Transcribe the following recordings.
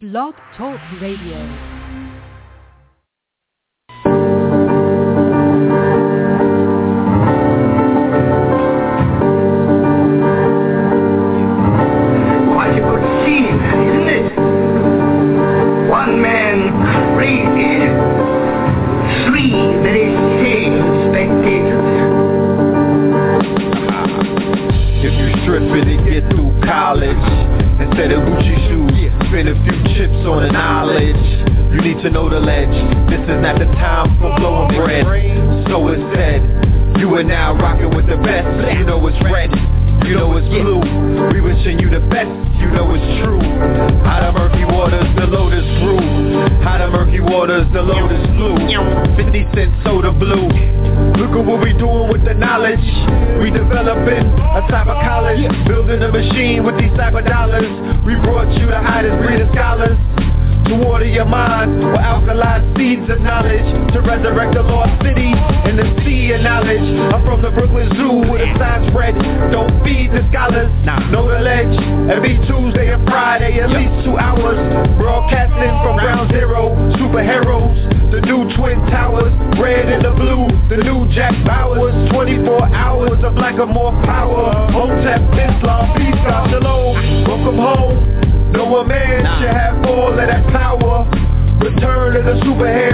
Blog Talk Radio. Resurrect the lost city in the sea of knowledge. I'm from the Brooklyn Zoo with a sign spread. Don't feed the scholars, know the ledge. Every Tuesday and Friday at least two hours. Broadcasting from ground zero Superheroes, the new Twin Towers Red and the blue, the new Jack Bauers 24 hours of black and more power. Hotep, Islam, peace, God, shalom. Welcome home. No man should have all of that power. Return to the superhead rules in this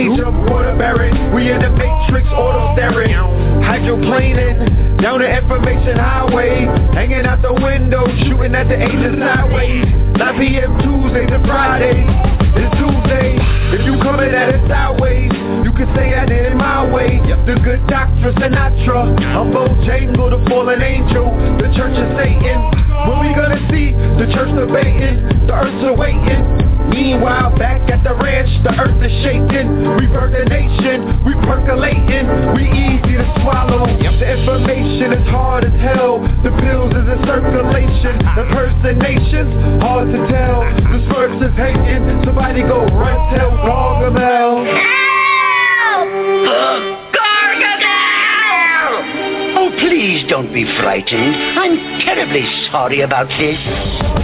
age of water bearing. We in the matrix, auto staring. Hydroplaning down the information highway. Hanging out the window, shooting at the angels sideways. 9 p.m. Tuesday to Friday. It's Tuesday. If you coming at it sideways, you can say I did it my way. The good doctor Sinatra. I'm Bojangle, the fallen angel. The church of Satan. When we gonna see the church debating, the earth's awaiting. Meanwhile, back at the ranch, the earth is shaking. We birth the nation, we percolating. We easy to swallow. The information is hard as hell. The pills is in circulation. Impersonations, hard to tell. This verse is hating. Somebody go run tell Gargamel. Oh, please don't be frightened. I'm terribly sorry about this.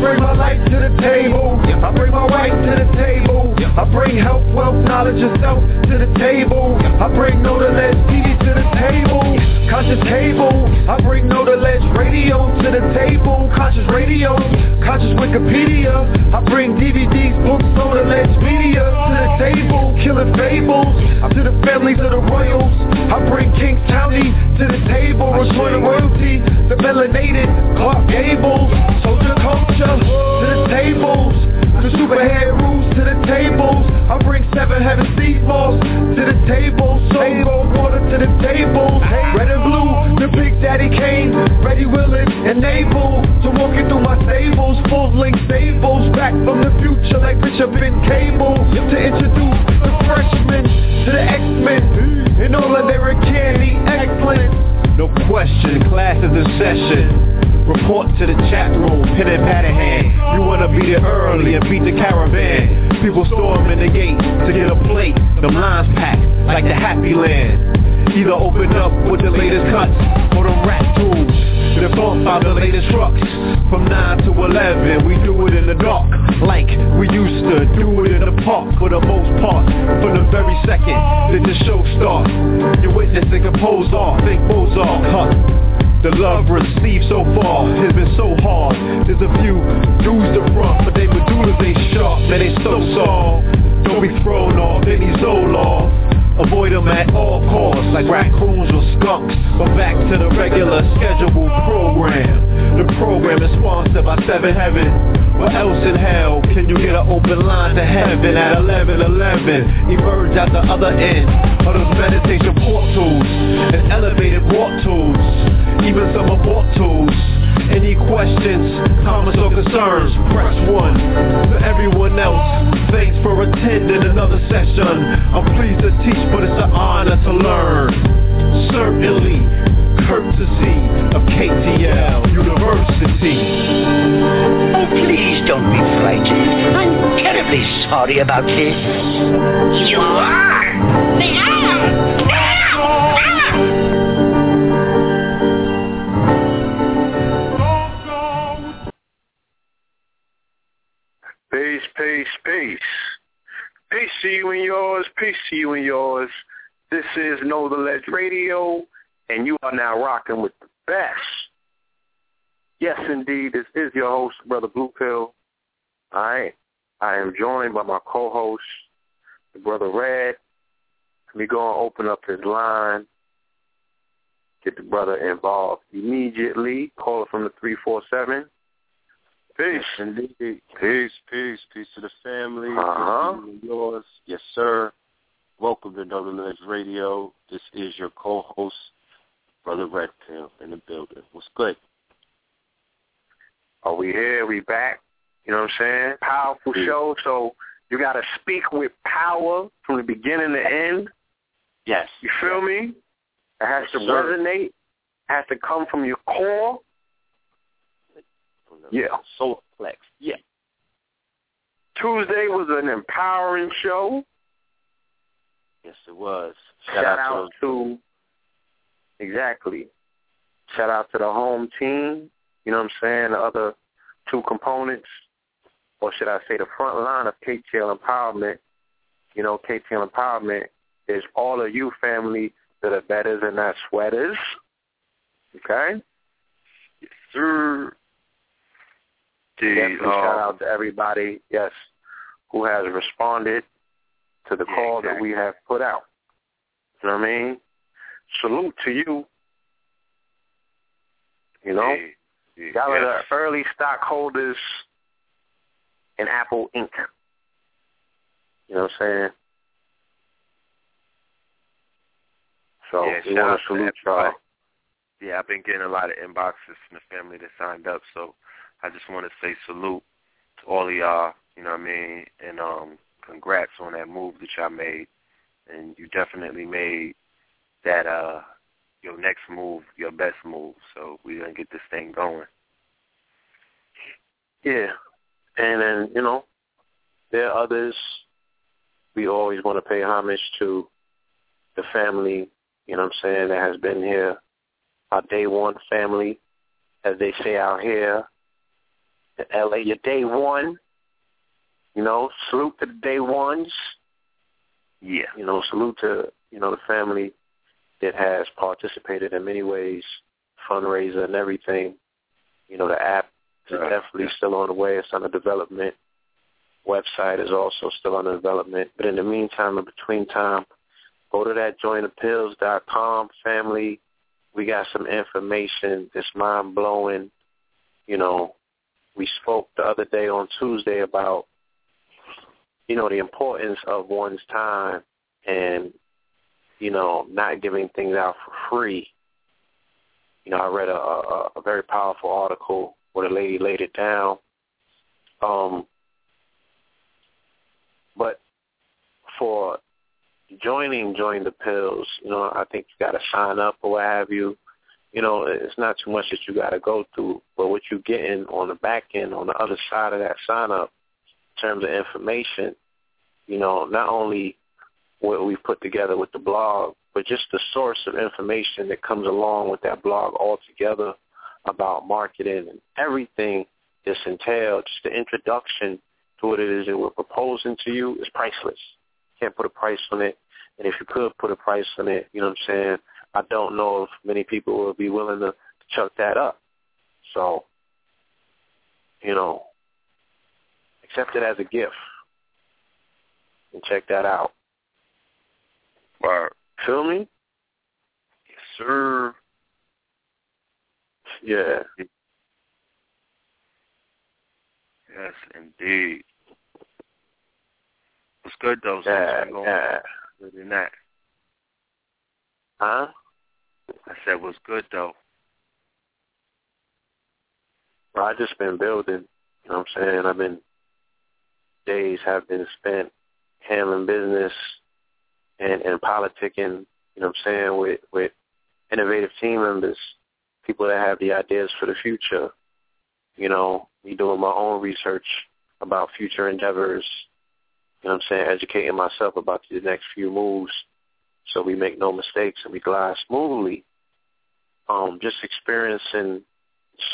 I bring my life to the table. I bring my wife to the table. I bring health, wealth, knowledge, and self to the table. I bring Know the Ledge TV to the table. Conscious table. I bring Know the Ledge radio to the table. Conscious radio. Conscious Wikipedia. I bring DVDs, books, Know the Ledge media to the table. Killing fables to the families of the royals. I bring Kings County to the table. Oh, Restoring the royalty. The melanated Clark Gables. Soldier culture to the tables. The superhead rules to the tables. I bring seven heaven sea balls to the table. Soul water to the table. Red and blue, the big daddy came. Ready, willing, and able to walk it through my stables. Full length stables. Back from the future like Bishop and Cable. To introduce the freshmen to the X-Men. And all of their candy excellent. No question, class is in session. Report to the chat room, pen and pad in hand. You wanna be there early and beat the caravan. People storming the gate to get a plate. The lines packed like the happy land. Either open up with the latest cuts or them rap tools. They bump out the latest trucks. From 9 to 11, we do it in the dark. Like we used to do it in the park for the most part. From the very second that the show starts. You witness witnessing a pose off, think Mozart, huh? The love received so far has been so hard. There's a few dudes to front, but they medullas they sharp, man they so soft. Don't be thrown off any Zoloft. Avoid them at all costs, like raccoons or skunks. But back to the regular scheduled program. The program is sponsored by Seven Heaven. What else in hell can you get an open line to heaven at 11:11? Emerge at the other end of those meditation portals and elevated walk tools even some abort tools. Any questions, comments or concerns, press 1. To everyone else, thanks for attending another session. I'm pleased to teach, but it's an honor to learn. Certainly, courtesy of KTL University. Oh, please don't be frightened. I'm terribly sorry about this. You are? Meow! Meow! Ah! Peace, peace, peace. Peace to you and yours. Peace to you and yours. This is Know the Ledge Radio, and you are now rocking with the best. Yes, indeed. This is your host, Brother Blue Pill. All right. I am joined by my co-host, the Brother Red. We going to open up his line, get the brother involved immediately. Call it from the 347. Peace. Indeed. Peace, peace, peace to the family. Uh-huh. To yours. Yes, sir. Welcome to the Radio. This is your co-host, Brother Red Pill, in the building. What's good? Are we here? Are We back? You know what I'm saying? Powerful Yeah. show. So you got to speak with power from the beginning to end. Yes. You feel me? It has Yes, to sir. resonate. It has to come from your core. Yeah. Solar flex. Yeah. Tuesday was an empowering show. Yes, it was. Shout, out, to exactly. Shout out to the home team. You know what I'm saying? The other two components, or should I say, the front line of KTL Empowerment. You know, KTL Empowerment is all of you family that are betters and not sweaters. Okay. Yes, sir. The, Definitely shout um, out to everybody, yes, who has responded to the Yeah, call that we have put out. You know what I mean? Salute to you. You know, the- the- y'all are the early stockholders in Apple Inc. You know what I'm saying? So Yeah, we want to to salute y'all. Yeah, I've been getting a lot of inboxes from the family that signed up, so I just want to say salute to all of y'all, you know what I mean, and um congrats on that move that y'all made. And you definitely made that uh your next move your best move. So we're gonna get this thing going. Yeah. And then, you know, there are others we always want to pay homage to the family, you know what I'm saying, that has been here, our day one family, as they say out here in LA, your day one. You know, salute to the day ones. Yeah. You know, salute to, you know, the family that has participated in many ways, fundraiser and everything. You know, the app is Right. definitely still on the way. It's under development. Website is also still under development. But in the meantime, in between time, go to that jointhepills.com family. We got some information that's mind blowing. You know, we spoke the other day on Tuesday about, you know, the importance of one's time and, you know, not giving things out for free. You know, I read a, a, a very powerful article where the lady laid it down. Um, but for joining Join the Pills, you know, I think you got to sign up or what have you. You know, it's not too much that you got to go through, but what you're getting on the back end, on the other side of that sign up, in terms of information, you know, not only what we've put together with the blog, but just the source of information that comes along with that blog altogether about marketing and everything that's entailed, just the introduction to what it is that we're proposing to you is priceless. Can't put a price on it. And if you could put a price on it, you know what I'm saying, I don't know if many people will be willing to chuck that up. So, you know, accept it as a gift and check that out. Word. Feel me? Yes, sir. Yeah. Yes, indeed. What's good though? Yeah. yeah. Than that, Huh? I said what's good though. Well, I just been building. You know what I'm saying? I've been days have been spent handling business and and politicking. You know what I'm saying with with innovative team members, people that have the ideas for the future. You know, me doing my own research about future endeavors. You know what I'm saying? Educating myself about the next few moves so we make no mistakes and we glide smoothly. Um, just experiencing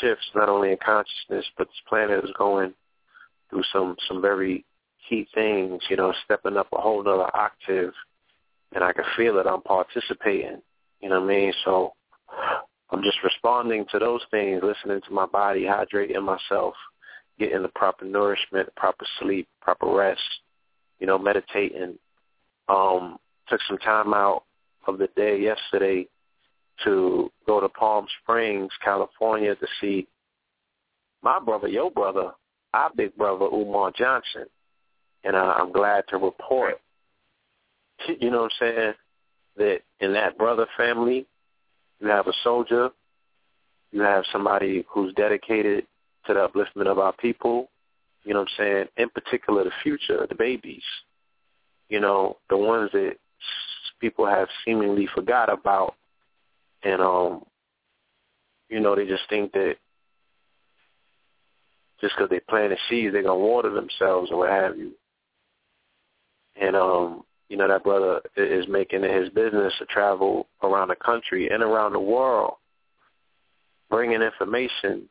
shifts not only in consciousness, but this planet is going through some some very key things, you know, stepping up a whole other octave and I can feel it. I'm participating. You know what I mean? So I'm just responding to those things, listening to my body, hydrating myself, getting the proper nourishment, proper sleep, proper rest, you know, meditating. Um, took some time out of the day yesterday to go to Palm Springs, California to see my brother, your brother, our big brother, Umar Johnson. And uh, I'm glad to report, you know what I'm saying, that in that brother family, you have a soldier, you have somebody who's dedicated to the upliftment of our people, you know what I'm saying, in particular the future, the babies, you know, the ones that people have seemingly forgot about. And um you know they just think that just because they plant the seeds they're gonna water themselves or what have you. And um you know that brother is making it his business to travel around the country and around the world bringing information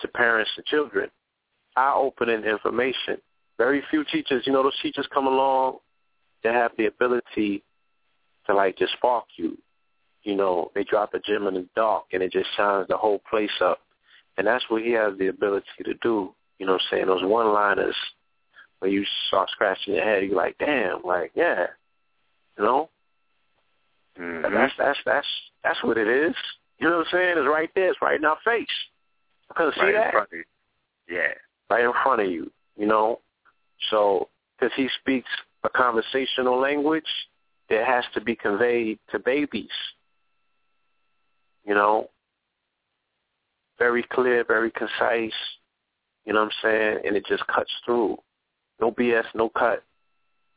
to parents and children eye-opening information very few teachers you know those teachers come along that have the ability to like just spark you you know, they drop a gem in the dark and it just shines the whole place up. And that's what he has the ability to do. You know what I'm saying? Those one liners when you start scratching your head, you're like, damn, like, yeah. You know? Mm-hmm. That's that's that's that's what it is. You know what I'm saying? It's right there, it's right in our face. I couldn't right see that. In front of you. Yeah. Right in front of you, you know? So because he speaks a conversational language, it has to be conveyed to babies you know, very clear, very concise, you know what I'm saying? And it just cuts through. No BS, no cut.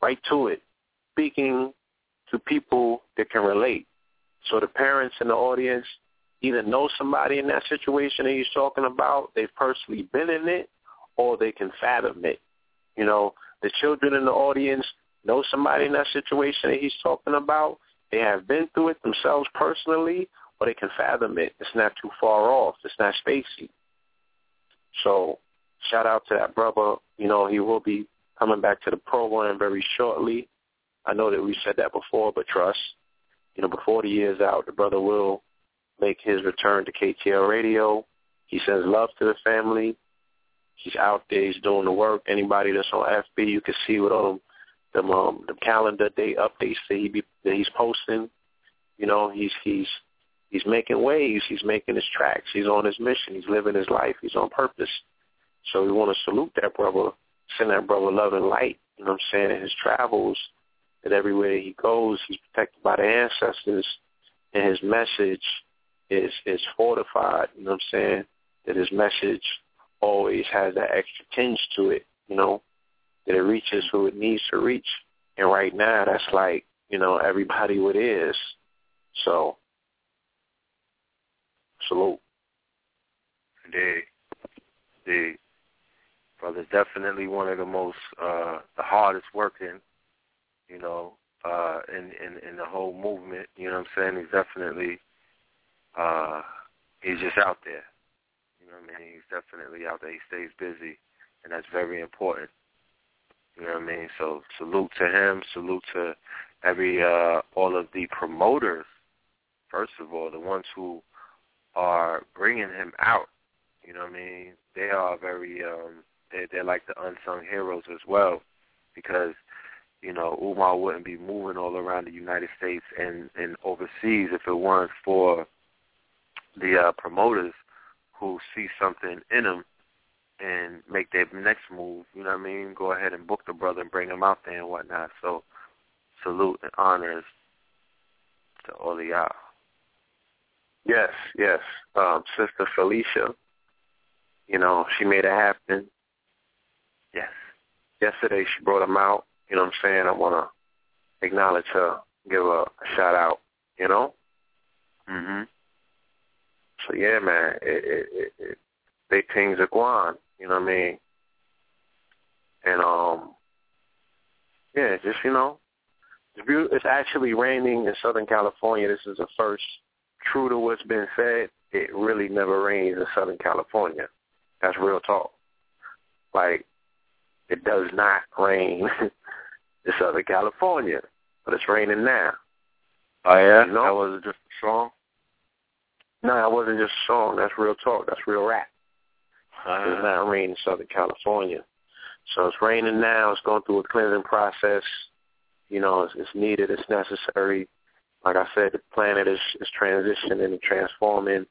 Right to it. Speaking to people that can relate. So the parents in the audience either know somebody in that situation that he's talking about, they've personally been in it, or they can fathom it. You know, the children in the audience know somebody in that situation that he's talking about. They have been through it themselves personally, or they can fathom it. It's not too far off. It's not spacey. So shout out to that brother. You know, he will be coming back to the program very shortly. I know that we said that before, but trust, you know, before the year's out, the brother will make his return to KTL Radio. He sends love to the family. He's out there. He's doing the work. Anybody that's on FB, you can see what all them um the calendar date updates that he be that he's posting. You know, he's he's He's making waves. He's making his tracks. He's on his mission. He's living his life. He's on purpose. So we want to salute that brother, send that brother love and light. You know what I'm saying? In his travels, that everywhere he goes, he's protected by the ancestors, and his message is is fortified. You know what I'm saying? That his message always has that extra tinge to it. You know, that it reaches who it needs to reach. And right now, that's like you know everybody what is. So Salute. Indeed. Indeed. Brother's definitely one of the most uh the hardest working, you know, uh in, in in the whole movement, you know what I'm saying? He's definitely uh he's just out there. You know what I mean? He's definitely out there. He stays busy and that's very important. You know what I mean? So salute to him, salute to every uh all of the promoters, first of all, the ones who are bringing him out. You know what I mean? They are very um they they're like the unsung heroes as well because you know Umar wouldn't be moving all around the United States and and overseas if it weren't for the uh promoters who see something in him and make their next move, you know what I mean? Go ahead and book the brother and bring him out there and whatnot. So salute and honors to all of y'all. Yes, yes. Um, Sister Felicia, you know, she made it happen. Yes. Yesterday she brought him out. You know what I'm saying? I want to acknowledge her, give her a shout out, you know? Mhm. So yeah, man, it, it, it, it, big things are going. You know what I mean? And um, yeah, just you know, it's, be- it's actually raining in Southern California. This is the first true to what's been said, it really never rains in Southern California. That's real talk. Like it does not rain in Southern California, but it's raining now. Oh yeah, You know? that was just a song. No, that wasn't just a song. That's real talk. That's real rap. Uh-huh. It's not raining in Southern California. So it's raining now. It's going through a cleansing process. You know, it's, it's needed. It's necessary. Like I said, the planet is, is transitioning and transforming.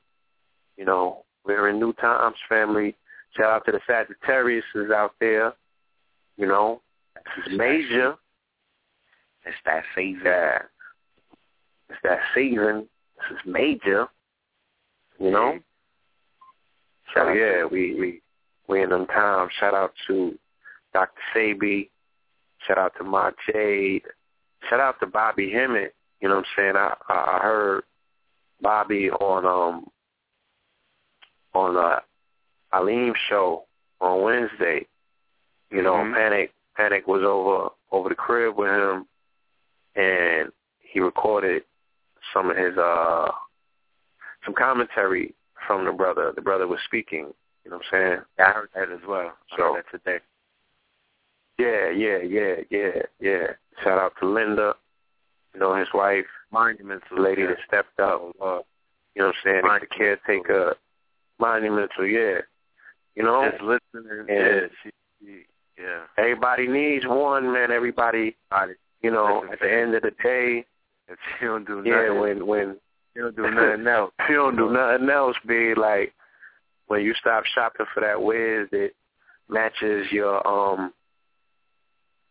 You know, we're in new times, family. Shout out to the Sagittarius is out there. You know, it's major. It's that season. It's that season. This is major. You know? So yeah, we we we in them times. Shout out to Dr. Sebi. Shout out to Ma Jade. Shout out to Bobby Hemmitt. You know what I'm saying? I I heard Bobby on um on uh Aleem show on Wednesday. You know, Mhm. Panic Panic was over over the crib with him and he recorded some of his uh some commentary from the brother. The brother was speaking. You know what I'm saying? I heard that as well. I So- heard that today. Yeah, yeah, yeah, yeah, yeah. Shout out to Linda, you know, his wife, Monumental. lady yeah. that stepped up. Uh, you know what I'm saying? The caretaker, monumental, yeah. You know, Just listening. And- yeah, she, she, yeah. everybody needs one, man. Everybody, you know, at the end of the day, If she don't do nothing, yeah, when when she don't do nothing else. if you don't do nothing else, be like when you stop shopping for that Wiz that matches your um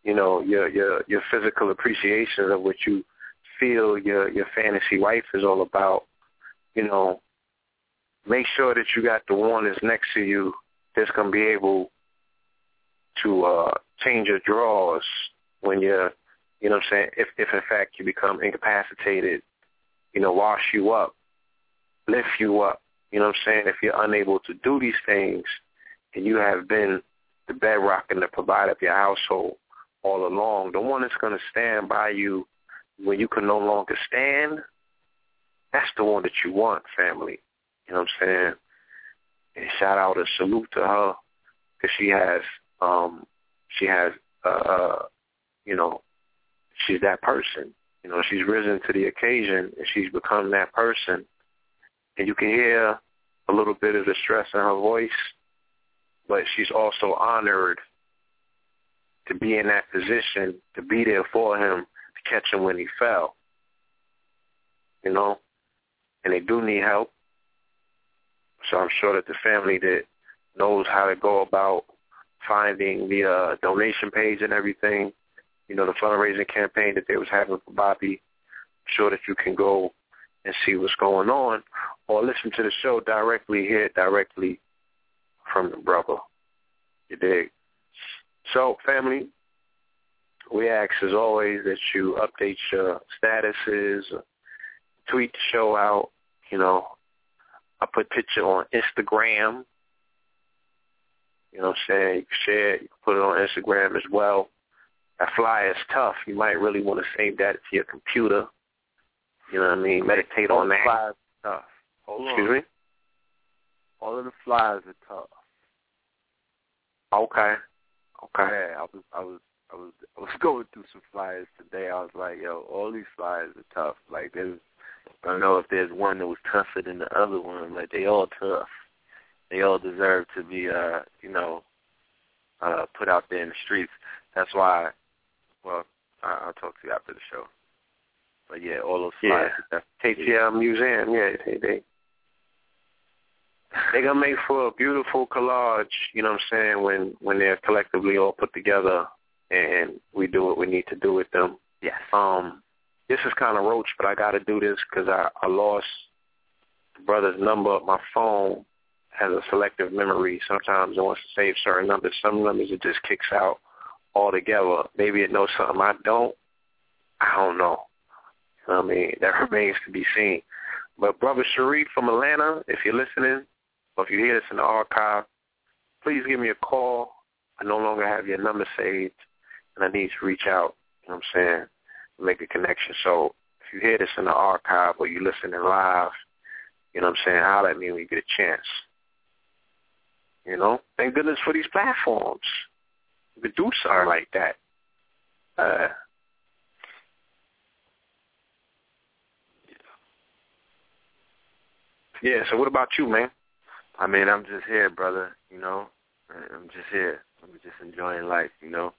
you know, your your your physical appreciation of what you feel your your fantasy wife is all about, you know, make sure that you got the one that's next to you that's gonna be able to uh change your drawers when you're you know what I'm saying, if if in fact you become incapacitated, you know, wash you up, lift you up. You know what I'm saying? If you're unable to do these things and you have been the bedrock and the provider of your household all along, the one that's going to stand by you when you can no longer stand, that's the one that you want, family. You know what I'm saying? And shout out and salute to her because she has, um, she has, uh, uh, you know, she's that person. You know, she's risen to the occasion and she's become that person. And you can hear a little bit of the stress in her voice, but she's also honored to be in that position, to be there for him, to catch him when he fell. You know? And they do need help. So I'm sure that the family that knows how to go about finding the uh, donation page and everything, you know, the fundraising campaign that they was having for Bobby, I'm sure that you can go and see what's going on or listen to the show directly, hear it directly from the brother. You dig? So, family, we ask as always that you update your statuses, tweet the show out. You know, I put picture on Instagram. You know what I'm saying? You can share it. You can put it on Instagram as well. That flyer is tough. You might really want to save that to your computer. You know what I mean? Meditate on that. Flies are tough. Hold Excuse on. me? All of the flies are tough. Okay. Okay. Yeah, I was, I was, I was, I was going through some flyers today. I was like, yo, all these flyers are tough. Like, there's, I don't know if there's one that was tougher than the other one. Like, they all tough. They all deserve to be, uh, you know, uh, put out there in the streets. That's why. Well, I, I'll talk to you after the show. But yeah, all those Yeah. are KTL Museum, yeah, they they they're gonna make for a beautiful collage, you know what I'm saying, when when they're collectively all put together and we do what we need to do with them. Yes. Um, this is kind of roach, but I got to do this because I, I lost brother's number. My phone has a selective memory. Sometimes it wants to save certain numbers. Some numbers it just kicks out altogether. Maybe it knows something I don't. I don't know. You know what I mean, that remains to be seen. But brother Sharif from Atlanta, if you're listening, or if you hear this in the archive, please give me a call. I no longer have your number saved, and I need to reach out. You know what I'm saying? Make a connection. So if you hear this in the archive or you're listening live, you know what I'm saying? Holler at me when you get a chance. You know, thank goodness for these platforms. You to do something like that. Uh, yeah. So what about you, man? I mean, I'm just here, brother. You know, I'm just here. I'm just enjoying life. You know,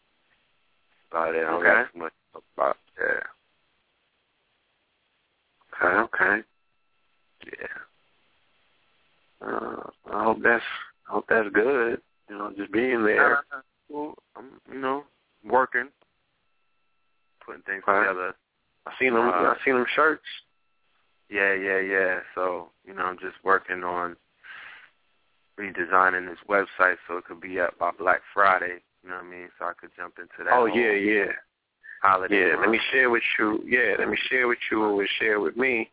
about it. I don't Okay. got too much about yeah. Okay, okay. Yeah. Uh, I hope that's I hope that's good. You know, just being there. Well, I'm, you know, working, putting things Okay. together. I seen them. Uh, I seen them shirts. Yeah, yeah, yeah. So, you know, I'm just working on redesigning this website so it could be up by Black Friday. You know what I mean? So I could jump into that. Oh yeah, yeah, holiday. yeah. Let me share with you. Yeah, let me share with you was shared with me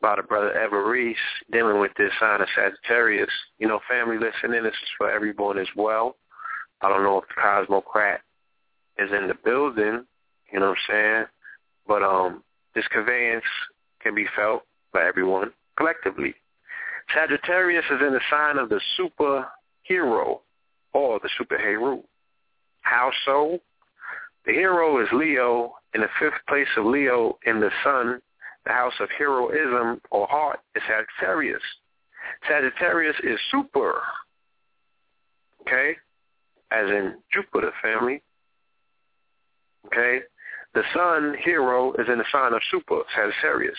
about a brother Everese dealing with this sign of Sagittarius. You know, family listening. This is for everyone as well. I don't know if the Cosmocrat is in the building. You know what I'm saying? But um, this conveyance can be felt by everyone collectively. Sagittarius is in the sign of the superhero or the superhero. How so? The hero is Leo in the fifth place of Leo in the sun. The house of heroism or heart is Sagittarius. Sagittarius is super. Okay? As in Jupiter family. Okay? The sun hero is in the sign of super, Sagittarius.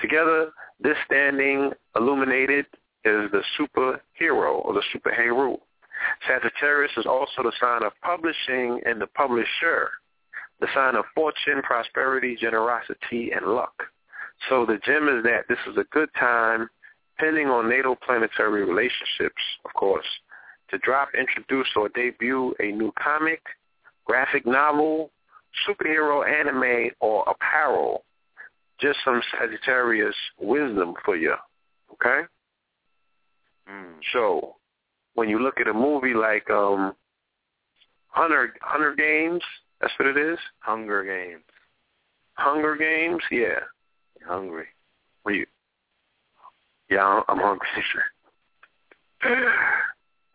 Together, this standing illuminated is the superhero or the super superhero. Sagittarius is also the sign of publishing and the publisher, the sign of fortune, prosperity, generosity, and luck. So the gem is that this is a good time, depending on natal planetary relationships, of course, to drop, introduce, or debut a new comic, graphic novel, superhero anime, or apparel. Just some Sagittarius wisdom for you, okay? Mm. So when you look at a movie like um Hunter Hunter Games, that's what it is. Hunger Games. Hunger Games, yeah. Hungry. Were you? Yeah, I'm, hungry.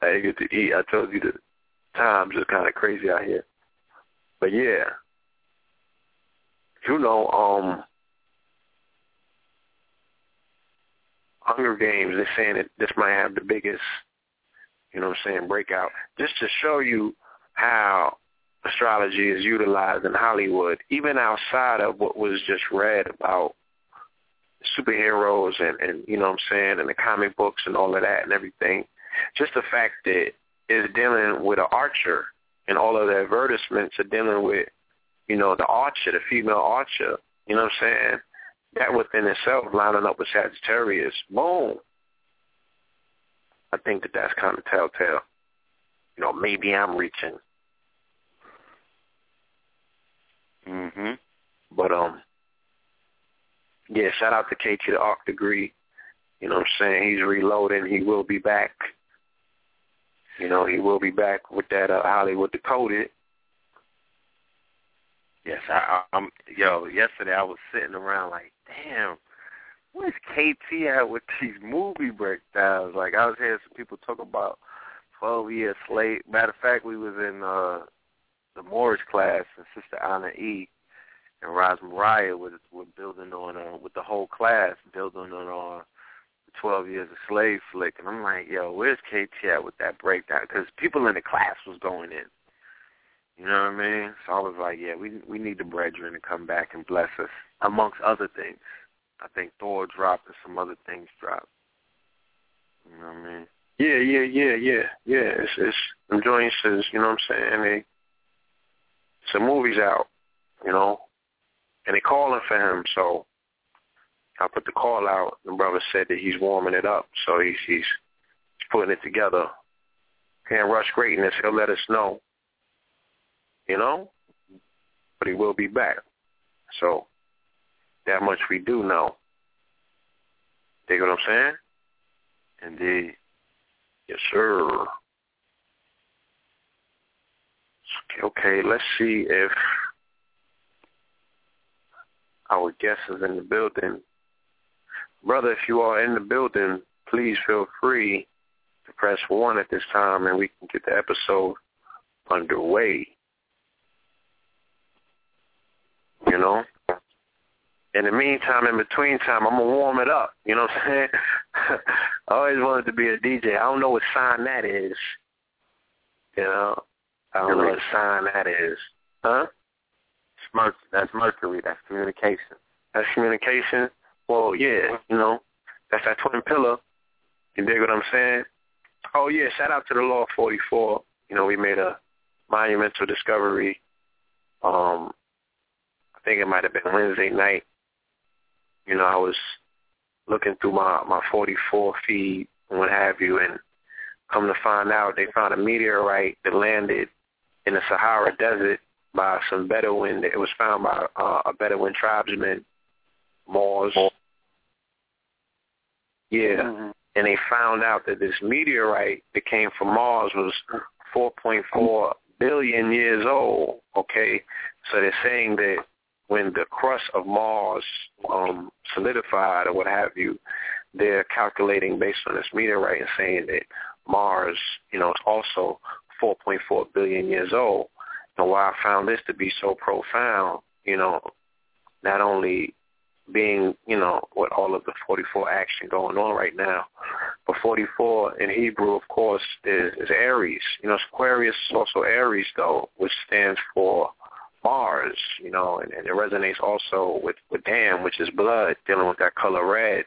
I didn't get to eat. I told you the times are kind of crazy out here. But yeah, you know, um, Hunger Games. They're saying that this might have the biggest, you know, what I'm saying breakout. Just to show you how astrology is utilized in Hollywood, even outside of what was just read about superheroes and, and you know what I'm saying, and the comic books and all of that and everything. Just the fact that it's dealing with an archer and all of the advertisements are dealing with, you know, the archer, the female archer, you know what I'm saying? That within itself lining up with Sagittarius, boom. I think that that's kind of telltale. You know, maybe I'm reaching. Mhm. But um yeah, shout out to KT the Arc Degree. You know what I'm saying? He's reloading. He will be back. You know, he will be back with that uh, Hollywood Decoded. Yes, I, I'm. Yo, yesterday I was sitting around like, damn, where's KT at with these movie breakdowns? Like I was hearing some people talk about Twelve Years Slave. Matter of fact, we was in uh the Morris class, and Sister Anna E. and Raz Mariah were, were building on uh, with the whole class, building on uh, Twelve Years a Slave flick, and I'm like, yo, where's KT at with that breakdown? Because people in the class was going in. You know what I mean? So I was like, yeah, we we need the brethren to come back and bless us, amongst other things. I think Thor dropped and some other things dropped. You know what I mean? Yeah, yeah, yeah, yeah, yeah. It's it's them joints is, you know what I'm saying? They some movies out, you know, and they calling for him. So I put the call out. The brother said that he's warming it up, so he's he's putting it together. Can't rush greatness. He'll let us know, you know, but he will be back. So that much we do know. Dig what I'm saying? Indeed. Yes, sir. Okay, let's see if our guest is in the building. Brother, if you are in the building, please feel free to press 1 at this time and we can get the episode underway. You know? In the meantime, in between time, I'm going to warm it up. You know what I'm saying? I always wanted to be a DJ. I don't know what sign that is. You know? I don't know what sign that is. Huh? Merc- that's Mercury. That's communication. That's communication. Well, yeah, you know, that's that twin pillar. You dig what I'm saying? Oh yeah, shout out to the Law 44. You know, we made a monumental discovery. Um, I think it might have been Wednesday night. You know, I was looking through my my 44 feed and what have you, and come to find out, they found a meteorite that landed in the Sahara Desert by some Bedouin. It was found by uh, a Bedouin tribesman, Moors. Yeah, Mm-hmm. and they found out that this meteorite that came from Mars was 4.4 billion years old. Okay, so they're saying that when the crust of Mars um, solidified or what have you, they're calculating based on this meteorite and saying that Mars, you know, is also 4.4 billion years old. And why I found this to be so profound, you know, not only being, you know, with all of the 44 action going on right now, but 44 in Hebrew, of course, is, is Aries. You know, Aquarius is also Aries, though, which stands for Mars, you know, and, and it resonates also with, with Dam, which is blood, dealing with that color red.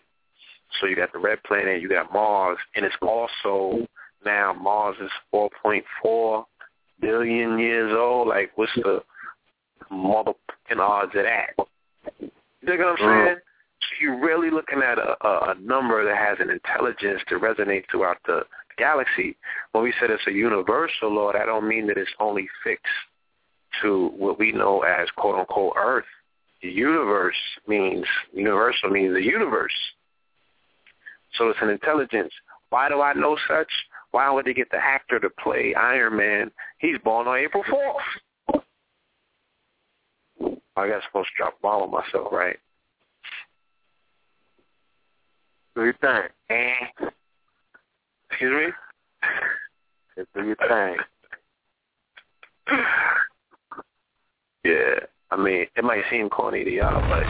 So you got the red planet, you got Mars, and it's also now Mars is 4.4 billion years old. Like, what's the motherfucking odds of that? You dig what I'm mm. saying? So you're really looking at a, a, a number that has an intelligence that resonates throughout the galaxy. When we said it's a universal law, that don't mean that it's only fixed to what we know as quote unquote Earth. The universe means universal means the universe. So it's an intelligence. Why do I know such? Why would they get the actor to play Iron Man? He's born on April fourth. I got supposed to drop a bomb on myself, right? Do your thing. Eh. Excuse me? Just do your thing. Yeah. I mean, it might seem corny to y'all, but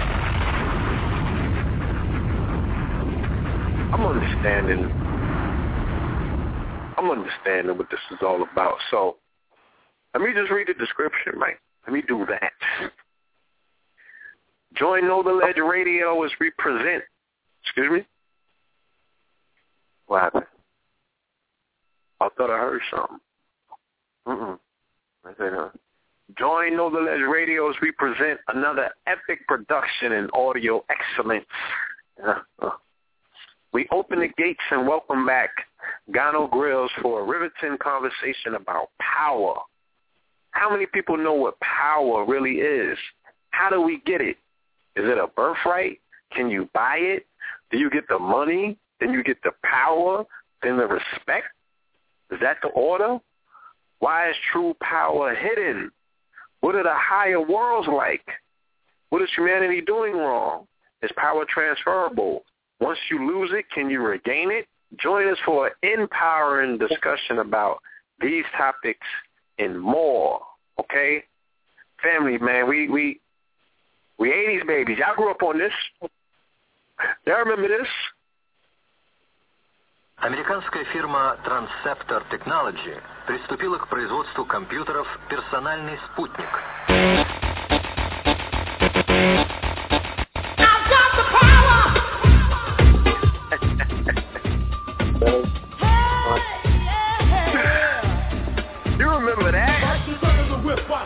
I'm understanding. I'm understanding what this is all about. So let me just read the description, Mike. Let me do that. Join Know the Ledge Radio as we present. Excuse me? What happened? I thought I heard something. Mm-mm. I said, uh, Join Know the Ledge Radio as we present another epic production in audio excellence. Uh, We open the gates and welcome back Gano Grills for a riveting conversation about power. How many people know what power really is? How do we get it? Is it a birthright? Can you buy it? Do you get the money? Then you get the power? Then the respect? Is that the order? Why is true power hidden? What are the higher worlds like? What is humanity doing wrong? Is power transferable? Once you lose it, can you regain it? Join us for an empowering discussion about these topics and more. Okay? Family, man, we we we 80s babies. Y'all grew up on this. Y'all remember this? Американская фирма Transceptor Technology приступила к производству компьютеров «Персональный спутник».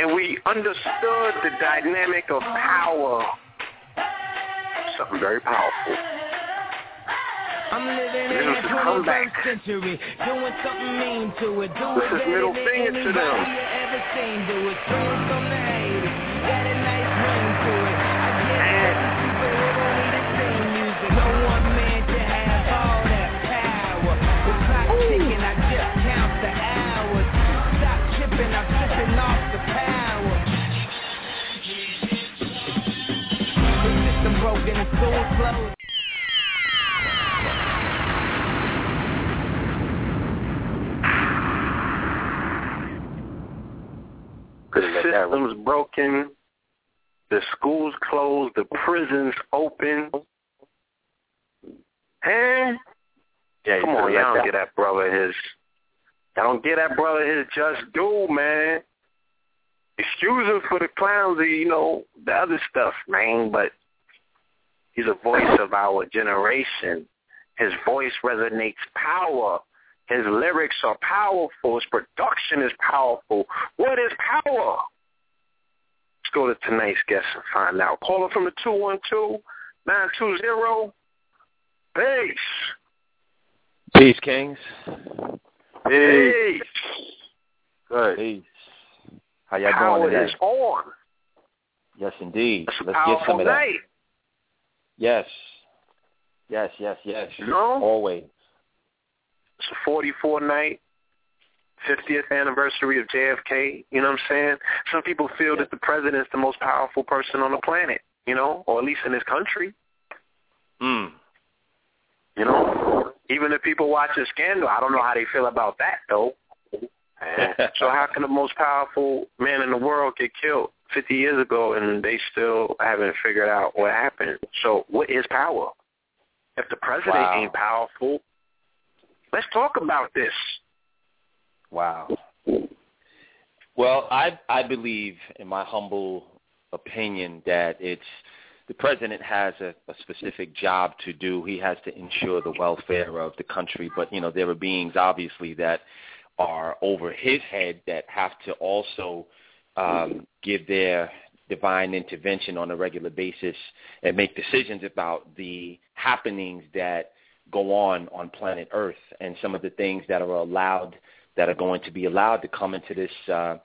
and we understood the dynamic of power. Something very powerful. I'm living This in the the comeback. 21st century, doing something mean to it. Do This is middle finger to them. Dog and the school's closed. The system's broken. The schools closed. The prisons open. Hey, Yeah, come on, y'all don't get that brother his. Y'all don't get that brother his just due, man. Excuse him for the clowns, you know, the other stuff, man. But he's a voice of our generation. His voice resonates power. His lyrics are powerful. His production is powerful. What is power? Let's go to tonight's guest and find out. Caller from the 212-920. Peace. Peace, Kings. Peace. Good. Peace. How y'all Power doing is on. Yes, indeed. It's Let's get some of that. night. Yes. Yes, yes, yes. You know? Always. It's a 44 night, 50th anniversary of JFK. You know what I'm saying? Some people feel that the president's the most powerful person on the planet, you know, or at least in this country. Mm. You know, even if people watch a scandal, I don't know how they feel about that though. So how can the most powerful man in the world get killed 50 years ago and they still haven't figured out what happened? So what is power? If the president Wow. ain't powerful, let's talk about this. Wow. Well, I I believe, in my humble opinion, that it's the president has a, a specific job to do. He has to ensure the welfare of the country, but you know there are beings obviously that are over his head that have to also um, give their divine intervention on a regular basis and make decisions about the happenings that go on on planet Earth and some of the things that are allowed that are going to be allowed to come into this uh,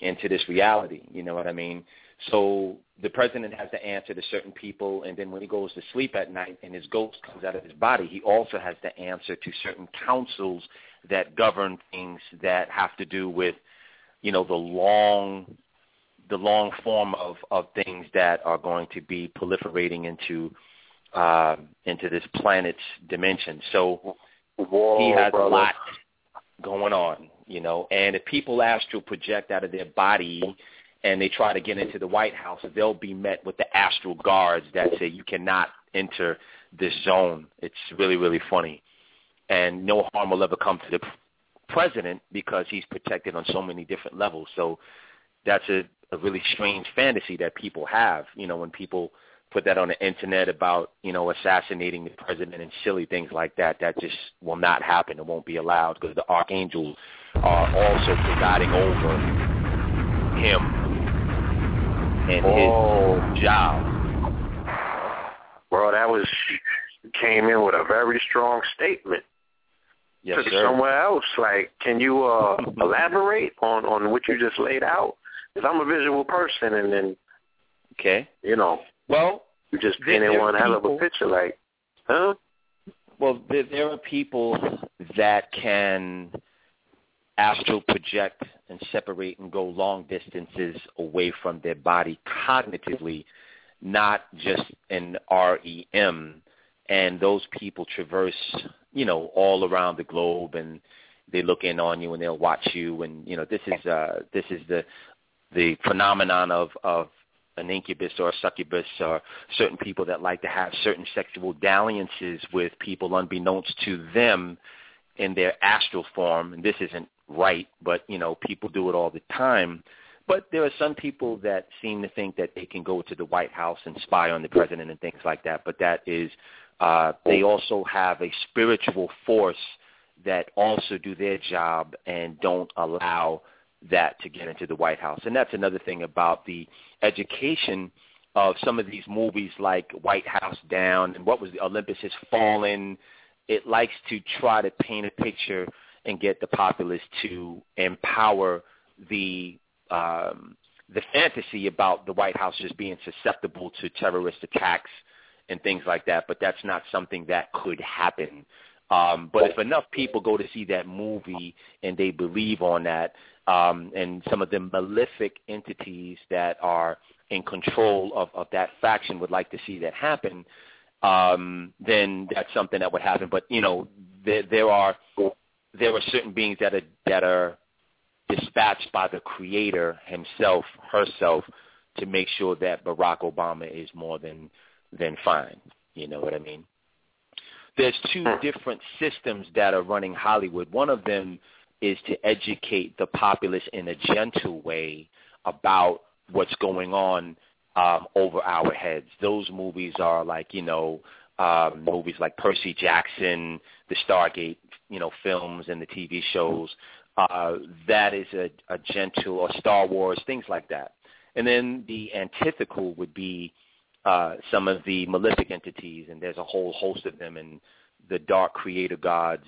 into this reality. You know what I mean? So the president has to answer to certain people, and then when he goes to sleep at night and his ghost comes out of his body, he also has to answer to certain councils that govern things that have to do with, you know, the long the long form of, of things that are going to be proliferating into uh, into this planet's dimension. So Whoa, he has brother. a lot going on, you know. And if people astral project out of their body and they try to get into the White House, they'll be met with the astral guards that say you cannot enter this zone. It's really, really funny. And no harm will ever come to the president because he's protected on so many different levels. So that's a, a really strange fantasy that people have, you know, when people put that on the internet about, you know, assassinating the president and silly things like that. That just will not happen. It won't be allowed because the archangels are also presiding over him and Oh. his job. Bro, that was came in with a very strong statement. Yes, it sir. somewhere else. Like, can you uh elaborate on on what you just laid out? Because I'm a visual person, and then Okay. you know Well, you just painted one hell of a picture. Like, huh? Well, there, there are people that can astral project and separate and go long distances away from their body cognitively, not just in REM. And those people traverse, you know, all around the globe, and they look in on you and they'll watch you. And you know, this is uh, this is the the phenomenon of of an incubus or a succubus or certain people that like to have certain sexual dalliances with people unbeknownst to them in their astral form. And this isn't right, but, you know, people do it all the time. But there are some people that seem to think that they can go to the White House and spy on the president and things like that. But that is, uh, they also have a spiritual force that also do their job and don't allow that to get into the White House. And that's another thing about the education of some of these movies like White House Down and what was the Olympus Has Fallen. It likes to try to paint a picture and get the populace to empower the um, the fantasy about the White House just being susceptible to terrorist attacks and things like that. But that's not something that could happen. Um, but if enough people go to see that movie and they believe on that, um, and some of the malefic entities that are in control of, of that faction would like to see that happen, um, then that's something that would happen. But you know, there, there are there are certain beings that are that are dispatched by the creator himself, herself, to make sure that Barack Obama is more than than fine. You know what I mean? There's two different systems that are running Hollywood. One of them is to educate the populace in a gentle way about what's going on um, over our heads. Those movies are like, you know, um, movies like Percy Jackson, the Stargate, you know, films and the TV shows. Uh, that is a, a gentle, or Star Wars, things like that. And then the antithetical would be uh, some of the malefic entities, and there's a whole host of them, and the dark creator gods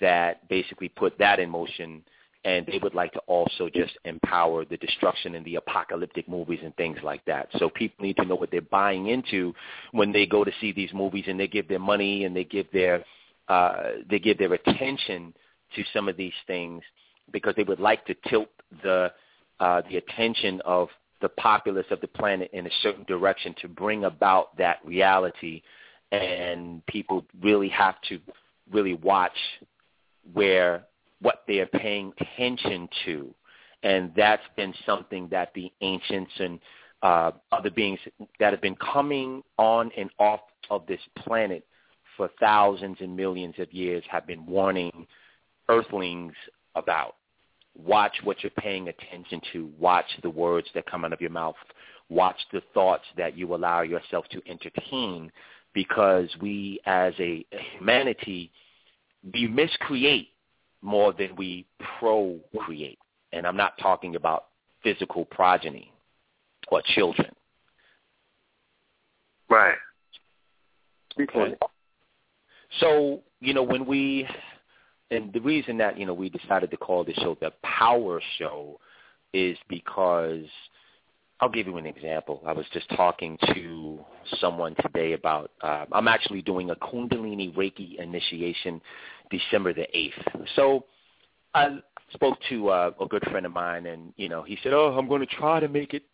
that basically put that in motion and they would like to also just empower the destruction in the apocalyptic movies and things like that. So people need to know what they're buying into when they go to see these movies and they give their money and they give their uh, they give their attention to some of these things because they would like to tilt the uh, the attention of the populace of the planet in a certain direction to bring about that reality and people really have to really watch where what they are paying attention to. And that's been something that the ancients and uh, other beings that have been coming on and off of this planet for thousands and millions of years have been warning earthlings about. Watch what you're paying attention to. Watch the words that come out of your mouth. Watch the thoughts that you allow yourself to entertain because we as a humanity, we miscreate more than we procreate. And I'm not talking about physical progeny or children. Right. Okay. So, you know, when we, and the reason that, you know, we decided to call this show the Power Show is because I'll give you an example. I was just talking to someone today about, uh, I'm actually doing a Kundalini Reiki initiation December the 8th. So I spoke to uh, a good friend of mine, and, you know, he said, oh, I'm going to try to make it.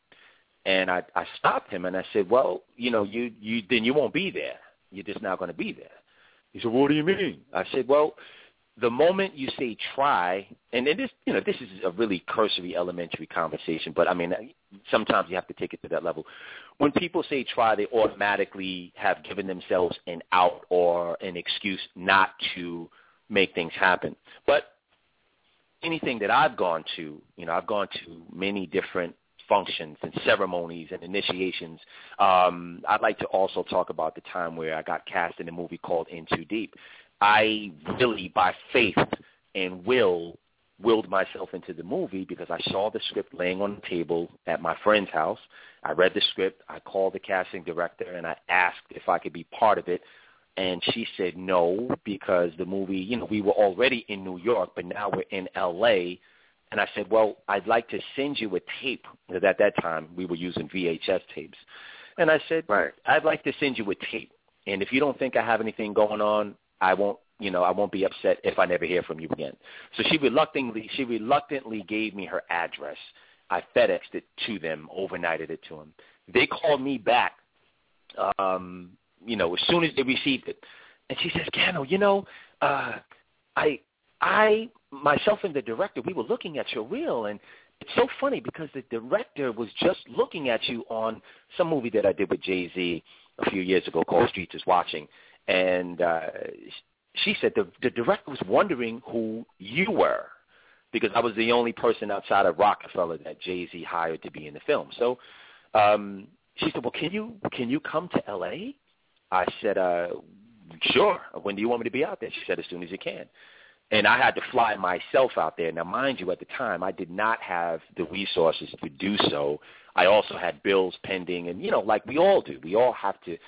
And I, I stopped him, and I said, well, you know, you, you then you won't be there. You're just not going to be there. He said, what do you mean? I said, well, the moment you say try, and this, you know, this is a really cursory elementary conversation, but I mean, sometimes you have to take it to that level. When people say try, they automatically have given themselves an out or an excuse not to make things happen. But anything that I've gone to, you know, I've gone to many different functions and ceremonies and initiations. Um, I'd like to also talk about the time where I got cast in a movie called In Too Deep. I really, by faith and will, willed myself into the movie because I saw the script laying on the table at my friend's house. I read the script. I called the casting director and I asked if I could be part of it. And she said no because the movie, you know, we were already in New York, but now we're in L.A. And I said, well, I'd like to send you a tape. Because at that time, we were using VHS tapes. And I said, right. I'd like to send you a tape. And if you don't think I have anything going on, I won't, you know, I won't be upset if I never hear from you again. So she reluctantly, she reluctantly gave me her address. I FedExed it to them, overnighted it to them. They called me back, um, you know, as soon as they received it, and she says, "Gano, you know, uh, I, I, myself and the director, we were looking at your reel, and it's so funny because the director was just looking at you on some movie that I did with Jay Z a few years ago called Streets is Watching." And uh, she said the, the director was wondering who you were because I was the only person outside of Rockefeller that Jay Z hired to be in the film. So um, she said, "Well, can you can you come to L.A.?" I said, uh, "Sure. When do you want me to be out there?" She said, "As soon as you can." And I had to fly myself out there. Now, mind you, at the time, I did not have the resources to do so. I also had bills pending, and you know, like we all do, we all have to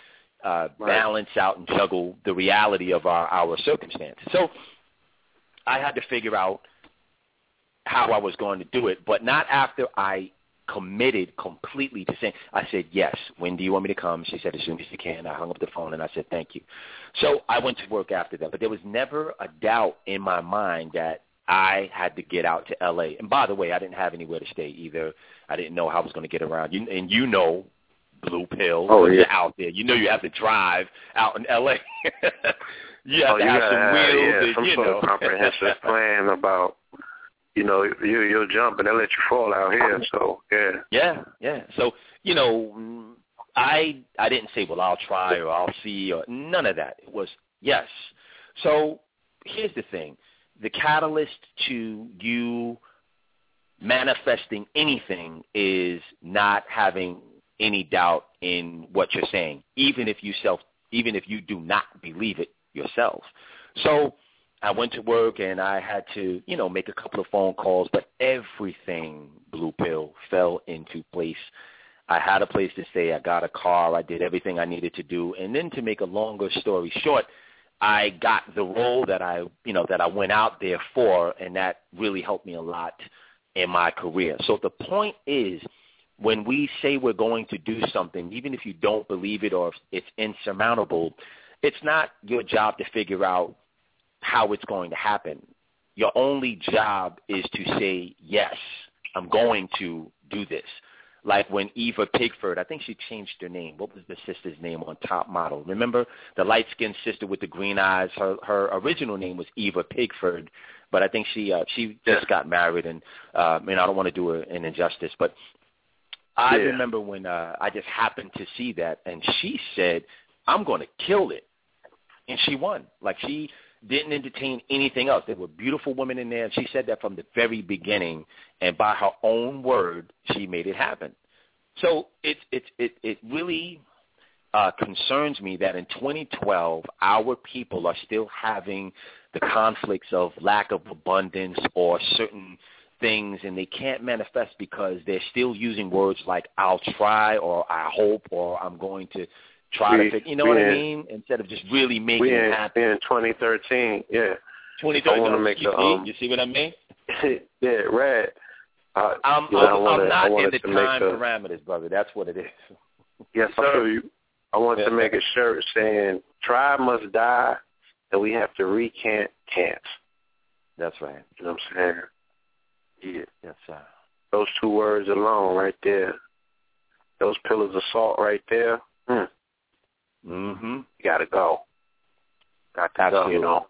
uh, right. balance out and juggle the reality of our, our circumstances. So I had to figure out how I was going to do it, but not after I committed completely to saying, I said, yes, when do you want me to come? She said, as soon as you can. I hung up the phone and I said, thank you. So I went to work after that. But there was never a doubt in my mind that I had to get out to L.A. And by the way, I didn't have anywhere to stay either. I didn't know how I was going to get around. You, and you know, blue pill. Oh, yeah. You're out there. You know you have to drive out in L.A. you have oh, to you have gotta some have, wheels. yeah, and, some you sort know. of comprehensive plan about, you know, you you'll jump and they'll let you fall out here. So yeah, Yeah, yeah. So you know, mm, I I didn't say, well, I'll try or I'll see or none of that. It was yes. So here's the thing: the catalyst to you manifesting anything is not having any doubt in what you're saying, even if you self, even if you do not believe it yourself. So I went to work and I had to, you know, make a couple of phone calls, but everything blue pill fell into place. I had a place to stay. I got a car. I did everything I needed to do. And then to make a longer story short, I got the role that I, you know, that I went out there for, and that really helped me a lot in my career. So the point is, when we say we're going to do something, even if you don't believe it or it's insurmountable, it's not your job to figure out how it's going to happen. Your only job is to say, yes, I'm going to do this. Like when Eva Pigford, I think she changed her name. What was the sister's name on Top Model? Remember the light-skinned sister with the green eyes? Her her original name was Eva Pigford, but I think she uh, she just got married, and uh, I mean I don't want to do her an injustice, but I Yeah. remember when uh, I just happened to see that, and she said, "I'm going to kill it," and she won. Like she didn't entertain anything else. There were beautiful women in there, and she said that from the very beginning. And by her own word, she made it happen. So it it it it really uh, concerns me that in 2012, our people are still having the conflicts of lack of abundance or certain things, and they can't manifest because they're still using words like "I'll try" or "I hope" or "I'm going to try We- to." Fit, you know what I mean? Instead of just really making we it happen. in 2013. Yeah, 2013. I wanna make you, the, see? um, you see what I mean? yeah, Rad. Uh, I'm yeah, I'm, wanted, I'm not in the time a, parameters, brother. That's what it is. Yes, sir. You, I want Yeah. to make a shirt saying "Try must die," and we have to recant can't. That's right. You know what I'm saying? Yeah. Yes, sir. Those two words alone, right there. Those pillars of salt, right there. Hmm. Mm-hmm. You gotta go. Got to Absolutely. go. You know.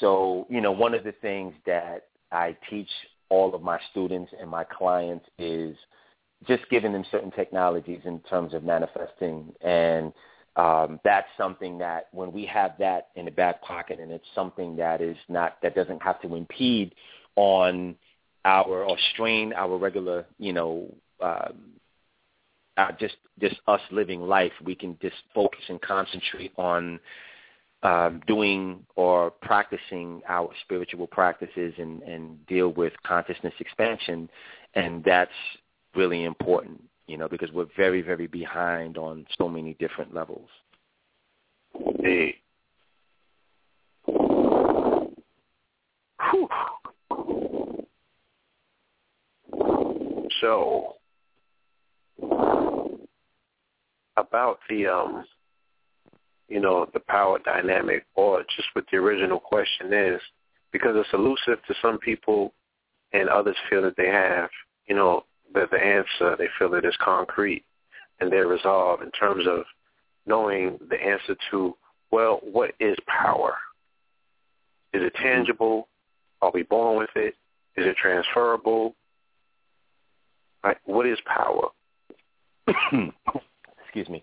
So, you know, one of the things that I teach all of my students and my clients is just giving them certain technologies in terms of manifesting. And um, that's something that when we have that in the back pocket and it's something that is not, that doesn't have to impede on our, or strain our regular, you know, um, uh, just, just us living life, we can just focus and concentrate on um, doing or practicing our spiritual practices and, and deal with consciousness expansion, and that's really important, you know, because we're very, very behind on so many different levels. Hey. So about the um you know, the power dynamic or just what the original question is, because it's elusive to some people and others feel that they have, you know, that the answer, they feel that it's concrete and their resolve in terms of knowing the answer to, well, what is power? Is it tangible? Are we born with it? Is it transferable? What is power? Excuse me.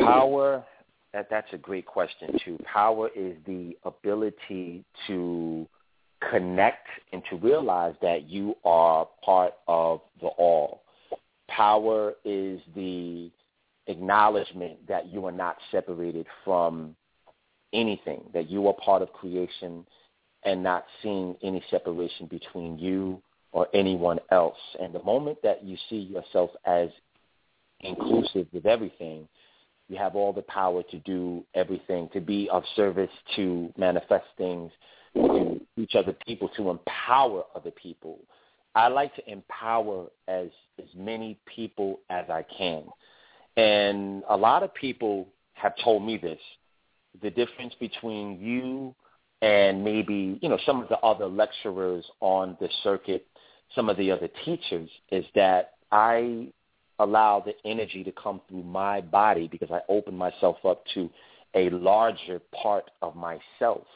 Power, that, that's a great question, too. Power is the ability to connect and to realize that you are part of the all. Power is the acknowledgement that you are not separated from anything, that you are part of creation and not seeing any separation between you or anyone else. And the moment that you see yourself as inclusive with everything, you have all the power to do everything, to be of service, to manifest things, to reach other people, to empower other people. I like to empower as as many people as I can. And a lot of people have told me this. The difference between you and maybe, you know, some of the other lecturers on the circuit, some of the other teachers is that I allow the energy to come through my body because I open myself up to a larger part of myself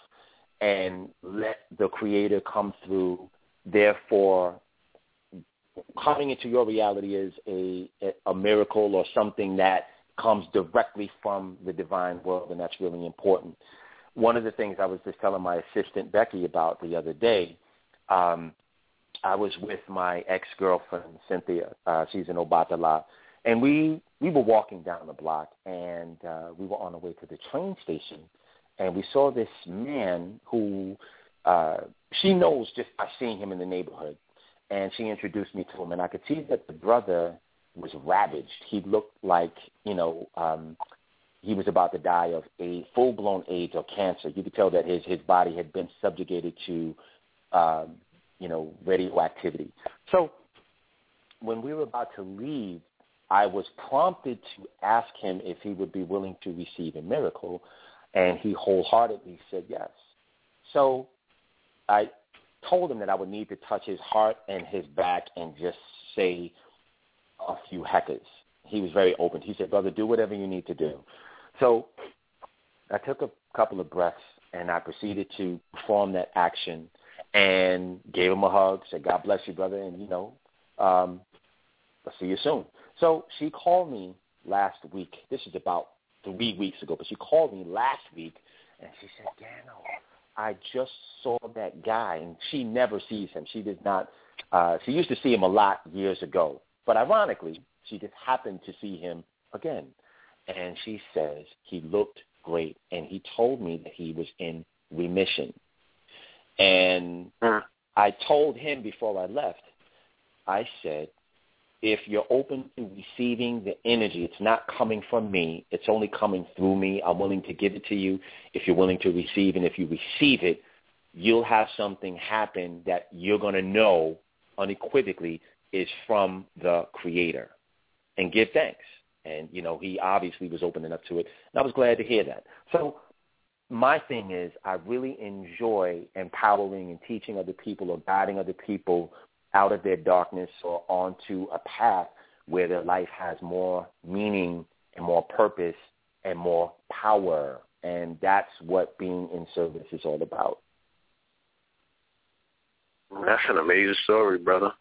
and let the creator come through. Therefore, coming into your reality is a, a miracle or something that comes directly from the divine world, and that's really important. One of the things I was just telling my assistant Becky about the other day, um, I was with my ex-girlfriend Cynthia. Uh, she's in Obatala, and we we were walking down the block, and uh, we were on our way to the train station, and we saw this man who uh, she knows just by seeing him in the neighborhood, and she introduced me to him, and I could see that the brother was ravaged. He looked like you know um, he was about to die of a full-blown AIDS or cancer. You could tell that his his body had been subjugated to um, you know radioactivity. So when we were about to leave, I was prompted to ask him if he would be willing to receive a miracle, and he wholeheartedly said yes. So I told him that I would need to touch his heart and his back and just say a few heckers. He was very open. He said, brother, do whatever you need to do. So I took a couple of breaths and I proceeded to perform that action and gave him a hug, said, God bless you, brother, and, you know, um, I'll see you soon. So she called me last week. This is about three weeks ago, but she called me last week and she said, Gano, I just saw that guy, and she never sees him. She did not. Uh, she used to see him a lot years ago, but ironically, she just happened to see him again. And she says he looked great, and he told me that he was in remission. And I told him before I left, I said, if you're open to receiving the energy, it's not coming from me. It's only coming through me. I'm willing to give it to you if you're willing to receive. And if you receive it, you'll have something happen that you're going to know unequivocally is from the creator and give thanks. And, you know, he obviously was open enough to it. And I was glad to hear that. So my thing is I really enjoy empowering and teaching other people or guiding other people out of their darkness or onto a path where their life has more meaning and more purpose and more power. And that's what being in service is all about. That's an amazing story, brother.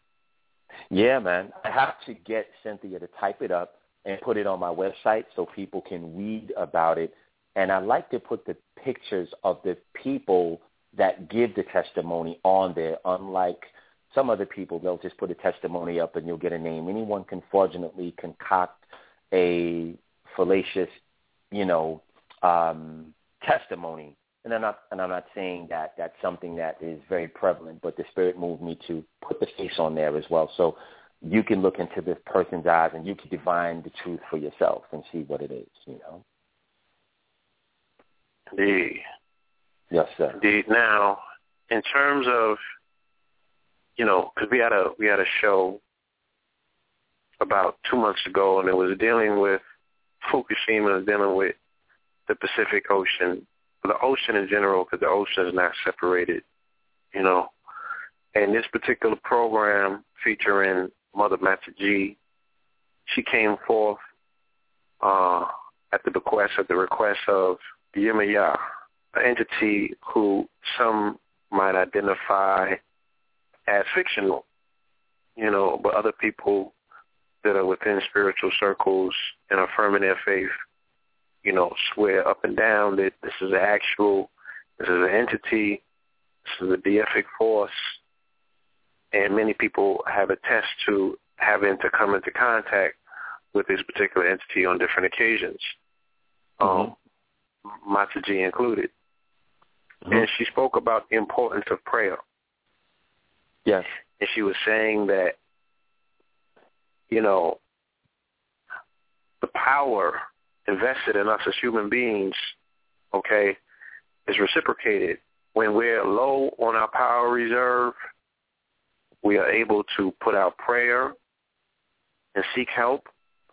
Yeah, man. I have to get Cynthia to type it up and put it on my website so people can read about it. And I like to put the pictures of the people that give the testimony on there, unlike – some other people, they'll just put a testimony up and you'll get a name. Anyone can fraudulently concoct a fallacious, you know, um, testimony. And I'm not, and I'm not saying that that's something that is very prevalent, but the Spirit moved me to put the face on there as well. So you can look into this person's eyes and you can divine the truth for yourself and see what it is, you know. Indeed. Yes, sir. Indeed. Now, in terms of you know, because we had a we had a show about two months ago, and it was dealing with Fukushima, dealing with the Pacific Ocean, the ocean in general, because the ocean is not separated, you know. And this particular program featuring Mother G, she came forth uh, at the bequest at the request of Yemaya, an entity who some might identify as fictional, you know, but other people that are within spiritual circles and affirming their faith, you know, swear up and down that this is an actual, this is an entity, this is a deific force, and many people have attest to having to come into contact with this particular entity on different occasions, mm-hmm. um, Mataji included. Mm-hmm. And she spoke about the importance of prayer. Yes. And she was saying that, you know, the power invested in us as human beings, okay, is reciprocated when we're low on our power reserve. we are able to put out prayer and seek help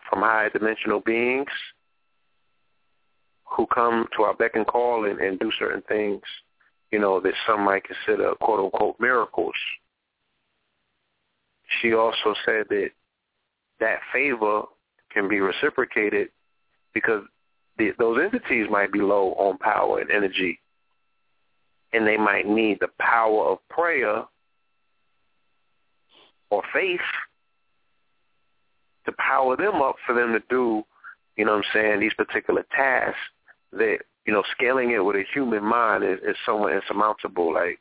from higher dimensional beings who come to our beck and call and, and do certain things, you know, that some might consider quote unquote miracles. She also said that that favor can be reciprocated because the, those entities might be low on power and energy, and they might need the power of prayer or faith to power them up for them to do, you know what I'm saying, these particular tasks that, you know, scaling it with a human mind is, is somewhat insurmountable. Like,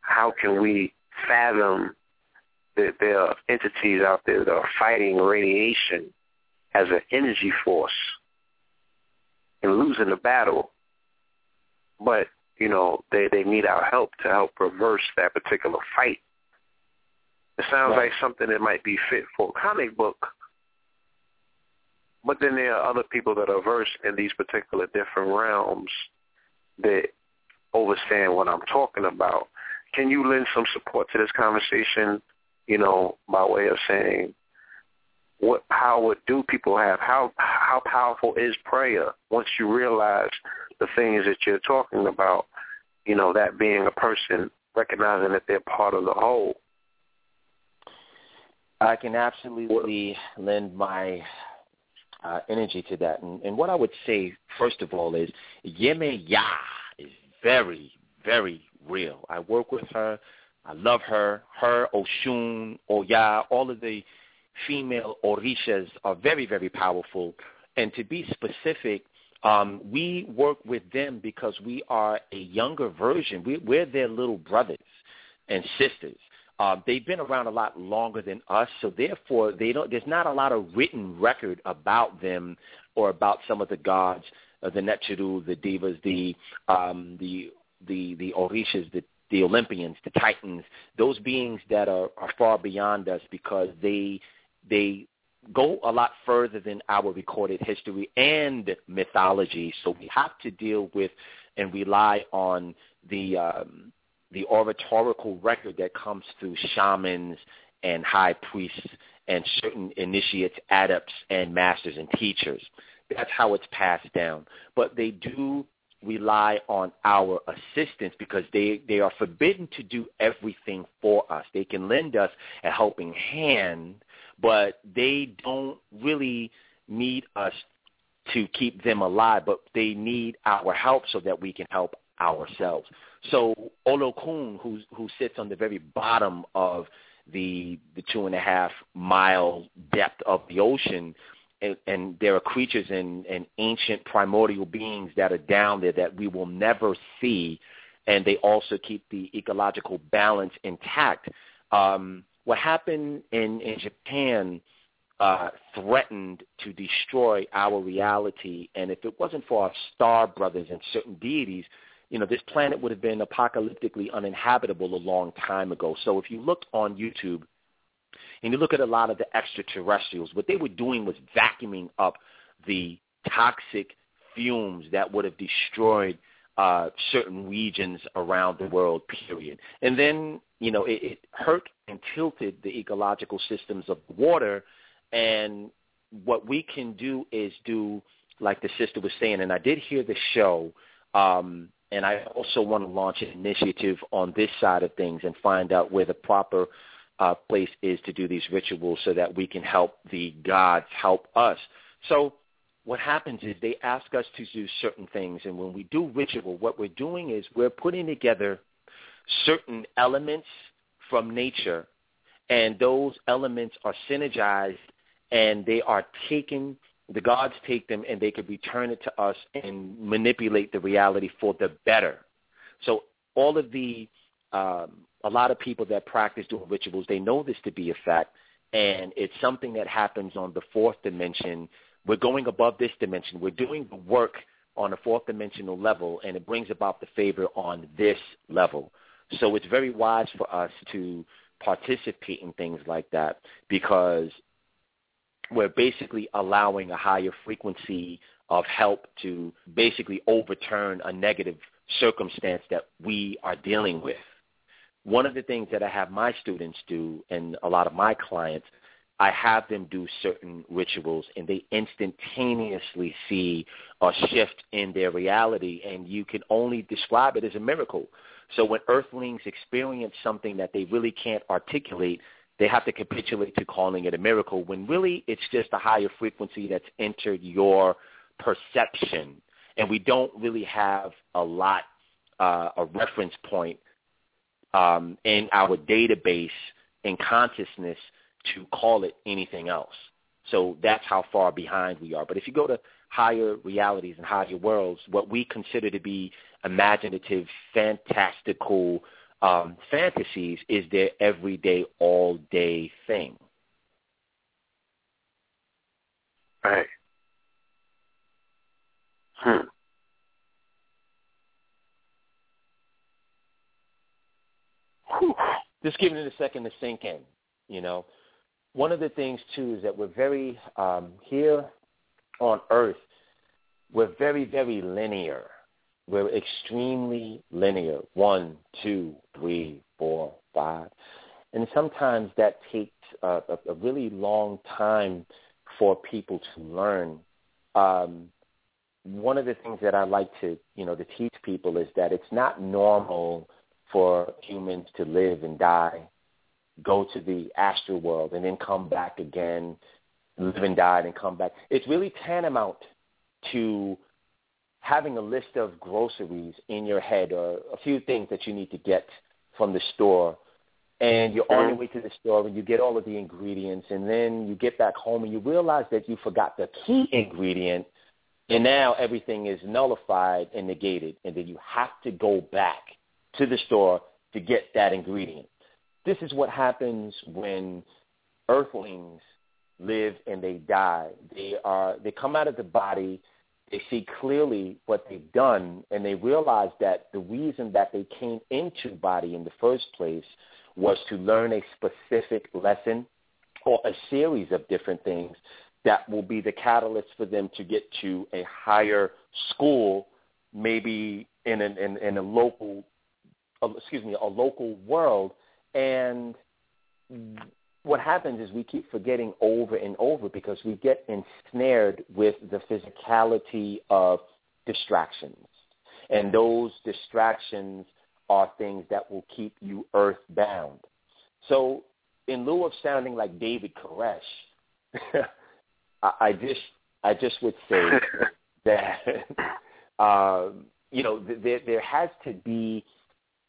how can we fathom that there are entities out there that are fighting radiation as an energy force and losing the battle, but, you know, they, they need our help to help reverse that particular fight. It sounds right. like something that might be fit for a comic book, but then there are other people that are versed in these particular different realms that understand what I'm talking about. Can you lend some support to this conversation, you know, by way of saying what power do people have? How how powerful is prayer once you realize the things that you're talking about? You know, that being a person recognizing that they're part of the whole. I can absolutely lend my uh, energy to that. And, and what I would say, first of all, is Yemaya is very, very real. I work with her. I love her. Her, Oshun, Oya, all of the female Orishas are very, very powerful. And to be specific, um, we work with them because we are a younger version. We, we're their little brothers and sisters. Uh, they've been around a lot longer than us, so therefore they don't. There's not a lot of written record about them or about some of the gods, uh, the Neteru, the Devas, the um, the the the Orishas, the the Olympians, the Titans, those beings that are, are far beyond us because they they go a lot further than our recorded history and mythology. So we have to deal with and rely on the um, the oratorical record that comes through shamans and high priests and certain initiates, adepts, and masters and teachers. That's how it's passed down. But they do rely on our assistance because they, they are forbidden to do everything for us. They can lend us a helping hand, but they don't really need us to keep them alive, but they need our help so that we can help ourselves. So Olokun, who who sits on the very bottom of the the two and a half mile depth of the ocean, and, and there are creatures and, and ancient primordial beings that are down there that we will never see, and they also keep the ecological balance intact. Um, what happened in in Japan uh, threatened to destroy our reality, and if it wasn't for our star brothers and certain deities, you know, this planet would have been apocalyptically uninhabitable a long time ago. So if you look on YouTube and you look at a lot of the extraterrestrials, what they were doing was vacuuming up the toxic fumes that would have destroyed uh, certain regions around the world, period. And then, you know, it, it hurt and tilted the ecological systems of water. And what we can do is do, like the sister was saying, and I did hear the show, um, and I also want to launch an initiative on this side of things and find out where the proper uh, place is to do these rituals so that we can help the gods help us. So what happens is they ask us to do certain things, and when we do ritual, what we're doing is we're putting together certain elements from nature, and those elements are synergized, and they are taken the gods take them and they could return it to us and manipulate the reality for the better. So all of the, um, a lot of people that practice doing rituals, they know this to be a fact, and it's something that happens on the fourth dimension. We're going above this dimension. We're doing the work on a fourth dimensional level, and it brings about the favor on this level. So it's very wise for us to participate in things like that because we're basically allowing a higher frequency of help to basically overturn a negative circumstance that we are dealing with. one of the things that I have my students do and a lot of my clients, I have them do certain rituals and they instantaneously see a shift in their reality and you can only describe it as a miracle. So when earthlings experience something that they really can't articulate, they have to capitulate to calling it a miracle when really it's just a higher frequency that's entered your perception. And we don't really have a lot, uh, a reference point um, in our database and consciousness to call it anything else. So that's how far behind we are. But if you go to higher realities and higher worlds, what we consider to be imaginative, fantastical um, fantasies is their everyday, all-day thing. Right. Hmm. Just giving it a second to sink in, you know. One of the things too is that we're very um, here on Earth. We're very, very linear. We're extremely linear. One, two, three, four, five, and sometimes that takes a, a, really long time for people to learn. Um, one of the things that I like to, you know, to teach people is that it's not normal for humans to live and die, go to the astral world, and then come back again, live and die, and come back. It's really tantamount to having a list of groceries in your head or a few things that you need to get from the store and you're on your mm-hmm. way to the store and you get all of the ingredients and then you get back home and you realize that you forgot the key ingredient and now everything is nullified and negated and then you have to go back to the store to get that ingredient. This is what happens when earthlings live and they die. They are they come out of the body, they see clearly what they've done, and they realize that the reason that they came into body in the first place was to learn a specific lesson or a series of different things that will be the catalyst for them to get to a higher school, maybe in, an, in, in a local a, excuse me, a local world. And what happens is we keep forgetting over and over because we get ensnared with the physicality of distractions. And those distractions are things that will keep you earthbound. So in lieu of sounding like David Koresh, I, I just I just would say that um, you know there there has to be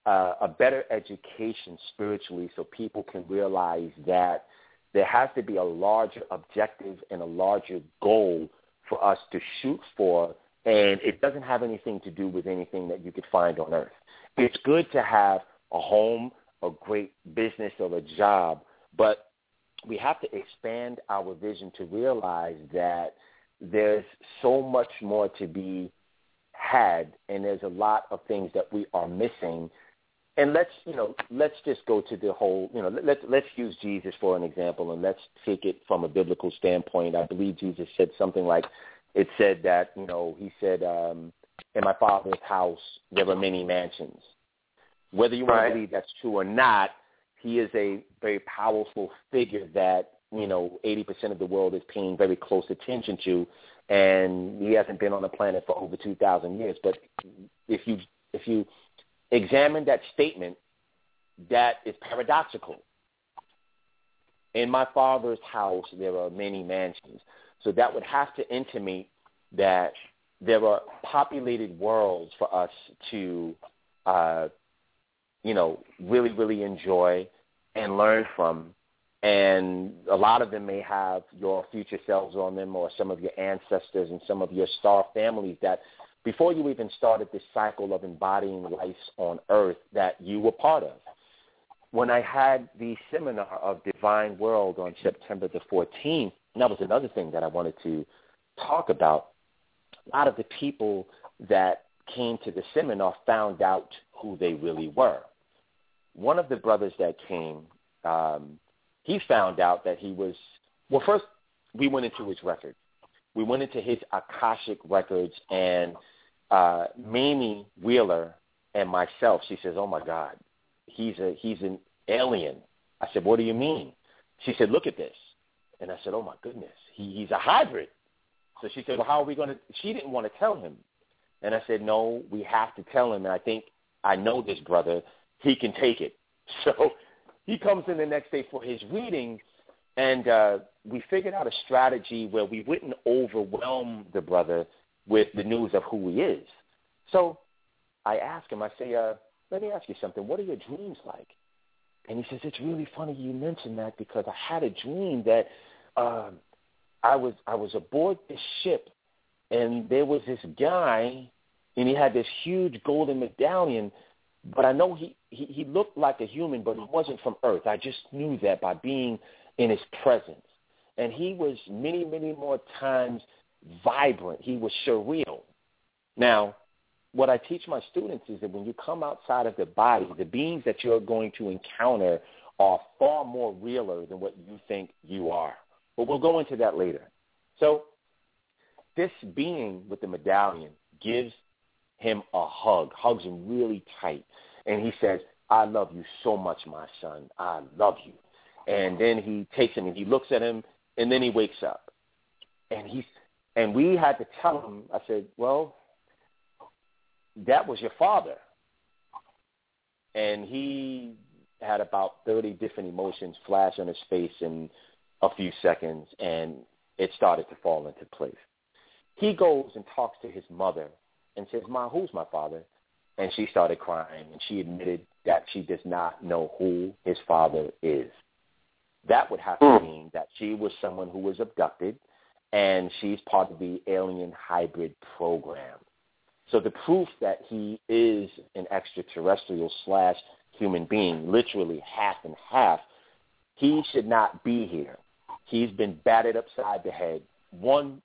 uh, a better education spiritually so people can realize that there has to be a larger objective and a larger goal for us to shoot for, and it doesn't have anything to do with anything that you could find on earth. It's good to have a home, a great business, or a job, but we have to expand our vision to realize that there's so much more to be had, and there's a lot of things that we are missing and let's you know let's just go to the whole you know let's let's use Jesus for an example and let's take it from a biblical standpoint. I believe Jesus said something like it said that you know he said um, in my father's house there are many mansions. Whether you want to believe that's true or not, he is a very powerful figure that you know 80% of the world is paying very close attention to, and he hasn't been on the planet for over 2,000 years. But if you if you examine that statement, that is paradoxical. In my father's house, there are many mansions. So that would have to intimate that there are populated worlds for us to, uh, you know, really, really enjoy and learn from. And a lot of them may have your future selves on them or some of your ancestors and some of your star families that before you even started this cycle of embodying life on earth that you were part of. When I had the seminar of Divine World on September the 14th, and that was another thing that I wanted to talk about, a lot of the people that came to the seminar found out who they really were. One of the brothers that came, um, he found out that he was, well, first we went into his record. We went into his Akashic records and uh, Mamie Wheeler and myself, she says, oh my God, he's a he's an alien. I said, what do you mean? She said, look at this. And I said, oh my goodness, he, he's a hybrid. So she said, well, how are we going to? She didn't want to tell him. And I said, no, we have to tell him. And I think I know this brother. He can take it. So he comes in the next day for his reading, and uh, we figured out a strategy where we wouldn't overwhelm the brother with the news of who he is. So I ask him, I say, uh, let me ask you something. What are your dreams like? And he says, it's really funny you mentioned that because I had a dream that um, I was I was aboard this ship, and there was this guy, and he had this huge golden medallion, but I know he, he he looked like a human, but he wasn't from Earth. I just knew that by being in his presence, and he was many many more times vibrant. He was surreal. Now, what I teach my students is that when you come outside of the body, the beings that you're going to encounter are far more realer than what you think you are. But we'll go into that later. So this being with the medallion gives him a hug, hugs him really tight. And he says, I love you so much, my son. I love you. And then he takes him and he looks at him and then he wakes up. And he's and we had to tell him, I said, Well, that was your father. And he had about 30 different emotions flash on his face in a few seconds, and it started to fall into place. He goes and talks to his mother and says, Ma, who's my father? And she started crying, and she admitted that she does not know who his father is. That would have to hmm. mean that she was someone who was abducted, and she's part of the alien hybrid program. So the proof that he is an extraterrestrial slash human being, literally half and half, he should not be here. He's been batted upside the head. One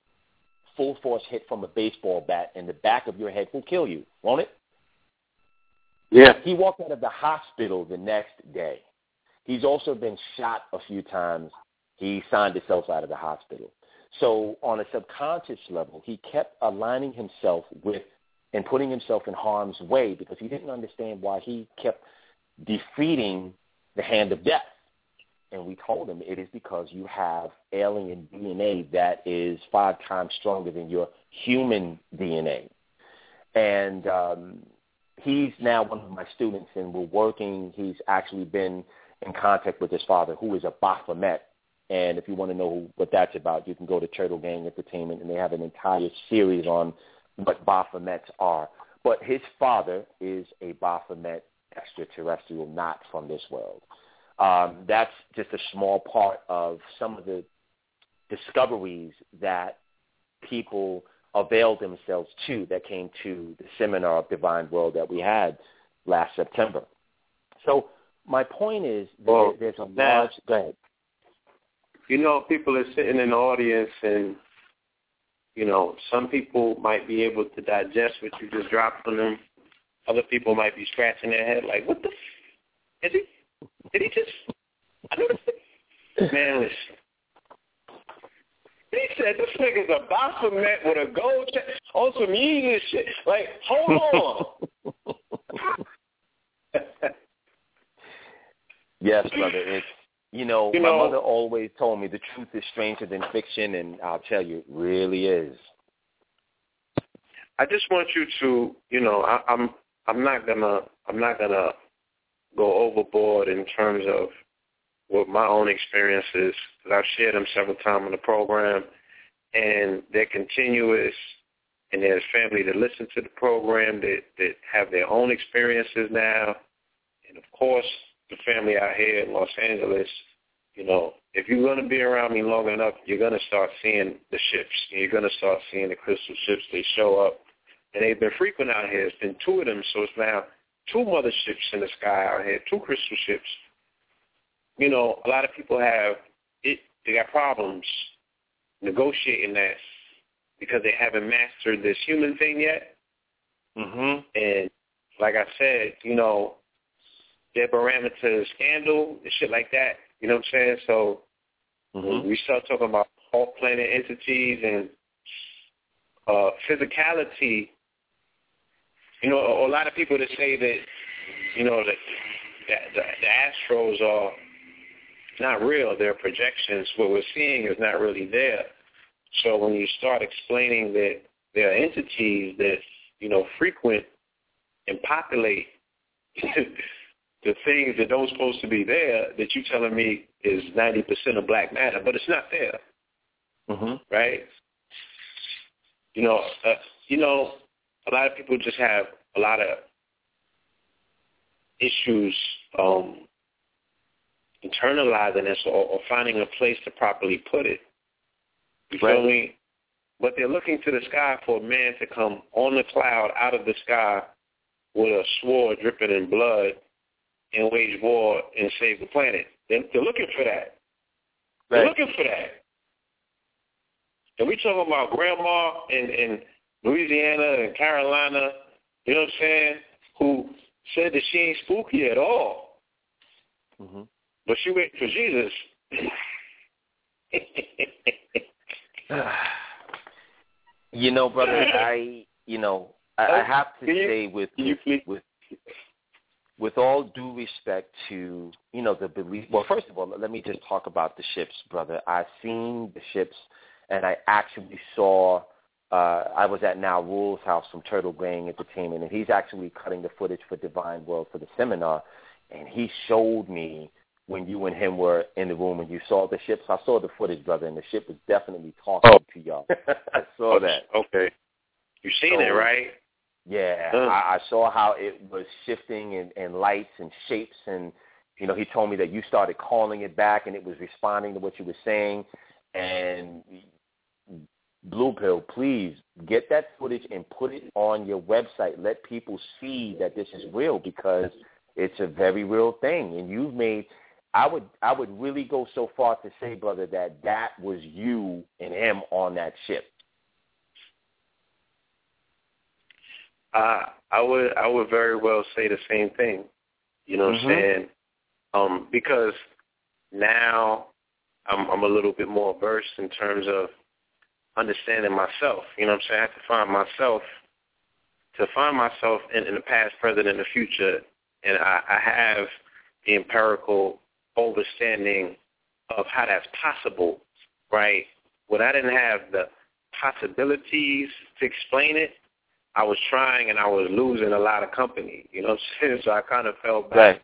full force hit from a baseball bat in the back of your head will kill you, won't it? Yeah. He walked out of the hospital the next day. He's also been shot a few times. He signed himself out of the hospital. So on a subconscious level, he kept aligning himself with and putting himself in harm's way because he didn't understand why he kept defeating the hand of death. And we told him it is because you have alien DNA that is five times stronger than your human DNA. And um, he's now one of my students, and we're working. He's actually been in contact with his father, who is a Baphomet. And if you want to know what that's about, you can go to Turtle Gang Entertainment, and they have an entire series on what Baphomets are. But his father is a Baphomet extraterrestrial, not from this world. Um, that's just a small part of some of the discoveries that people availed themselves to that came to the seminar of Divine World that we had last September. So my point is well, there's a large. Go ahead. You know, people are sitting in the audience and you know, some people might be able to digest what you just dropped on them. Other people might be scratching their head like, what the f- is he? Did he just? I know this. Man, listen. He said this nigga's a Baphomet with a gold check on some Yeezy shit. Like, hold on. yes, brother. It's you know, you my know, mother always told me the truth is stranger than fiction, and I'll tell you, it really is. I just want you to, you know, I, I'm I'm not gonna I'm not gonna go overboard in terms of what my own experiences. Cause I've shared them several times on the program, and they're continuous. And there's family that listen to the program that that have their own experiences now, and of course the family out here in Los Angeles, you know, if you're going to be around me long enough, you're going to start seeing the ships. You're going to start seeing the crystal ships. They show up, and they've been frequent out here. It's been two of them, so it's now two motherships in the sky out here, two crystal ships. You know, a lot of people have it. They got problems negotiating that because they haven't mastered this human thing yet. Mhm. And like I said, you know, their barometer scandal and shit like that. You know what I'm saying? So mm-hmm. we start talking about off-planet entities and uh, physicality. You know, a, a lot of people that say that, you know, that the, the, the Astros are not real. They're projections. What we're seeing is not really there. So when you start explaining that there are entities that you know frequent and populate the things that don't supposed to be there, that you telling me is ninety percent of black matter, but it's not there, mm-hmm. right? You know, uh, you know, a lot of people just have a lot of issues um, internalizing this or, or finding a place to properly put it. You right. feel me? But they're looking to the sky for a man to come on the cloud out of the sky with a sword dripping in blood and wage war and save the planet. They're, they're looking for that. They're Right. looking for that. And we talking about grandma in, in Louisiana and Carolina, you know what I'm saying, who said that she ain't spooky at all. Mm-hmm. But she waiting for Jesus. You know, brother, I you know I, I have to say with you with with all due respect to you know the belief. Well, first of all, let me just talk about the ships, brother. I've seen the ships, and I actually saw. Uh, I was at Now Rules House from Turtle Gang Entertainment, and he's actually cutting the footage for Divine World for the seminar, and he showed me when you and him were in the room and you saw the ships. I saw the footage, brother, and the ship was definitely talking Oh. to y'all. I saw that. Okay. You seen it, right? Yeah, Uh. I, I saw how it was shifting and, and lights and shapes, and you know, he told me that you started calling it back, and it was responding to what you were saying. And Blue Pill, please get that footage and put it on your website. Let people see that this is real because it's a very real thing. And you've made. I would I would really go so far to say, brother, that that was you and him on that ship. Uh, I would I would very well say the same thing. You know what Mhm. I'm saying? Um, because now I'm I'm a little bit more versed in terms of understanding myself. You know what I'm saying? I have to find myself to find myself in, in the past, present, and the future, and I, I have the empirical understanding of how that's possible, right? When I didn't have the possibilities to explain it, I was trying and I was losing a lot of company. You know what I'm saying? So I kind of fell back.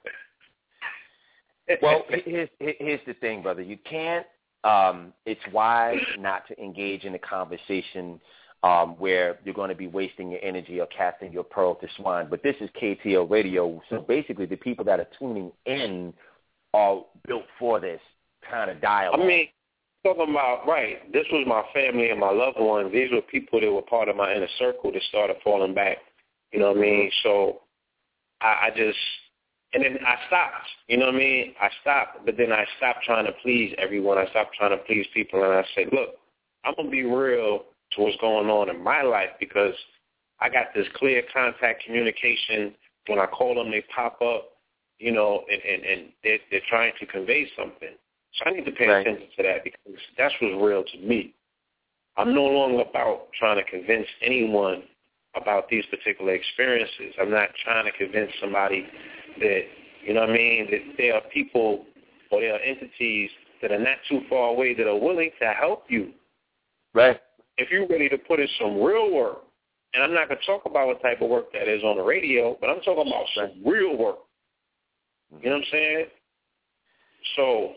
well, here's here's the thing, brother. You can't. Um, it's wise not to engage in a conversation um, where you're going to be wasting your energy or casting your pearl to swine. But this is KTL Radio, so basically the people that are tuning in are built for this kind of I dialogue. mean, talking about right. This was my family and my loved ones. These were people that were part of my inner circle that started falling back. You know what I mean? So I, I just and then I stopped. You know what I mean? I stopped, but then I stopped trying to please everyone. I stopped trying to please people, and I said, look, I'm gonna be real to what's going on in my life because I got this clear contact communication. When I call them, they pop up. You know, and and, and they're, they're trying to convey something. So I need to pay Right. attention to that because that's what's real to me. I'm mm-hmm. no longer about trying to convince anyone about these particular experiences. I'm not trying to convince somebody that, you know what I mean, that there are people or there are entities that are not too far away that are willing to help you. right? If you're ready to put in some real work, and I'm not going to talk about what type of work that is on the radio, but I'm talking about some real work. You know mm-hmm. what I'm saying? So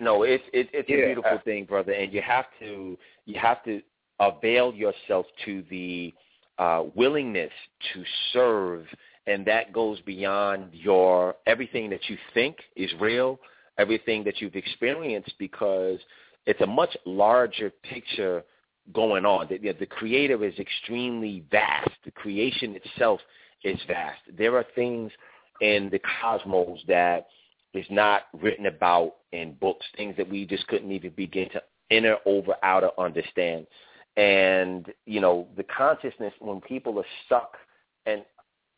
No, it's it, it's Yeah. a beautiful thing, brother, and you have to you have to avail yourself to the uh, willingness to serve, and that goes beyond your everything that you think is real, everything that you've experienced, because it's a much larger picture going on. The, the creator is extremely vast. The creation itself is vast. There are things in the cosmos that is not written about in books, things that we just couldn't even begin to inner, over, outer understand. And, you know, the consciousness when people are stuck and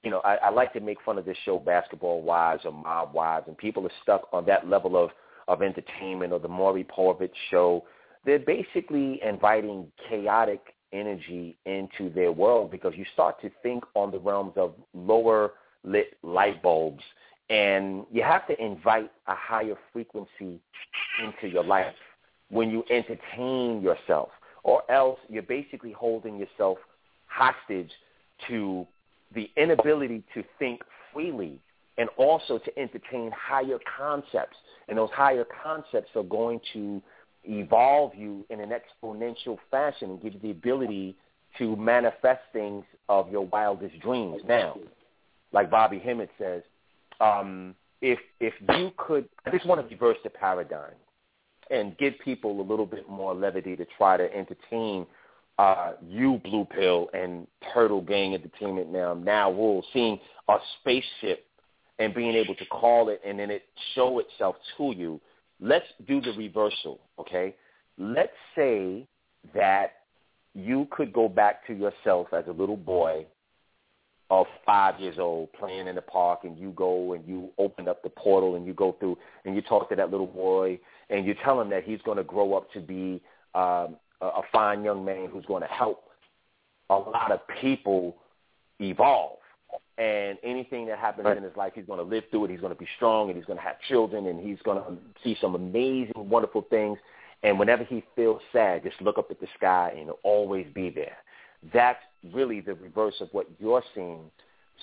you know, I, I like to make fun of this show Basketball Wives or Mob Wives and people are stuck on that level of, of entertainment or the Maury Povich show. They're basically inviting chaotic energy into their world because you start to think on the realms of lower lit light bulbs And you have to invite a higher frequency into your life when you entertain yourself, or else you're basically holding yourself hostage to the inability to think freely and also to entertain higher concepts. And those higher concepts are going to evolve you in an exponential fashion and give you the ability to manifest things of your wildest dreams. Now, like Bobby Hemmitt says, um, if if you could, I just want to reverse the paradigm and give people a little bit more levity to try to entertain uh, you, Blue Pill, and Turtle Gang Entertainment now, now Rule, seeing a spaceship and being able to call it and then it show itself to you. Let's do the reversal, okay? Let's say that you could go back to yourself as a little boy of five years old playing in the park and you go and you open up the portal and you go through and you talk to that little boy and you tell him that he's going to grow up to be um, a, a fine young man who's going to help a lot of people evolve. And anything that happens right. in his life, he's going to live through it. He's going to be strong, and he's going to have children, and he's going to see some amazing, wonderful things. And whenever he feels sad, just look up at the sky, and it'll always be there. That's really the reverse of what you're seeing.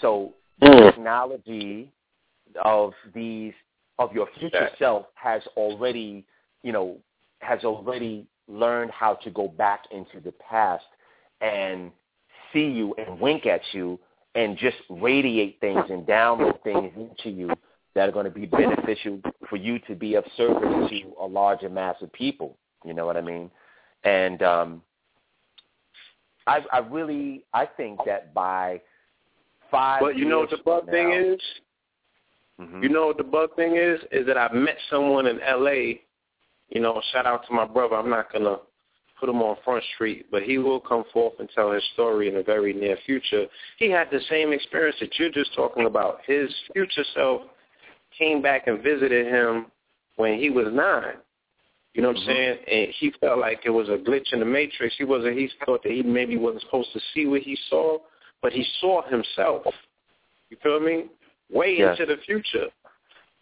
So the mm. technology of these of your future self has already, you know, has already learned how to go back into the past and see you and wink at you and just radiate things and download things into you that are going to be beneficial for you to be of service to a larger mass of people. You know what I mean? And um, I, I really, I think that by five. But you know what the bug now, thing is? Mm-hmm. You know what the bug thing is? Is that I met someone in L.A. You know, shout out to my brother. I'm not gonna put him on Front Street, but he will come forth and tell his story in the very near future. He had the same experience that you're just talking about. His future self came back and visited him when he was nine. You know what I'm mm-hmm. saying? And he felt like it was a glitch in the matrix. He wasn't. He thought that he maybe wasn't supposed to see what he saw, but he saw himself. You feel me? Way yes. into the future,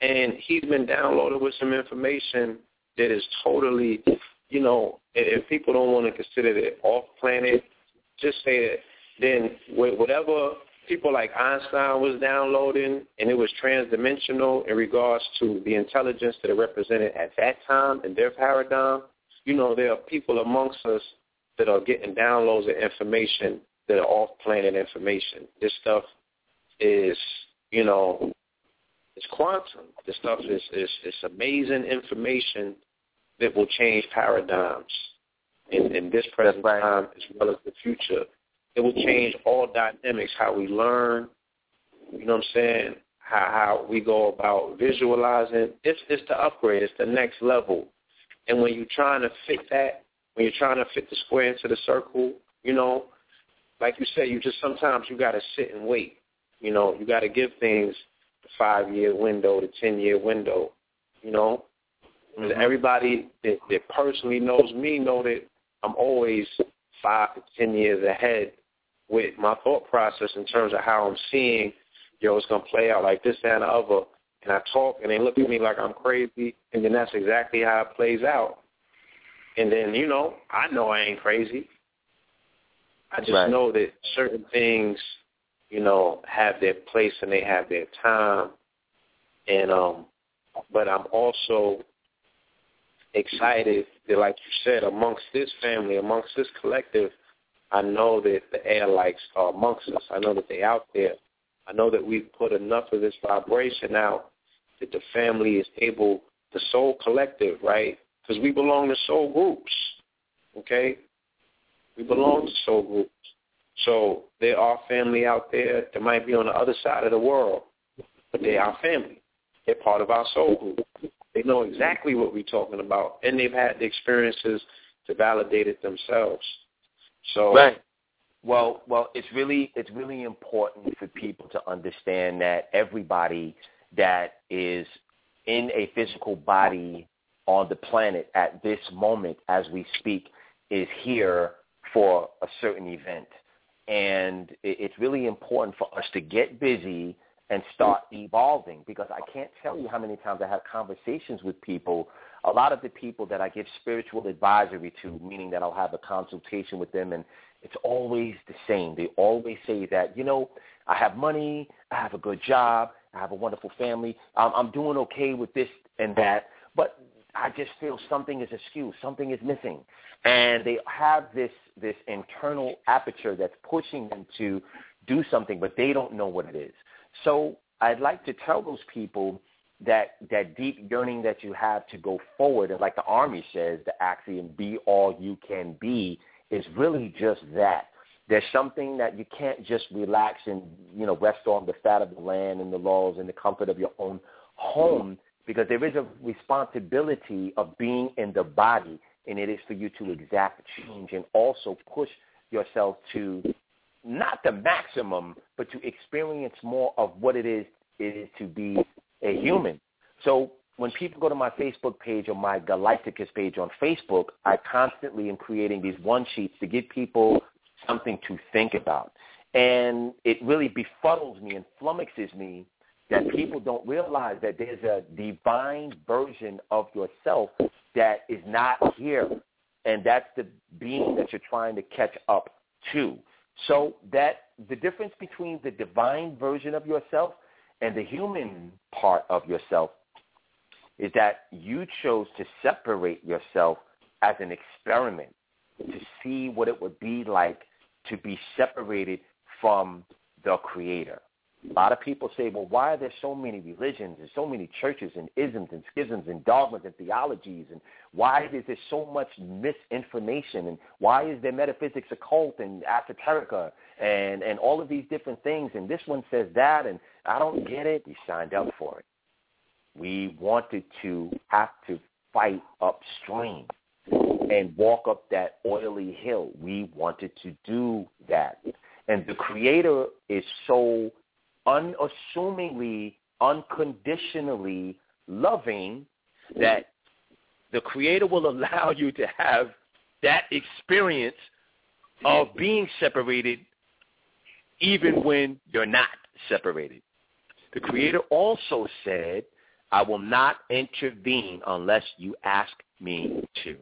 and he's been downloaded with some information that is totally, you know, if people don't want to consider it off planet, just say that then whatever people like Einstein was downloading, and it was transdimensional in regards to the intelligence that it represented at that time in their paradigm. You know, there are people amongst us that are getting downloads of information that are off-planet information. This stuff is, you know, it's quantum. This stuff is is, is amazing information that will change paradigms in, in this present right. time as well as the future. It will change all dynamics, how we learn, you know what I'm saying, how, how we go about visualizing. It's, it's the upgrade. It's the next level. And when you're trying to fit that, when you're trying to fit the square into the circle, you know, like you said, you just sometimes you got to sit and wait. You know, you got to give things the five-year window, the ten-year window. You know, mm-hmm. everybody that, that personally knows me know that I'm always five to ten years ahead with my thought process in terms of how I'm seeing, yo, it's gonna play out like this and the other. And I talk and they look at me like I'm crazy and then that's exactly how it plays out. And then, you know, I know I ain't crazy. I just right. know that certain things, you know, have their place and they have their time. And um but I'm also excited that, like you said, amongst this family, amongst this collective, I know that the air lights are amongst us. I know that they're out there. I know that we've put enough of this vibration out that the family is able, the soul collective, right? Because we belong to soul groups, okay? We belong to soul groups. So there are family out there that might be on the other side of the world, but they are family. They're part of our soul group. They know exactly what we're talking about, and they've had the experiences to validate it themselves. So right. Well, well, it's really it's really important for people to understand that everybody that is in a physical body on the planet at this moment as we speak is here for a certain event. And it's really important for us to get busy and start evolving because I can't tell you how many times I have conversations with people. A lot of the people that I give spiritual advisory to, meaning that I'll have a consultation with them, and it's always the same. They always say that, you know, I have money, I have a good job, I have a wonderful family, I'm, I'm doing okay with this and that, but I just feel something is askew, something is missing, and they have this this internal aperture that's pushing them to do something, but they don't know what it is. So I'd like to tell those people that that deep yearning that you have to go forward, and like the army says, the axiom "Be all you can be" is really just that. There's something that you can't just relax and you know rest on the fat of the land and the laws and the comfort of your own home because there is a responsibility of being in the body and it is for you to exact change and also push yourself to not the maximum, but to experience more of what it is it is to be a human. So when people go to my Facebook page or my Galacticus page on Facebook, I constantly am creating these one sheets to give people something to think about. And it really befuddles me and flummoxes me that people don't realize that there's a divine version of yourself that is not here. And that's the being that you're trying to catch up to. So that the difference between the divine version of yourself and the human part of yourself is that you chose to separate yourself as an experiment to see what it would be like to be separated from the creator. A lot of people say, well, why are there so many religions and so many churches and isms and schisms and dogmas and theologies? And why is there so much misinformation? And why is there metaphysics occult and esoterica and, and all of these different things? And this one says that, and I don't get it. We signed up for it. We wanted to have to fight upstream and walk up that oily hill. We wanted to do that. And the Creator is so unassumingly, unconditionally loving that the Creator will allow you to have that experience of being separated even when you're not separated. The Creator also said, I will not intervene unless you ask me to.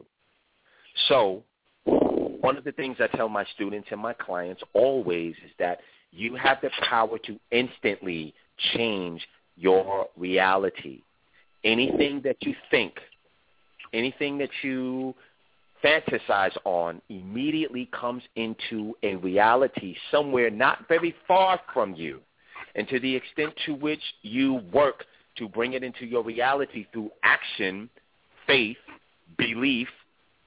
So one of the things I tell my students and my clients always is that you have the power to instantly change your reality. Anything that you think, anything that you fantasize on immediately comes into a reality somewhere not very far from you. And to the extent to which you work to bring it into your reality through action, faith, belief,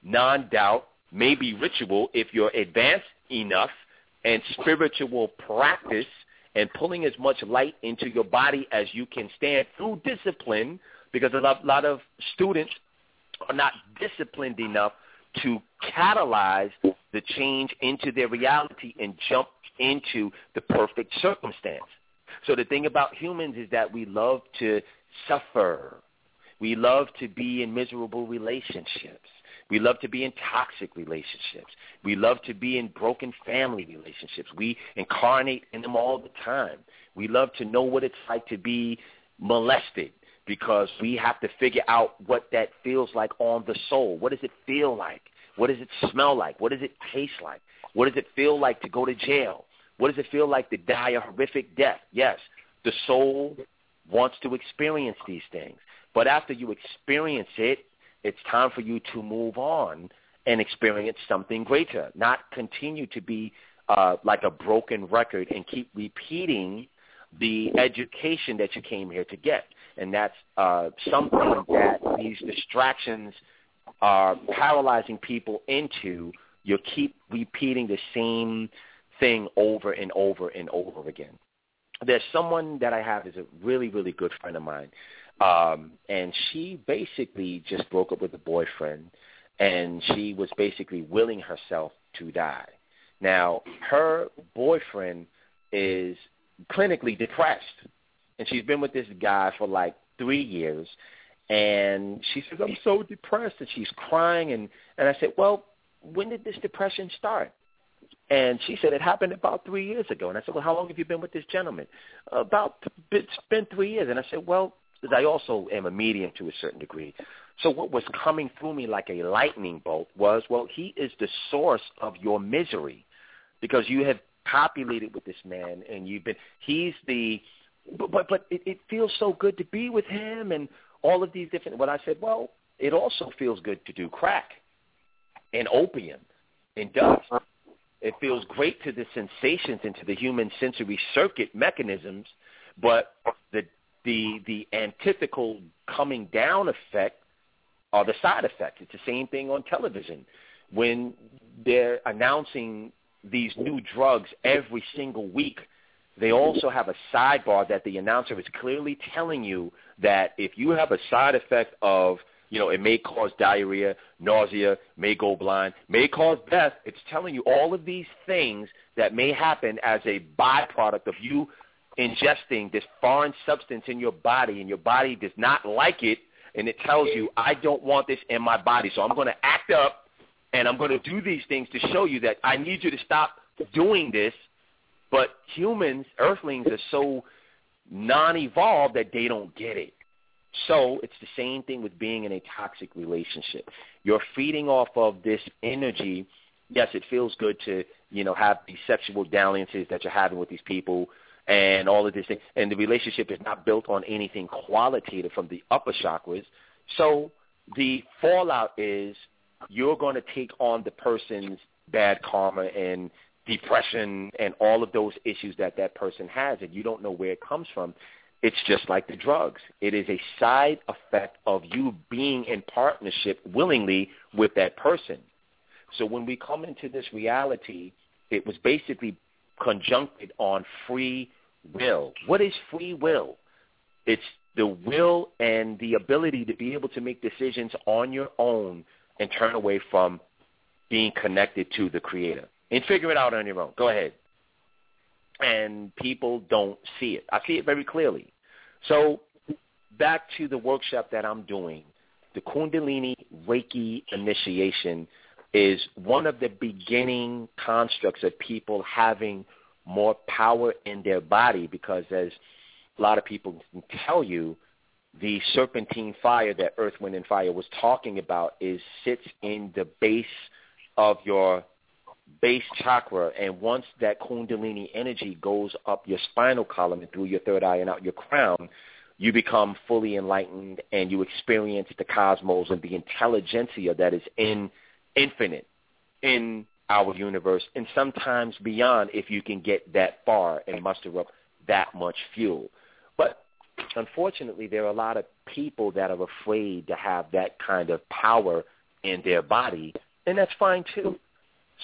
non-doubt, maybe ritual if you're advanced enough, and spiritual practice and pulling as much light into your body as you can stand through discipline because a lot, of students are not disciplined enough to catalyze the change into their reality and jump into the perfect circumstance. So the thing about humans is that we love to suffer. We love to be in miserable relationships. We love to be in toxic relationships. We love to be in broken family relationships. We incarnate in them all the time. We love to know what it's like to be molested because we have to figure out what that feels like on the soul. What does it feel like? What does it smell like? What does it taste like? What does it feel like to go to jail? What does it feel like to die a horrific death? Yes, the soul wants to experience these things. But after you experience it, it's time for you to move on and experience something greater, not continue to be uh, like a broken record and keep repeating the education that you came here to get. And that's uh, something that these distractions are paralyzing people into. You keep repeating the same thing over and over and over again. There's someone that I have is a really, really good friend of mine um, and she basically just broke up with a boyfriend, and she was basically willing herself to die. Now, her boyfriend is clinically depressed, and she's been with this guy for like three years. And she says, I'm so depressed, and she's crying. And, and I said, well, when did this depression start? And she said, it happened about three years ago. And I said, well, how long have you been with this gentleman? About, it's been three years. And I said, well, I also am a medium to a certain degree. So what was coming through me like a lightning bolt was, well, he is the source of your misery because you have populated with this man and you've been, he's the, but, but, but it, it feels so good to be with him and all of these different, what I said, well, it also feels good to do crack and opium and dust it feels great to the sensations and to the human sensory circuit mechanisms, but the the the antithetical coming down effect are the side effects. It's the same thing on television when they're announcing these new drugs every single week. They also have a sidebar that the announcer is clearly telling you that if you have a side effect of you know, it may cause diarrhea, nausea, may go blind, may cause death. It's telling you all of these things that may happen as a byproduct of you ingesting this foreign substance in your body and your body does not like it and it tells you, I don't want this in my body. So I'm going to act up and I'm going to do these things to show you that I need you to stop doing this. But humans, earthlings, are so non-evolved that they don't get it. So it's the same thing with being in a toxic relationship. You're feeding off of this energy. Yes, it feels good to, you know, have these sexual dalliances that you're having with these people and all of this thing. And the relationship is not built on anything qualitative from the upper chakras. So the fallout is you're going to take on the person's bad karma and depression and all of those issues that that person has, and you don't know where it comes from. It's just like the drugs. It is a side effect of you being in partnership willingly with that person. So when we come into this reality, it was basically conjuncted on free will. What is free will? It's the will and the ability to be able to make decisions on your own and turn away from being connected to the creator and figure it out on your own. Go ahead. And people don't see it. I see it very clearly. So back to the workshop that I'm doing, the Kundalini Reiki initiation is one of the beginning constructs of people having more power in their body because as a lot of people can tell you, the serpentine fire that Earth, Wind, and Fire was talking about is sits in the base of your base chakra. And once that kundalini energy goes up your spinal column and through your third eye and out your crown, you become fully enlightened and you experience the cosmos and the intelligentsia that is in infinite in our universe and sometimes beyond if you can get that far and muster up that much fuel. But unfortunately, there are a lot of people that are afraid to have that kind of power in their body, and that's fine too.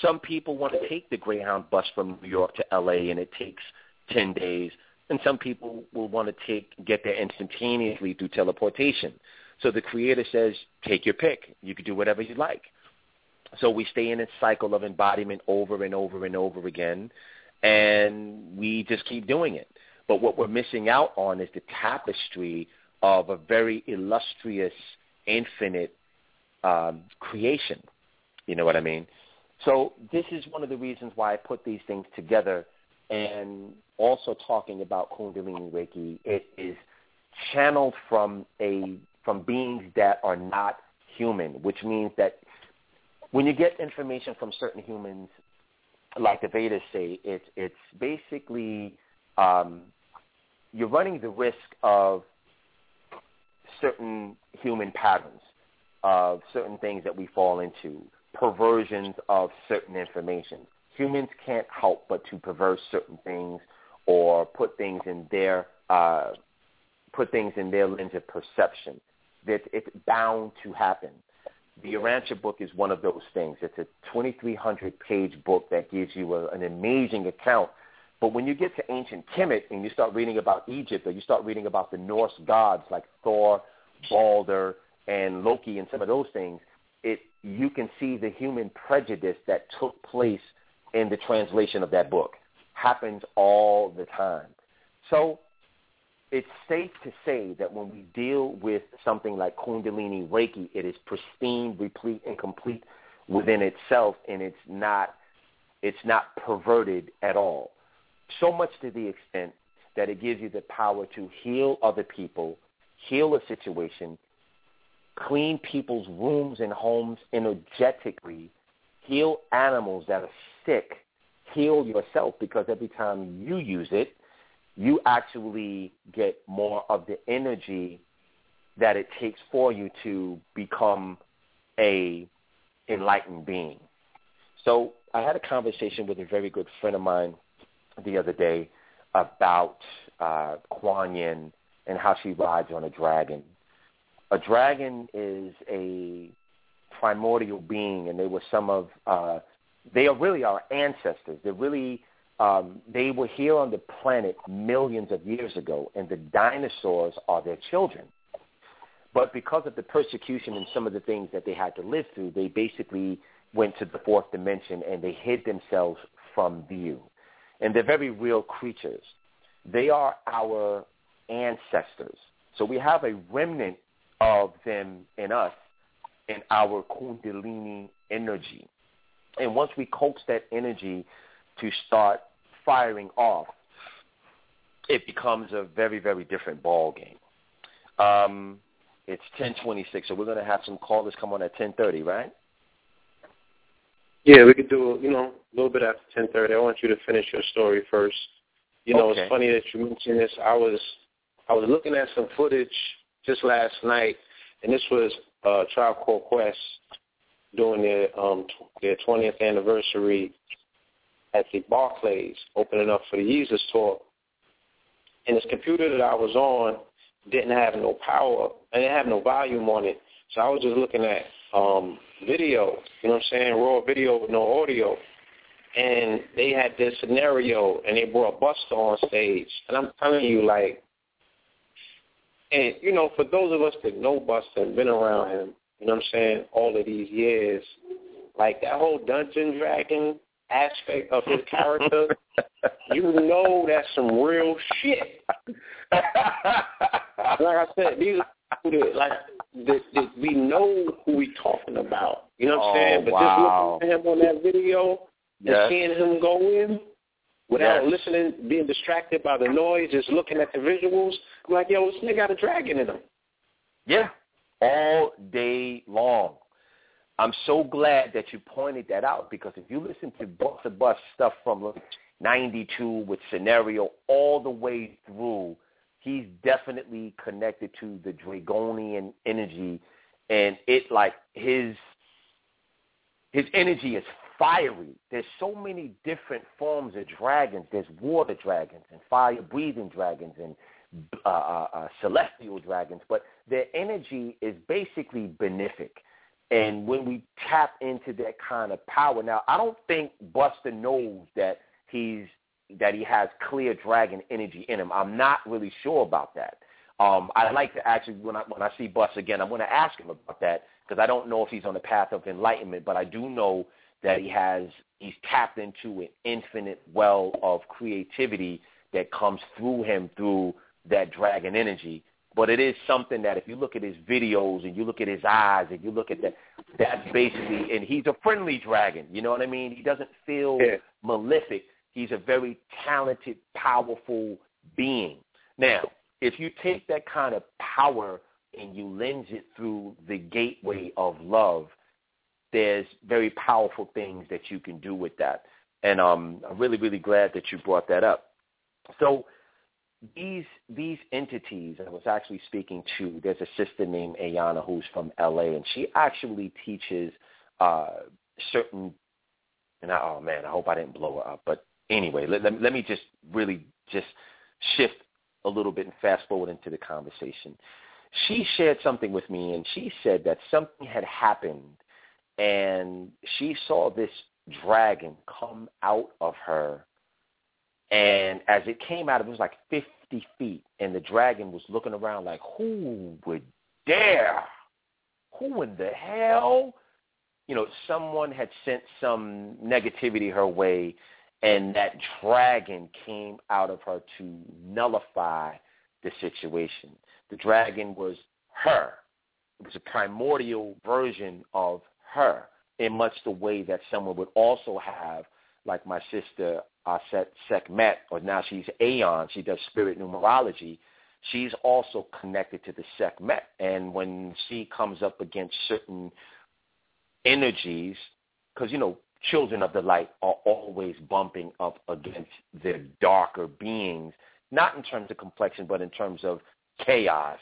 Some people want to take the Greyhound bus from New York to LA and it takes 10 days. And some people will want to take get there instantaneously through teleportation. So the creator says, take your pick. You can do whatever you like. So we stay in a cycle of embodiment over and over and over again, and we just keep doing it. But what we're missing out on is the tapestry of a very illustrious, infinite um, creation. You know what I mean? So this is one of the reasons why I put these things together and also talking about Kundalini Reiki. It is channeled from a from beings that are not human, which means that when you get information from certain humans, like the Vedas say, it's it's basically um, you're running the risk of certain human patterns, of certain things that we fall into perversions of certain information. Humans can't help but to perverse certain things or put things in their uh, put things in their lens of perception. That it's bound to happen. The Urantia book is one of those things. It's a 2,300 page book that gives you a, an amazing account. But when you get to ancient Kemet and you start reading about Egypt or you start reading about the Norse gods like Thor, Balder, and Loki and some of those things, it you can see the human prejudice that took place in the translation of that book happens all the time. So it's safe to say that when we deal with something like Kundalini Reiki, it is pristine, replete, and complete within itself, and it's not it's not perverted at all. So much to the extent that it gives you the power to heal other people, heal a situation, clean people's rooms and homes energetically, heal animals that are sick, heal yourself because every time you use it, you actually get more of the energy that it takes for you to become a enlightened being. So I had a conversation with a very good friend of mine the other day about uh, Kuan Yin and how she rides on a dragon. A dragon is a primordial being, and they were some of uh, they are really our ancestors. They're really um, they were here on the planet millions of years ago, and the dinosaurs are their children. But because of the persecution and some of the things that they had to live through, they basically went to the fourth dimension and they hid themselves from view. And they're very real creatures. They are our ancestors. So we have a remnant of them in us in our kundalini energy. And once we coax that energy to start firing off, it becomes a very, very different ball game. Um, it's 10:26, so we're going to have some callers come on at 10:30, right? Yeah, we could do you know a little bit after 10:30. I want you to finish your story first. You know, Okay. it's funny that you mentioned this. I was I was looking at some footage just last night, and this was uh, Tribe Called Quest doing their um their 20th anniversary at the Barclays, opening up for the Yeezus tour. And this computer that I was on didn't have no power and it had no volume on it. So I was just looking at um video, you know what I'm saying, raw video with no audio. And they had this scenario and they brought Busta on stage. And I'm telling you, like and you know, for those of us that know Busta and been around him, you know what I'm saying, all of these years, like that whole Dungeon Dragon aspect of his character, you know that's some real shit. like I said, these are like that, that we know who we talking about. You know what I'm Oh, saying? But wow. just looking at him on that video Yes. and seeing him go in without Yes. listening, being distracted by the noise, just looking at the visuals, I'm like, yo, this nigga got a dragon in him. Yeah, all day long. I'm so glad that you pointed that out because if you listen to Bus to Bus stuff from like 92 with scenario all the way through, he's definitely connected to the Dragonian energy and it like his his energy is fiery. There's so many different forms of dragons. There's water dragons and fire-breathing dragons and uh, uh, uh, celestial dragons, but their energy is basically benefic. And when we tap into that kind of power, now I don't think Busta knows that he's that he has clear dragon energy in him. I'm not really sure about that. Um, I'd like to actually when I when I see Busta again, I'm going to ask him about that because I don't know if he's on the path of enlightenment, but I do know that he has he's tapped into an infinite well of creativity that comes through him through that dragon energy. But it is something that if you look at his videos and you look at his eyes and you look at that, that's basically, and he's a friendly dragon. You know what I mean? He doesn't feel Yeah. malefic. He's a very talented, powerful being. Now, if you take that kind of power and you lens it through the gateway of love, there's very powerful things that you can do with that. And um, I'm really, really glad that you brought that up. So these these entities, I was actually speaking to. There's a sister named Ayana who's from LA, and she actually teaches uh, certain. And I, oh man, I hope I didn't blow her up. But anyway, let, let, let me just really just shift a little bit and fast forward into the conversation. She shared something with me, and she said that something had happened, and she saw this dragon come out of her and as it came out, of it was like 50 feet, and the dragon was looking around like, who would dare? Who in the hell? You know, someone had sent some negativity her way, and that dragon came out of her to nullify the situation. The dragon was her. It was a primordial version of her in much the way that someone would also have like my sister Aset Sekhmet, or now she's Aeon. She does spirit numerology. She's also connected to the Sekhmet, and when she comes up against certain energies, because you know children of the light are always bumping up against their darker beings, not in terms of complexion, but in terms of chaos.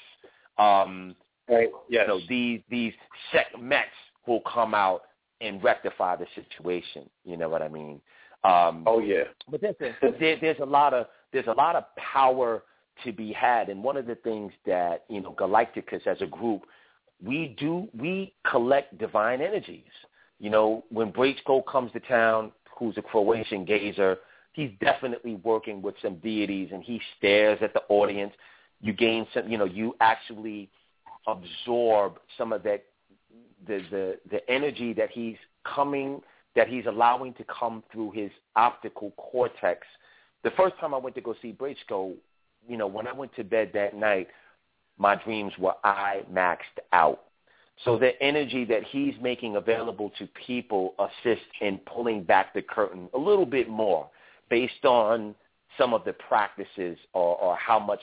Um, right. Yes. You know, these these Sekhmets will come out and rectify the situation. You know what I mean? Um, oh yeah. But there's a, there, there's a lot of there's a lot of power to be had, and one of the things that you know Galacticus as a group we do we collect divine energies. You know, when Braco comes to town, who's a Croatian gazer, he's definitely working with some deities, and he stares at the audience. You gain some, you know, you actually absorb some of that the the the energy that he's coming that he's allowing to come through his optical cortex. The first time I went to go see Braco, you know, when I went to bed that night, my dreams were I maxed out. So the energy that he's making available to people assists in pulling back the curtain a little bit more based on some of the practices or, or how much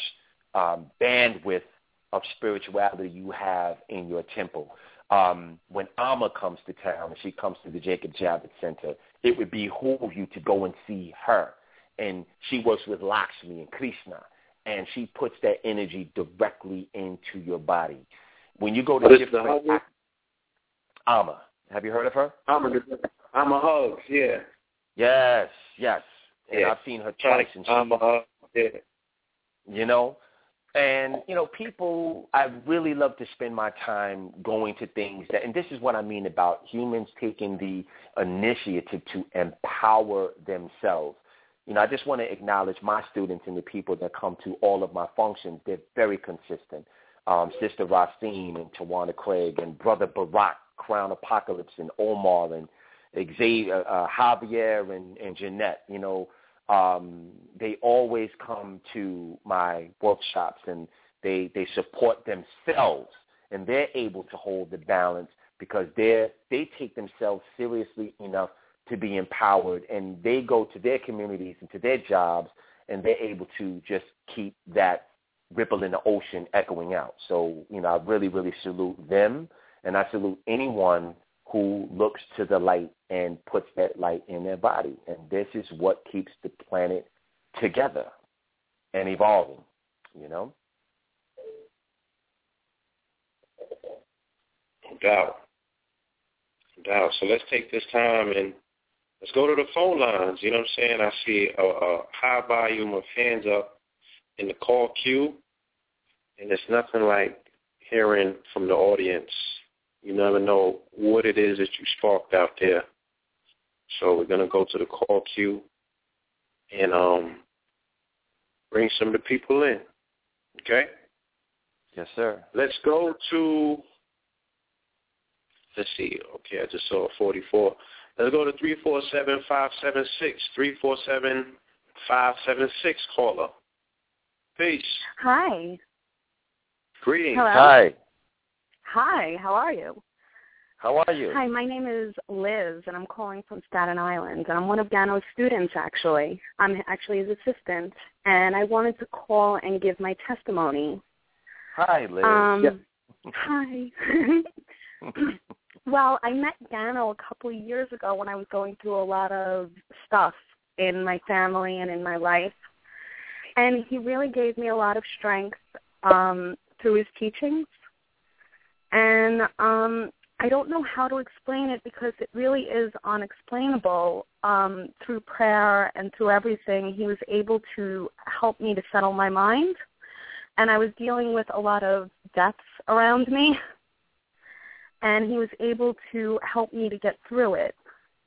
um, bandwidth of spirituality you have in your temple. Um, when Amma comes to town and she comes to the Jacob Javits Center, it would behoove you to go and see her. And she works with Lakshmi and Krishna, and she puts that energy directly into your body. When you go to different Amma, have you heard of her? Amma, Amma hugs, yeah. Yes, yes. And yeah. I've seen her twice. And she, Amma hugs, yeah. You know, and you know, people, I really love to spend my time going to things that, and this is what I mean about humans taking the initiative to empower themselves. You know, I just want to acknowledge my students and the people that come to all of my functions. They're very consistent. Um, Sister Racine and Tawana Craig and Brother Barack, Crown Apocalypse and Omar and Xavier, uh, Javier and, and Jeanette. You know, um, they always come to my workshops and they they support themselves and they're able to hold the balance because they they take themselves seriously enough to be empowered and they go to their communities and to their jobs and they're able to just keep that ripple in the ocean echoing out. So, you know, I really, really salute them and I salute anyone who looks to the light and puts that light in their body. And this is what keeps the planet together and evolving, you know? No doubt. No doubt. So let's take this time and let's go to the phone lines. You know what I'm saying? I see a, a high volume of hands up in the call queue, and it's nothing like hearing from the audience you never know what it is that you sparked out there. So we're gonna go to the call queue and um bring some of the people in. Okay? Yes, sir. Let's go to let's see, okay, I just saw forty four. Let's go to three four seven five seven six. Three four seven five seven six caller. Peace. Hi. Greetings. Hello? Hi. Hi, how are you? How are you? Hi, my name is Liz, and I'm calling from Staten Island, and I'm one of Gano's students, actually. I'm actually his assistant, and I wanted to call and give my testimony. Hi, Liz. Um, Hi. well, I met Gano a couple of years ago when I was going through a lot of stuff in my family and in my life, and he really gave me a lot of strength um, through his teachings and um, I don't know how to explain it because it really is unexplainable. Um, through prayer and through everything, he was able to help me to settle my mind. And I was dealing with a lot of deaths around me. And he was able to help me to get through it.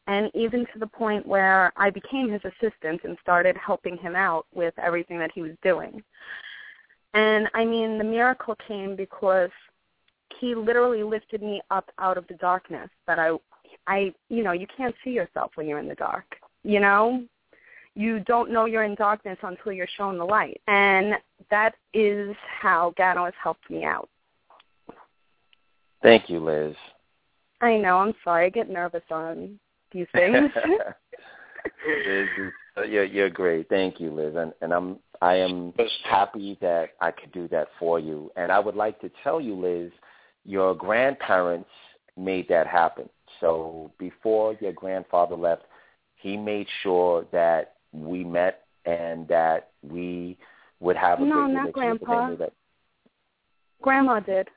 And even to the point where I became his assistant and started helping him out with everything that he was doing. And I mean, the miracle came because he literally lifted me up out of the darkness that I I you know, you can't see yourself when you're in the dark. You know? You don't know you're in darkness until you're shown the light. And that is how Gano has helped me out. Thank you, Liz. I know, I'm sorry, I get nervous on these things. Liz, you're you're great. Thank you, Liz, and and I'm I am happy that I could do that for you. And I would like to tell you, Liz, your grandparents made that happen. So before your grandfather left, he made sure that we met and that we would have a no, not grandpa. That- Grandma did.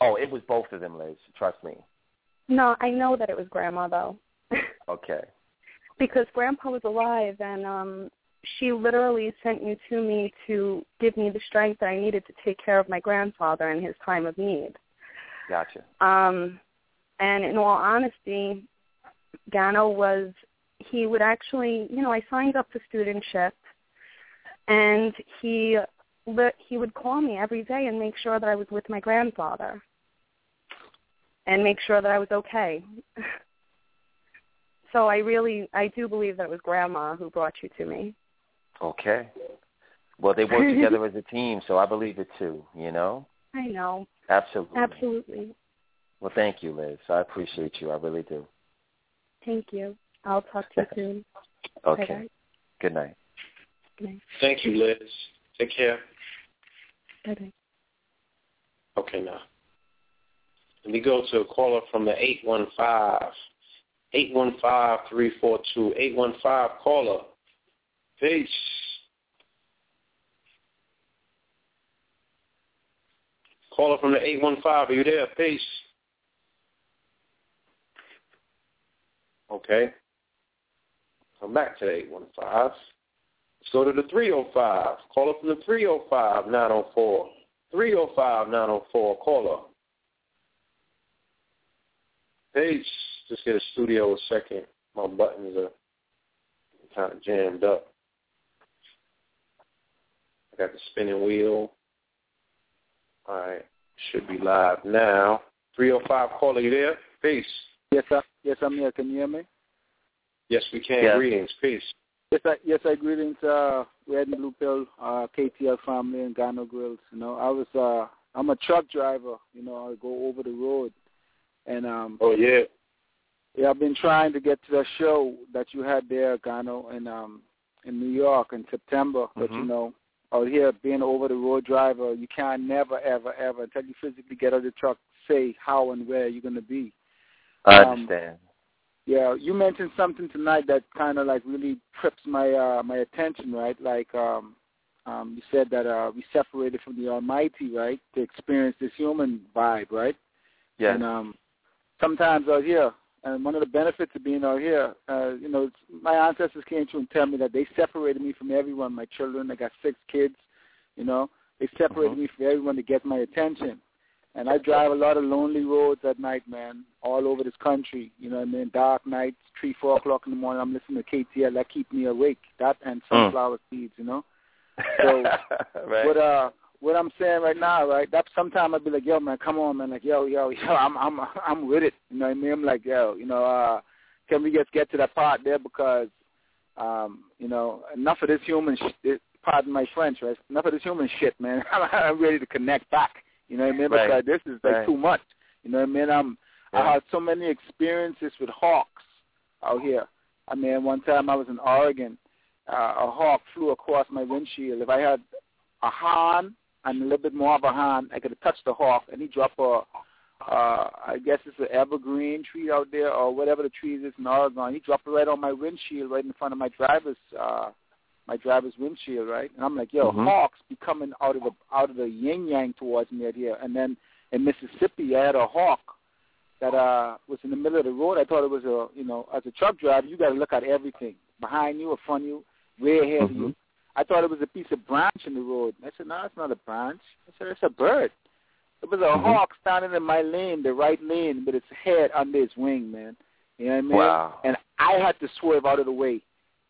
Oh, it was both of them, Liz. Trust me. No, I know that it was grandma though. Okay. because grandpa was alive and um she literally sent you to me to give me the strength that I needed to take care of my grandfather in his time of need. Gotcha. Um and in all honesty, Gano was he would actually, you know, I signed up for studentship and he he would call me every day and make sure that I was with my grandfather and make sure that I was okay. so I really I do believe that it was grandma who brought you to me. Okay. Well, they work together as a team, so I believe it too. You know. I know. Absolutely. Absolutely. Well, thank you, Liz. I appreciate you. I really do. Thank you. I'll talk to you soon. Okay. Bye-bye. Good night. Good night. Thank you, Liz. Take care. Bye-bye. Okay, now. Let me go to a caller from the 815. 815-342. 815 caller. Peace. Caller from the 815. Are you there? Peace. Okay. Come back to the 815. Let's go to the 305. Caller from the 305 904. 305 904. Caller. Peace. Just get a studio a second. My buttons are kind of jammed up. I got the spinning wheel. All right. Should be live now. 305 caller, you there? Peace. Yes, sir. Yes, I'm here. Can you hear me? Yes, we can. Yes. Greetings. Peace. Yes, I, yes, I greetings, uh, Red and Blue Pill, uh, KTL family and Gano Grills. You know, I was, uh, I'm a truck driver. You know, I go over the road, and um, Oh, yeah. yeah, I've been trying to get to the show that you had there, Gano, in um, in New York in September. But you Mhm. know, out here being over the road driver, you can't never, ever, ever until you physically get out of the truck say how and where you're going to be. I Um, understand. Yeah, you mentioned something tonight that kind of like really trips my uh my attention, right? Like um um you said that uh we separated from the Almighty, right, to experience this human vibe, right? yes. And um sometimes out here, and one of the benefits of being out here, uh, you know, it's, my ancestors came to and tell me that they separated me from everyone, my children, I got six kids, you know, they separated Mhm. me from everyone to get my attention. And I drive a lot of lonely roads at night, man, all over this country. You know what I mean? Dark nights, three, four o'clock in the morning, I'm listening to KTL. That keep me awake. That and sunflower seeds, you know? So, right. What uh what I'm saying right now, right? That sometimes I'd be like, yo, man, come on, man, like, yo, yo, yo, I'm I'm I'm with it. You know what I mean? I'm like, yo, you know, uh, can we just get to that part there because, um, you know, enough of this human, sh- pardon my French, right? Enough of this human shit, man. I'm ready to connect back. You know what I mean? Right. Because this is like Right. too much. You know what I mean? I'm Yeah. I had so many experiences with hawks out here. I mean, one time I was in Oregon, uh, a hawk flew across my windshield. If I had a horn and a little bit more horn, I could have touched the hawk, and he dropped a, uh, I guess it's an evergreen tree out there or whatever the tree is in Oregon. He dropped it right on my windshield, right in front of my driver's, uh, my driver's windshield, right? And I'm like, yo, Mhm. hawks be coming out of the out of the yin yang towards me out here. And then in Mississippi, I had a hawk that uh was in the middle of the road. I thought it was a you know, as a truck driver, you got to look at everything behind you, in front of you, way ahead of you. I thought it was a piece of branch in the road. I said, no, it's not a branch. I said, it's a bird. It was a Mhm. hawk standing in my lane, the right lane, with its head under its wing, man. You know what I mean? Wow. And I had to swerve out of the way,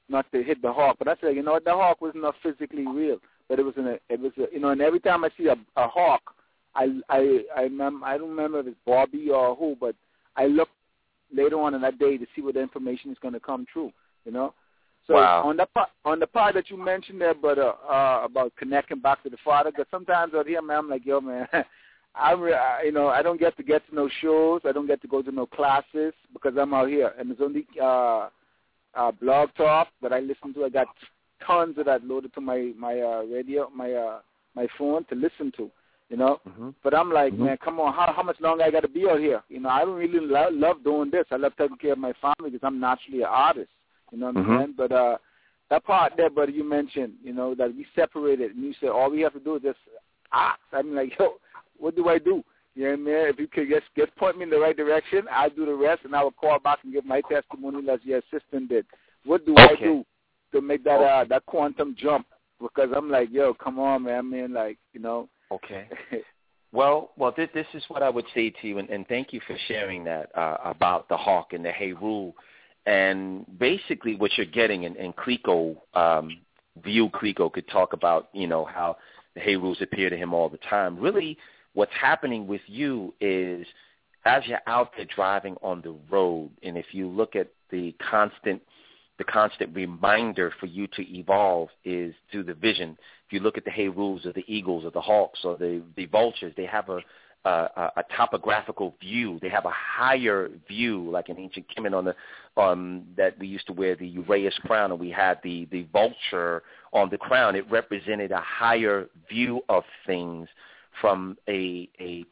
not to hit the hawk. But I said, you know what? The hawk was not physically real, but it was in a, it was, a, you know. And every time I see a, a hawk, I, I, I remember, I don't remember if it's Bobby or who, but I look later on in that day to see what the information is going to come true. You know. So Wow. on the part on the part that you mentioned there, but uh, uh, about connecting back to the Father, because sometimes out here, man, I'm like, yo, man, I'm, re- I, you know, I don't get to get to no shows, I don't get to go to no classes because I'm out here, and there's only uh, uh, Blog Talk that I listen to. I got tons of that loaded to my my uh, radio, my uh, my phone to listen to. You know, mm-hmm. but I'm like, mm-hmm. man, come on, how how much longer I got to be out here? You know, I don't really lo- love doing this. I love taking care of my family because I'm naturally an artist. You know what I'm Mhm. saying? But uh, that part there, brother, you mentioned, you know, that we separated, and you said all we have to do is just ask. I'm like, yo, what do I do? You know what I mean? If you could just just point me in the right direction, I'll do the rest, and I will call back and give my testimony as your assistant did. What do I do to make that uh, that quantum jump? Because I'm like, yo, come on, man. I mean, like, you know. Okay. Well, well, this, this is what I would say to you, and, and thank you for sharing that uh, about the hawk and the Heru. And basically, what you're getting, and, and Clico, um, View Clico could talk about, you know, how the Herus appear to him all the time. Really, what's happening with you is as you're out there driving on the road, and if you look at the constant the constant reminder for you to evolve is through the vision. If you look at the Herus or the Eagles or the Hawks or the the Vultures, they have a a, a topographical view. They have a higher view, like in ancient Kemet on the um, that we used to wear the Uraeus crown, and we had the the vulture on the crown. It represented a higher view of things from a a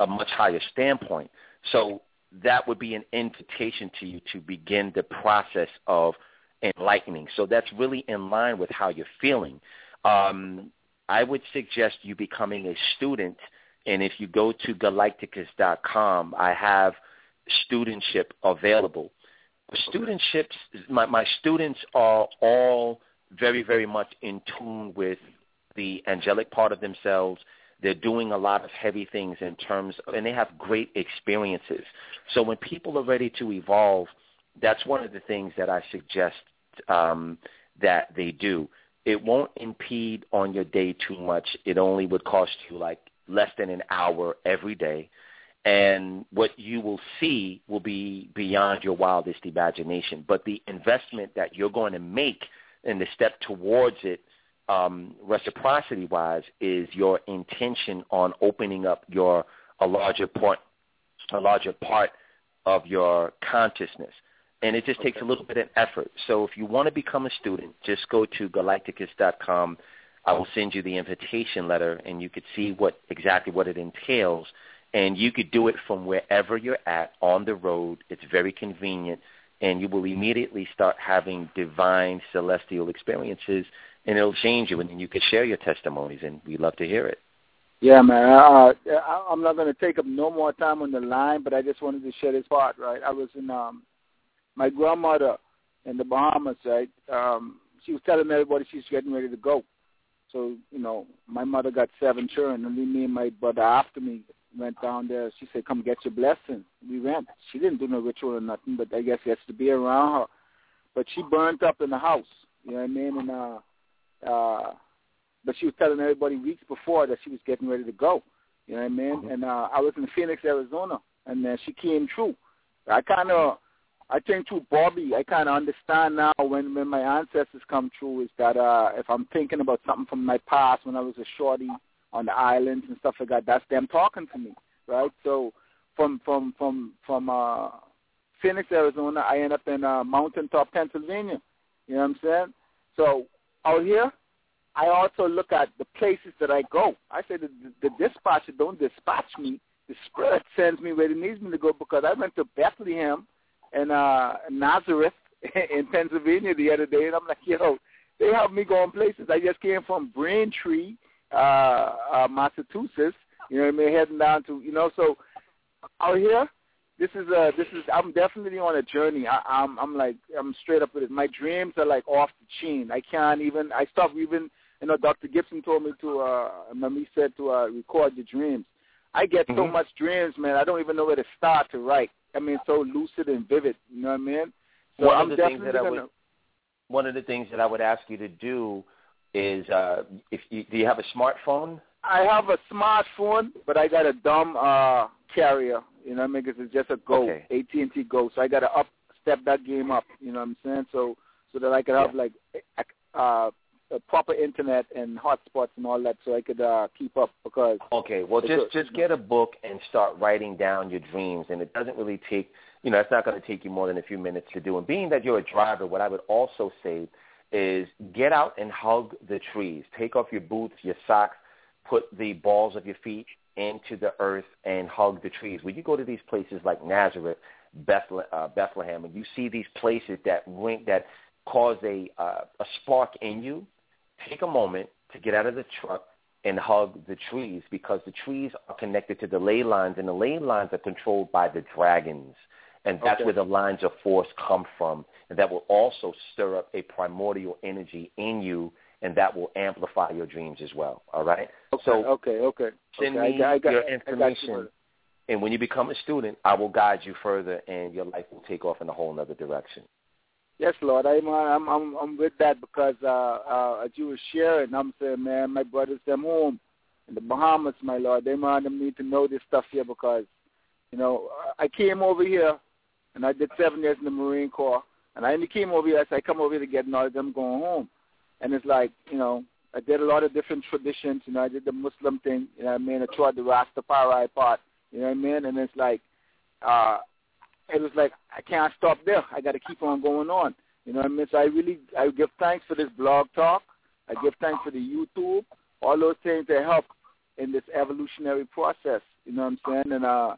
a much higher standpoint. So that would be an invitation to you to begin the process of enlightening. So that's really in line with how you're feeling. Um, I would suggest you becoming a student, and if you go to galacticus.com, I have studentship available. Studentships, my, my students are all very, very much in tune with the angelic part of themselves. They're doing a lot of heavy things in terms, of, and they have great experiences. So when people are ready to evolve, that's one of the things that I suggest um, that they do. It won't impede on your day too much. It only would cost you like less than an hour every day. And what you will see will be beyond your wildest imagination. But the investment that you're going to make and the step towards it um, reciprocity-wise is your intention on opening up your a larger part, a larger part of your consciousness. And it just takes a little bit of effort. So if you want to become a student, just go to galacticus.com. I will send you the invitation letter, and you could see what exactly what it entails. And you could do it from wherever you're at on the road. It's very convenient, and you will immediately start having divine celestial experiences and it'll change you, and then you can share your testimonies, and we'd love to hear it. Yeah, man. Uh, I, I'm not going to take up no more time on the line, but I just wanted to share this part, right? I was in um, my grandmother in the Bahamas, right? Um, she was telling everybody she's getting ready to go. So, you know, my mother got seven children, and me and my brother after me went down there. She said, come get your blessing. We went. She didn't do no ritual or nothing, but I guess it has to be around her. But she burnt up in the house, you know what I mean? And uh, uh, but she was telling everybody weeks before that she was getting ready to go. You know what I mean? And uh, I was in Phoenix, Arizona, and then she came true. I kind of, I think through Bobby, I kind of understand now when when my ancestors come true is that uh, if I'm thinking about something from my past when I was a shorty on the islands and stuff like that, that's them talking to me, right? So from from from from uh, Phoenix, Arizona, I end up in uh, Mountaintop, Pennsylvania. You know what I'm saying? So out here, I also look at the places that I go. I say the, the, the dispatcher don't dispatch me. The Spirit sends me where it needs me to go because I went to Bethlehem and uh, Nazareth in Pennsylvania the other day, and I'm like, yo, they help me go on places. I just came from Braintree, uh, uh, Massachusetts. You know what I mean? Heading down to, you know, so out here, this is a this is I'm definitely on a journey. I, I'm I'm like I'm straight up with it. My dreams are like off the chain. I can't even. I stopped even. You know, Dr. Gibson told me to. uh Mami said to uh, record your dreams. I get Mm-hmm. so much dreams, man. I don't even know where to start to write. I mean, so lucid and vivid. You know what I mean? So one I'm of the things that I would one of the things that I would ask you to do is uh if you do you have a smartphone? I have a smartphone, but I got a dumb uh carrier. You know what I mean? 'Cause it's just a Go, Okay. AT&T Go. So I got to up step that game up. You know what I'm saying? So so that I could have like uh a proper internet and hotspots and all that, so I could uh keep up. Because Okay, well just just get a book and start writing down your dreams and it doesn't really take you know, it's not going to take you more than a few minutes to do. And being that you're a driver, what I would also say is get out and hug the trees. Take off your boots, your socks, put the balls of your feet into the earth and hug the trees. When you go to these places like Nazareth, uh, Bethlehem, and you see these places that ring, that cause a uh, a spark in you, take a moment to get out of the truck and hug the trees because the trees are connected to the ley lines, and the ley lines are controlled by the dragons, and that's Okay. where the lines of force come from, and that will also stir up a primordial energy in you, and that will amplify your dreams as well. All right. Okay, So okay, okay. send okay. me I got, I got, your information, and when you become a student, I will guide you further, and your life will take off in a whole other direction. Yes, Lord. I'm uh, I'm I'm I'm with that because uh, uh, as you were sharing, I'm saying, man, my brothers them home in the Bahamas, my Lord. They man them need to know this stuff here because, you know, I came over here and I did seven years in the Marine Corps, and I only came over here. So I come over here to get knowledge. I'm going home, and it's like, you know, I did a lot of different traditions. You know, I did the Muslim thing. You know what I mean? I tried the Rastafari part. You know what I mean? And it's like, uh, it was like I can't stop there. I got to keep on going on. You know what I mean? So I really I give thanks for this blog talk. I give thanks for the YouTube. All those things that help in this evolutionary process. You know what I'm saying? And uh,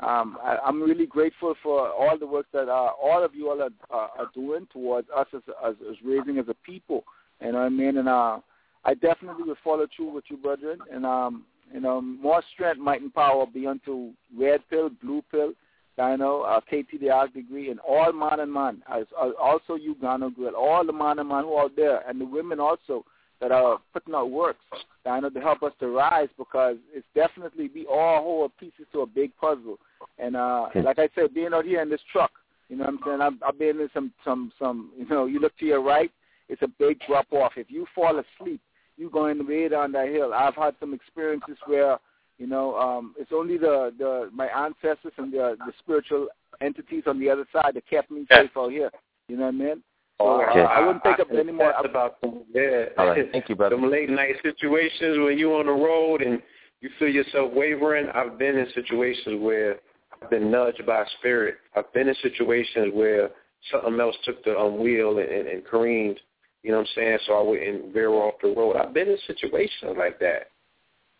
um, I, I'm really grateful for all the work that uh, all of you all are, uh, are doing towards us as, as as raising as a people. You know what I mean? And uh, I definitely will follow through with you, brethren. And um, you know, more strength, might, and power be unto red pill, blue pill, I know, uh, KT the Arc degree, and all man and man, as, as also you, Gano Grill, all the man and man who are out there, and the women also that are putting out works, I know, to help us to rise because it's definitely we all hold pieces to a big puzzle. And uh, like I said, being out here in this truck, you know what I'm saying? I've, I've been in some, some, some, you know, you look to your right, it's a big drop off. If you fall asleep, you're going way down that hill. I've had some experiences where you know, um, it's only the, the my ancestors and the the spiritual entities on the other side that kept me safe out here. You know what I mean? So Okay. uh, I wouldn't take up I any more. That's about yeah. All right. Thank you, brother. Them late night situations when you on the road and you feel yourself wavering. I've been in situations where I've been nudged by spirit. I've been in situations where something else took the um, wheel and, and, and careened. You know what I'm saying? So I wouldn't veer off the road. I've been in situations like that.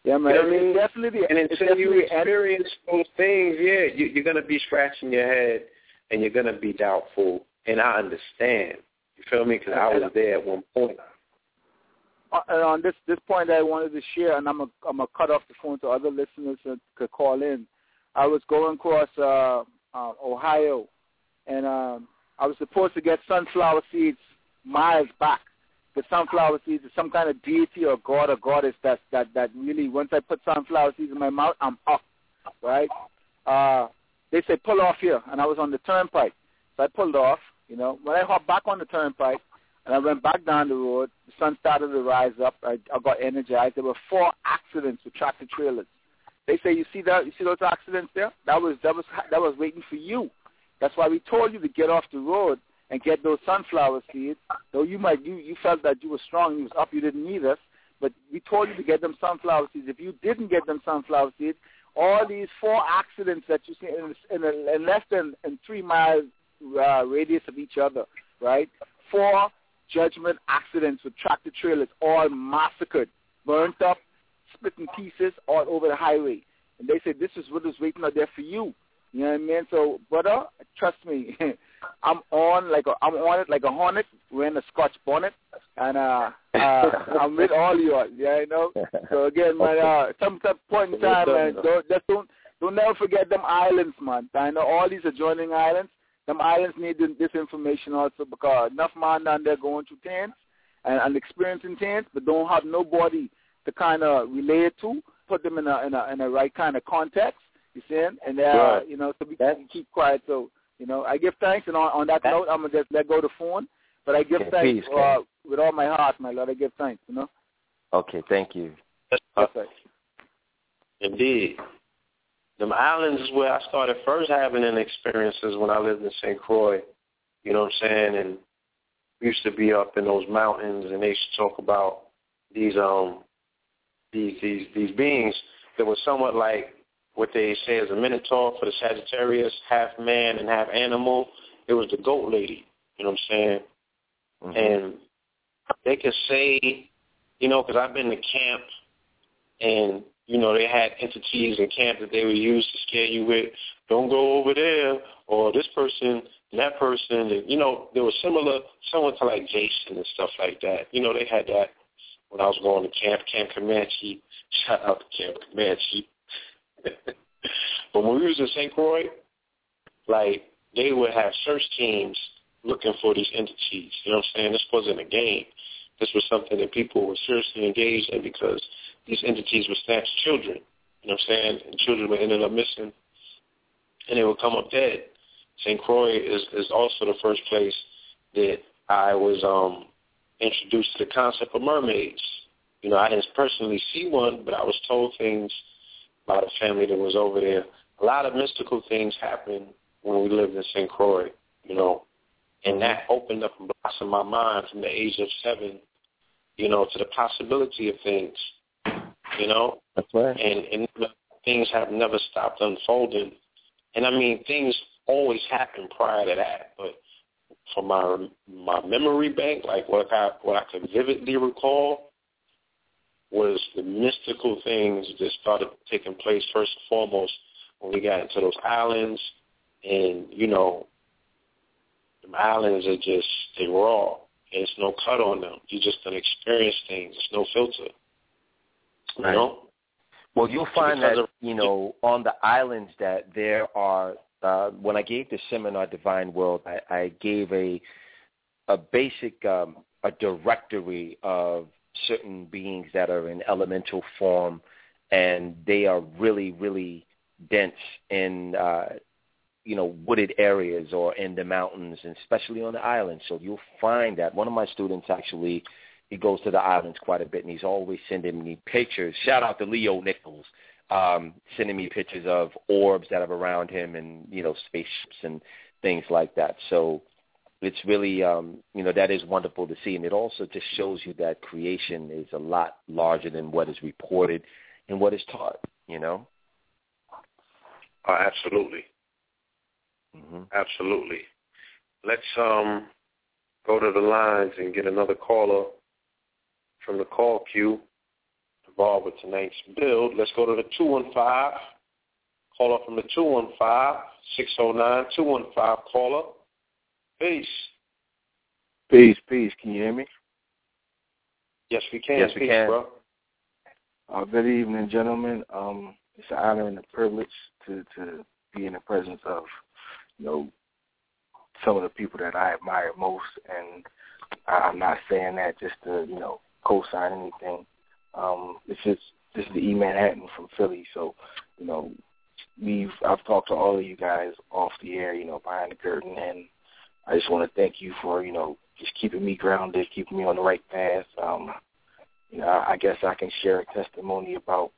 Yeah, man. You know I mean? Definitely, And until you experience those things, yeah, you, you're going to be scratching your head and you're going to be doubtful. And I understand. You feel me? Because I was there at one point. uh, and on this this point that I wanted to share, and I'm gonna I'm gonna cut off the phone so other listeners that could call in. I was going across uh, uh, Ohio, and um, I was supposed to get sunflower seeds miles back. The sunflower seeds is some kind of deity or god or goddess that that that really once I put sunflower seeds in my mouth, I'm up, right? Uh, they said pull off here, and I was on the turnpike, so I pulled off. You know, when I hopped back on the turnpike, and I went back down the road. The sun started to rise up. I, I got energized. There were four accidents with tractor trailers. They say, you see that? You see those accidents there? That was that was that was waiting for you. That's why we told you to get off the road and get those sunflower seeds. Though you might you you felt that you were strong, you was up, you didn't need us. But we told you to get them sunflower seeds. If you didn't get them sunflower seeds, all these four accidents that you see in, in, a, in less than in three miles uh, radius of each other, right? Four judgment accidents with tractor trailers, all massacred, burnt up, split in pieces all over the highway. And they said, this is what is waiting out there for you. You know what I mean? So, brother, trust me, I'm on like a, I'm on it like a hornet wearing a Scotch bonnet, and uh, uh, I'm with all of you. Yeah, you know. So again, man, uh, some some point in time, man, don't just don't don't never forget them islands, man. I know all these adjoining islands. Them islands need this information also because enough man down there going through tents and, and experiencing tents, but don't have nobody to kind of relate it to, put them in a in a in a right kind of context. You see, and uh, Right. you know, so we can keep quiet. So you know, I give thanks, and on, on that note, I'm gonna just let go the phone. But I give Okay, thanks please, uh, with all my heart, my Lord. I give thanks. You know. Okay, thank you. Perfect. Indeed. Them islands is where I started first having an experiences when I lived in St. Croix. You know what I'm saying? And we used to be up in those mountains and they used to talk about these um these these these beings that were somewhat like what they say is a minotaur for the Sagittarius, half man and half animal. It was the goat lady. You know what I'm saying? Mm-hmm. And they could say, you know, because I've been to camp, and you know they had entities in camp that they would use to scare you with. Don't go over there, or this person, that person. And, you know, there was similar, similar to like Jason and stuff like that. You know, they had that when I was going to camp, Camp Comanche. Shout out to Camp Comanche. but when we was in St. Croix, like they would have search teams looking for these entities. You know what I'm saying? This wasn't a game. This was something that people were seriously engaged in because these entities would snatch children. You know what I'm saying? And children would end up missing, and they would come up dead. St. Croix is is also the first place that I was um introduced to the concept of mermaids. You know, I didn't personally see one, but I was told things a family that was over there. A lot of mystical things happened when we lived in St. Croix, you know, and that opened up and blossomed my mind from the age of seven, you know, to the possibility of things, you know. That's right. And and things have never stopped unfolding, and I mean things always happen prior to that, but for my my memory bank, like what I what I could vividly recall, was the mystical things that started taking place first and foremost when we got into those islands, and you know the islands are just they raw. And there's no cut on them. You just don't experience things. There's no filter. You right. know? Well, you'll find that, of, you know, on the islands that there are, uh, when I gave the seminar Divine World, I, I gave a, a basic, um, a directory of certain beings that are in elemental form, and they are really, really dense in uh, you know, wooded areas or in the mountains, and especially on the islands. So you'll find that one of my students actually, he goes to the islands quite a bit, and he's always sending me pictures. Shout out to Leo Nichols, um, sending me pictures of orbs that are around him, and you know, spaceships and things like that. So it's really, um, you know, that is wonderful to see, and it also just shows you that creation is a lot larger than what is reported and what is taught. You know. Uh, absolutely. Mm-hmm. Absolutely. Let's um go to the lines and get another caller from the call queue involved with tonight's build. Let's go to the 215. Caller from the 215-609-215 caller. Peace. Peace, peace. Can you hear me? Yes, we can. Yes, we peace, can. Bro. Uh, good evening, gentlemen. Um, it's an honor and a privilege to, to be in the presence of you know, some of the people that I admire most, and I'm not saying that just to, you know, co-sign anything. Um, it's just this is the E Manhattan from Philly, so you know, we've I've talked to all of you guys off the air, you know, behind the curtain, and I just want to thank you for you know just keeping me grounded, keeping me on the right path. Um, you know, I, I guess I can share a testimony about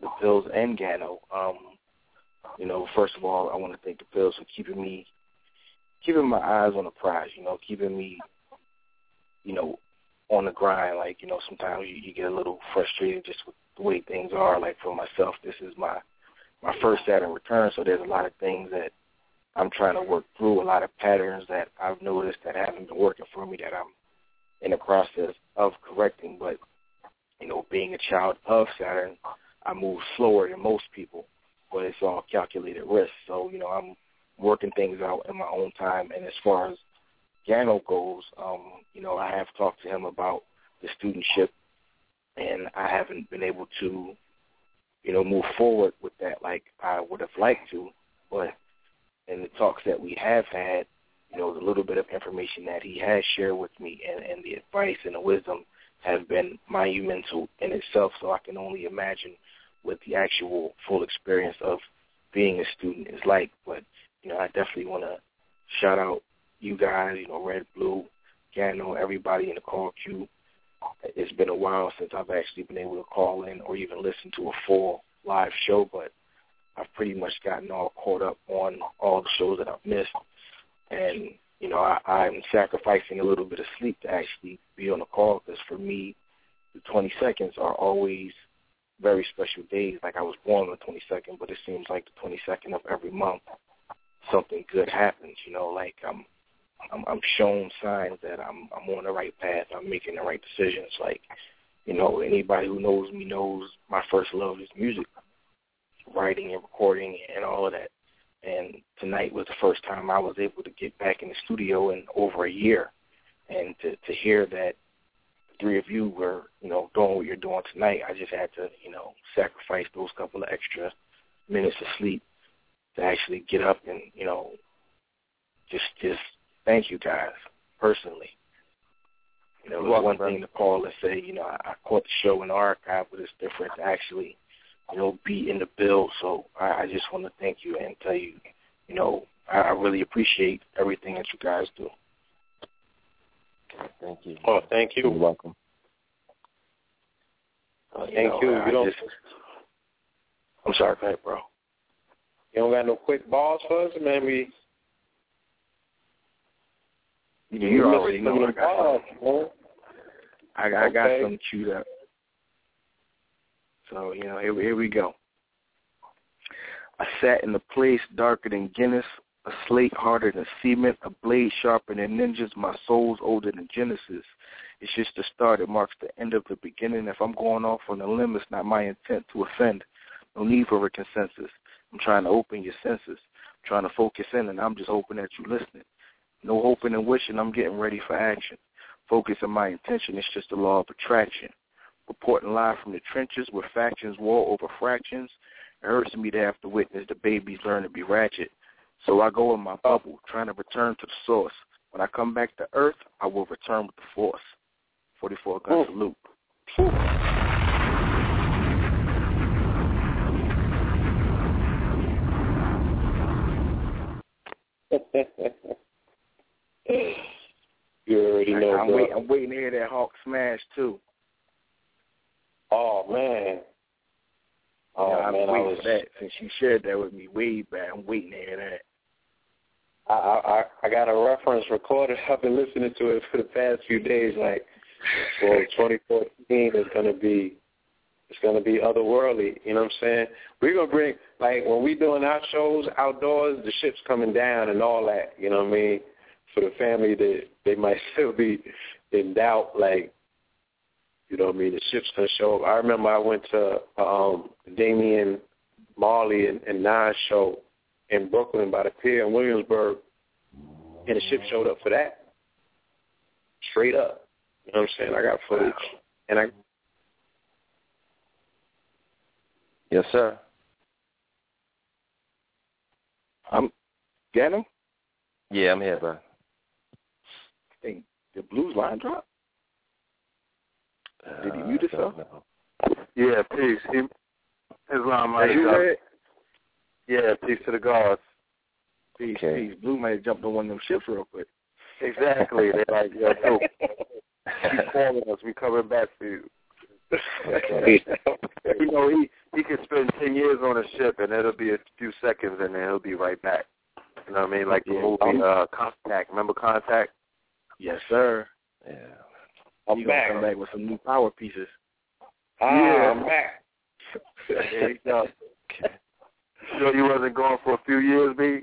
the pills and Gano. Um, you know, first of all, I want to thank the Bills for keeping me, keeping my eyes on the prize. You know, keeping me, you know, on the grind. Like, you know, sometimes you, you get a little frustrated just with the way things are. Like for myself, this is my my first Saturn return, so there's a lot of things that I'm trying to work through. A lot of patterns that I've noticed that haven't been working for me that I'm in the process of correcting. But you know, being a child of Saturn, I move slower than most people but it's all calculated risk. So, you know, I'm working things out in my own time. And as far as Gano goes, um, you know, I have talked to him about the studentship, and I haven't been able to, you know, move forward with that like I would have liked to. But in the talks that we have had, you know, the little bit of information that he has shared with me and, and the advice and the wisdom have been monumental in itself. So I can only imagine what the actual full experience of being a student is like. But you know, I definitely want to shout out you guys. You know, Red, Blue, Gano, everybody in the call queue. It's been a while since I've actually been able to call in or even listen to a full live show, but I've pretty much gotten all caught up on all the shows that I've missed. And, you know, I, I'm sacrificing a little bit of sleep to actually be on the call because for me, the 20 seconds are always very special days. Like I was born on the 22nd, but it seems like the 22nd of every month, something good happens. You know, like I'm, I'm, I'm shown signs that I'm, I'm on the right path. I'm making the right decisions. Like, you know, anybody who knows me knows my first love is music, writing and recording and all of that. And tonight was the first time I was able to get back in the studio in over a year, and to to hear that three of you were, you know, doing what you're doing tonight, I just had to, you know, sacrifice those couple of extra minutes of sleep to actually get up and, you know, just just thank you guys personally. You know, it's one thing to call and say, you know, I, I caught the show in the archive, but it's different to actually, you know, be in the bill. So I, I just want to thank you and tell you, you know, I, I really appreciate everything that you guys do. Thank you. Oh, thank you. You're welcome. Uh, Thank know, you. I You don't. just, I'm sorry, go ahead, bro. You don't got no quick balls for us, man. We. You, you already know I got balls, some, man. I, I got Okay. something queued up. So, you know, here, here we go. I sat in a place darker than Guinness, a slate harder than cement, a blade sharper than ninjas, my soul's older than Genesis. It's just the start, it marks the end of the beginning. If I'm going off on a limb, it's not my intent to offend. No need for a consensus. I'm trying to open your senses. I'm trying to focus in, and I'm just hoping that you're listening. No hoping and wishing, I'm getting ready for action. Focus on my intention, it's just the law of attraction. Reporting live from the trenches where factions war over fractions. It hurts me to have to witness the babies learn to be ratchet. So I go in my bubble, trying to return to the source. When I come back to earth, I will return with the force. 44 gun oh. salute. you already know, I'm, wait, I'm waiting to hear that Hawk smash, too. Oh man. Oh Yeah, man, I was. for that since she shared that with me way back. I'm waiting to hear that. I, I I got a reference recorded. I've been listening to it for the past few days. Like, well, 2014 is gonna be, it's gonna be otherworldly. You know what I'm saying? We're gonna bring like when we doing our shows outdoors, the ship's coming down and all that. You know what I mean? For the family that they might still be in doubt, like, you know what I mean? The ship's gonna show up. I remember I went to um Damian Marley and, and Nas show in Brooklyn by the pier in Williamsburg, and the ship showed up for that. Straight up. You know what I'm saying? I got footage. And I Yes, sir. I'm getting him. Yeah, I'm here, bro. think the blues line drop. Did he Uh, mute himself? Yeah, peace. He, Islam Are you read? Yeah, peace to the gods. Peace, Okay. peace. Blue might have jumped on one of them ships real quick. Exactly. They're like, yo, keep calling us. We coming back for you. you know, he he could spend ten years on a ship and it'll be a few seconds and then he'll be right back. You know what I mean? Like the Yeah, movie uh Contact. Remember Contact? Yes, sir. Yeah. I'm you gonna back. come back with some new power pieces. Ah, Yeah. I'm back. There you go. Sure you wasn't gone for a few years, B?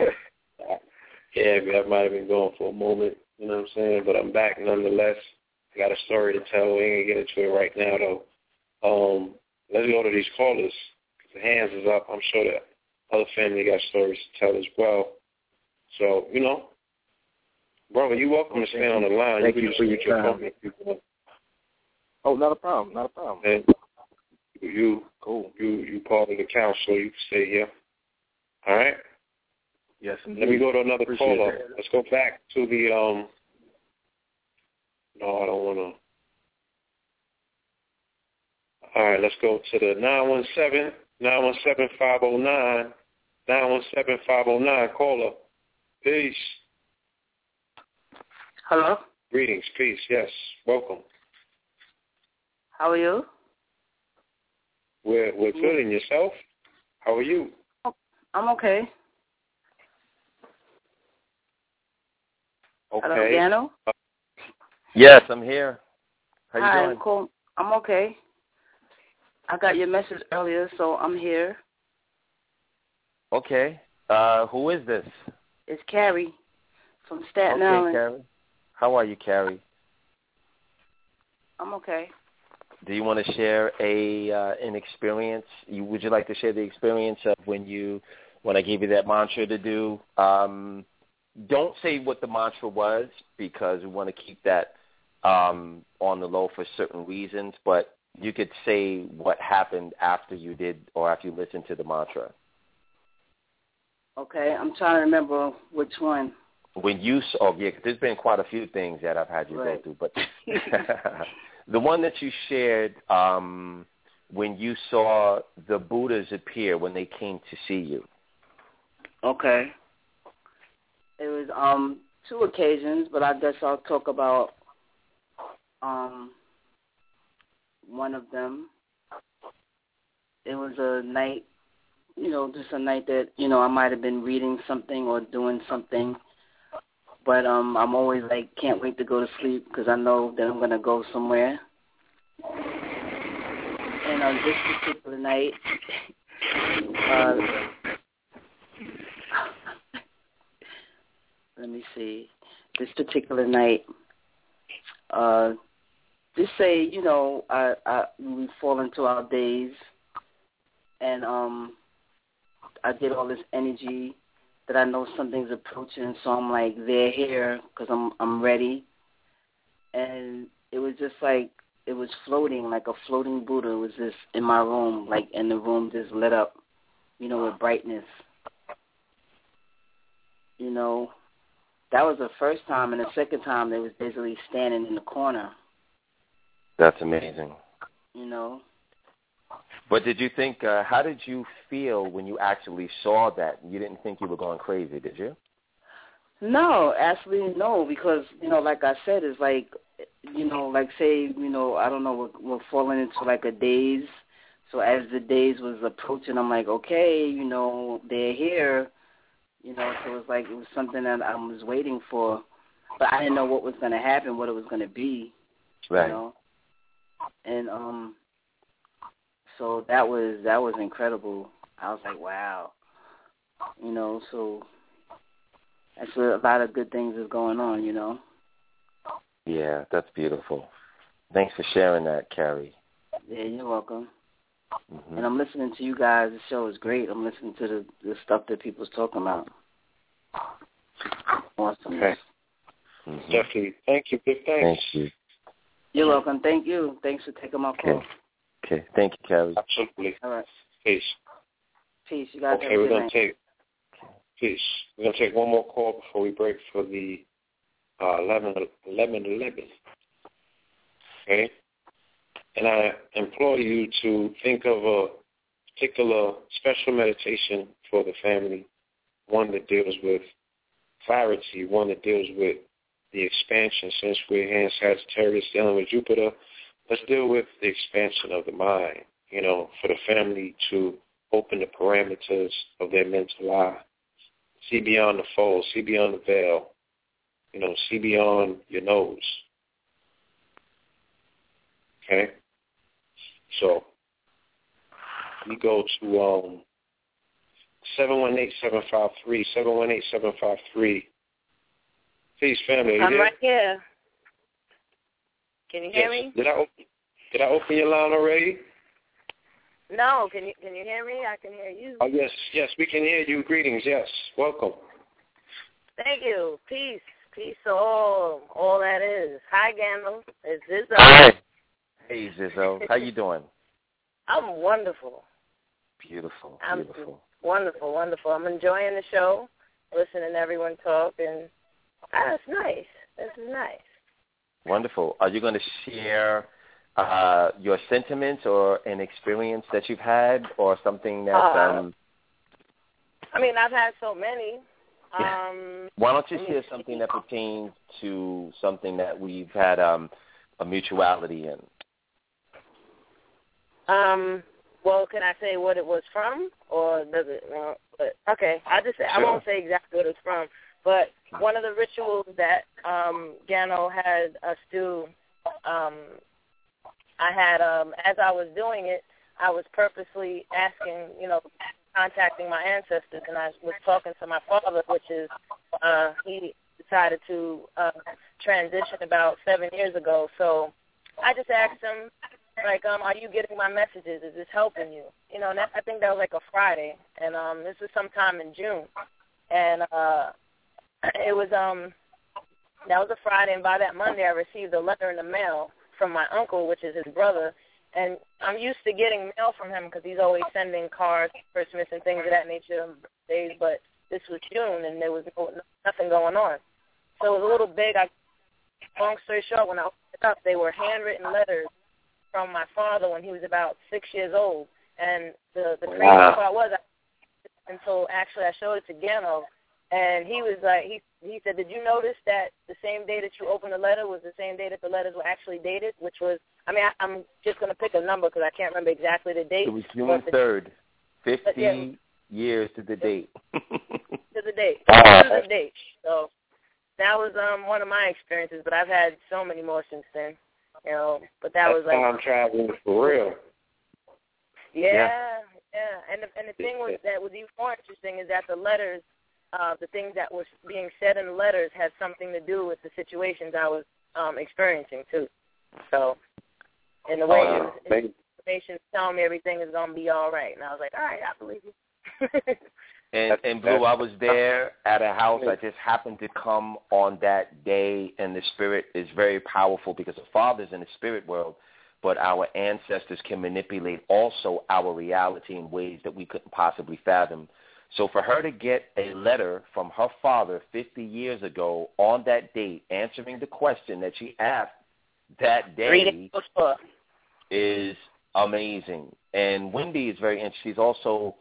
Yeah, I might have been gone for a moment, you know what I'm saying? But I'm back nonetheless. I got a story to tell. We ain't gonna get into it right now though. Um, let's go to these callers. The hands is up. I'm sure that other family got stories to tell as well. So, you know, brother, you're welcome to stay on the line. Thank you you can for just your with your phone if you want. Oh, not a problem. Not a problem. And you Cool. you you part of the council, you can stay here. All right? Yes, indeed. Let me go to another Appreciate caller. that. Let's go back to the um no, I don't wanna all right, let's go to the nine one seven nine one seven five oh nine nine one seven five oh nine caller. Peace. Hello. Greetings, peace, yes. Welcome. How are you? We're we're good and yourself? How are you? I'm okay. Okay. Hello, Okay. Daniel. Yes, I'm here. How you Hi, doing? I'm cool. I'm okay. I got your message earlier, so I'm here. Okay. Uh, who is this? It's Carrie from Staten okay, Island. Carrie. How are you, Carrie? I'm okay. Do you want to share a uh, an experience? You, would you like to share the experience of when you when I gave you that mantra to do? Um, don't say what the mantra was because we want to keep that um, on the low for certain reasons. But you could say what happened after you did or after you listened to the mantra. Okay, I'm trying to remember which one. When you oh yeah, 'cause there's been quite a few things that I've had you Right. go through, but the one that you shared um, when you saw the Buddhas appear when they came to see you. Okay. It was um two occasions, but I guess I'll talk about um one of them. It was a night, you know, just a night that, you know, I might have been reading something or doing something. But um I'm always like can't wait to go to sleep because I know that I'm to go somewhere. And on this particular night, uh let me see, this particular night, uh, just say, you know, I, I we fall into our days, and um, I get all this energy that I know something's approaching, so I'm like, they're here because I'm I'm ready, and it was just like it was floating like a floating Buddha. Was just in my room, like, and the room just lit up, you know, with brightness. You know, that was the first time, and the second time they was basically standing in the corner. That's amazing. You know, But did you think? Uh, how did you feel when you actually saw that? You didn't think you were going crazy, did you? no, actually no, because you know, like I said, it's like, you know, like say, you know, I don't know, we're, we're falling into like a daze. So as the days was approaching, I'm like, okay, you know, they're here. You know, so it was like it was something that I was waiting for, but I didn't know what was going to happen, what it was going to be. Right. You know, and um, so that was that was incredible. I was like, wow. You know, so that's where a lot of good things is going on. You know. Yeah, that's beautiful. Thanks for sharing that, Carrie. Yeah, you're welcome. hmm And I'm listening to you guys. The show is great. I'm listening to the the stuff that people's talking about. Awesome. Okay. Mhm. Definitely. Thank you. Big thanks. Thank you. You're welcome. Thank you. Thanks for taking my call. Okay. Okay. Thank you, Carrie. Absolutely. All right. Peace. Peace. You guys Okay, have a we're gonna night. take peace. We're gonna take one more call before we break for the uh, 11, 11, 11. Okay, and I implore you to think of a particular special meditation for the family, one that deals with clarity, one that deals with the expansion. Since we're here in Sagittarius dealing with Jupiter, let's deal with the expansion of the mind. You know, for the family to open the parameters of their mental eye. See beyond the fold, see beyond the veil, you know, see beyond your nose. Okay? So we go to um seven one eight seven five three, seven one eight seven five three. Peace family, I'm right here. Can you hear Yes. me? Did I open did I open your line already? No. Can you can you hear me? I can hear you. Oh yes, yes, we can hear you. Greetings, yes. Welcome. Thank you. Peace. Peace to all. All that is. Hi, Gandalf. It's Izzo. Hi. Hey, Zizzo. How you doing? I'm wonderful. Beautiful. I'm Beautiful. wonderful, wonderful. I'm enjoying the show, listening to everyone talk, and that's nice. This is nice. Wonderful. Are you going to share uh, your sentiments or an experience that you've had or something that Uh, um, I mean, I've had so many. Um, Why don't you share something that pertains to something that we've had um, a mutuality in? Um. Well, can I say what it was from, or does it? Uh, but okay, I just say I won't say exactly what it's from. But one of the rituals that um Gano had us do, um, I had um as I was doing it, I was purposely asking, you know, contacting my ancestors, and I was talking to my father, which is uh, he decided to uh, transition about seven years ago. So I just asked him, like, um, are you getting my messages? Is this helping you? You know, and that, I think that was like a Friday, and um, this was sometime in June, and uh, it was um, that was a Friday, and by that Monday, I received a letter in the mail from my uncle, which is his brother, and I'm used to getting mail from him because he's always sending cards, for Christmas, and things of that nature, days. But this was June, and there was no, nothing going on, so it was a little big. I, long story short, when I opened it up, they were handwritten letters from my father when he was about six years old, and the the crazy Wow. part was I, until actually I showed it to Gano, and he was like, he he said, did you notice that the same day that you opened the letter was the same day that the letters were actually dated, which was, I mean, I, I'm just going to pick a number because I can't remember exactly the date. It was June third, fifty yeah. years to the date. to the date. Wow. To the date. So that was um one of my experiences, but I've had so many more since then. You know, but that was like time traveling for real. yeah, yeah. And the, and the thing was that was even more interesting is that the letters, uh, the things that was being said in the letters had something to do with the situations I was um experiencing too. So, in the way Uh, it was, maybe- information telling me everything is gonna be all right, and I was like, all right, I believe you. And and Blue, I was there at a house. I just happened to come on that day, and the spirit is very powerful because the Father's in the spirit world, but our ancestors can manipulate also our reality in ways that we couldn't possibly fathom. So for her to get a letter from her father 50 years ago on that date, answering the question that she asked that day is amazing. And Wendy is very interesting. She's also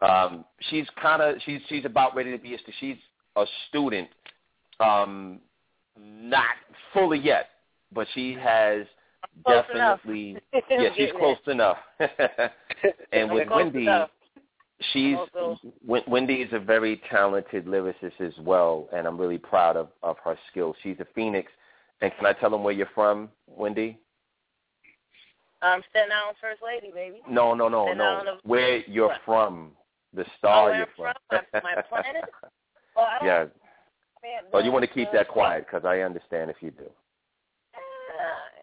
um she's kind of she's she's about ready to be a she's a student um not fully yet, but she has Close definitely yeah, she's close enough. and with Wendy enough. She's Also- Wendy is a very talented lyricist as well, and I'm really proud of of her skills. She's a phoenix. And can I tell them where you're from, Wendy? Um, Staten Island First Lady, baby. No, no, no, Staten no. Of- Where you're What? from, the Oh, star where you're I'm from. from? My, my planet? Well, I don't, yeah. man, Well, you want to keep that quiet because I understand if you do. Uh,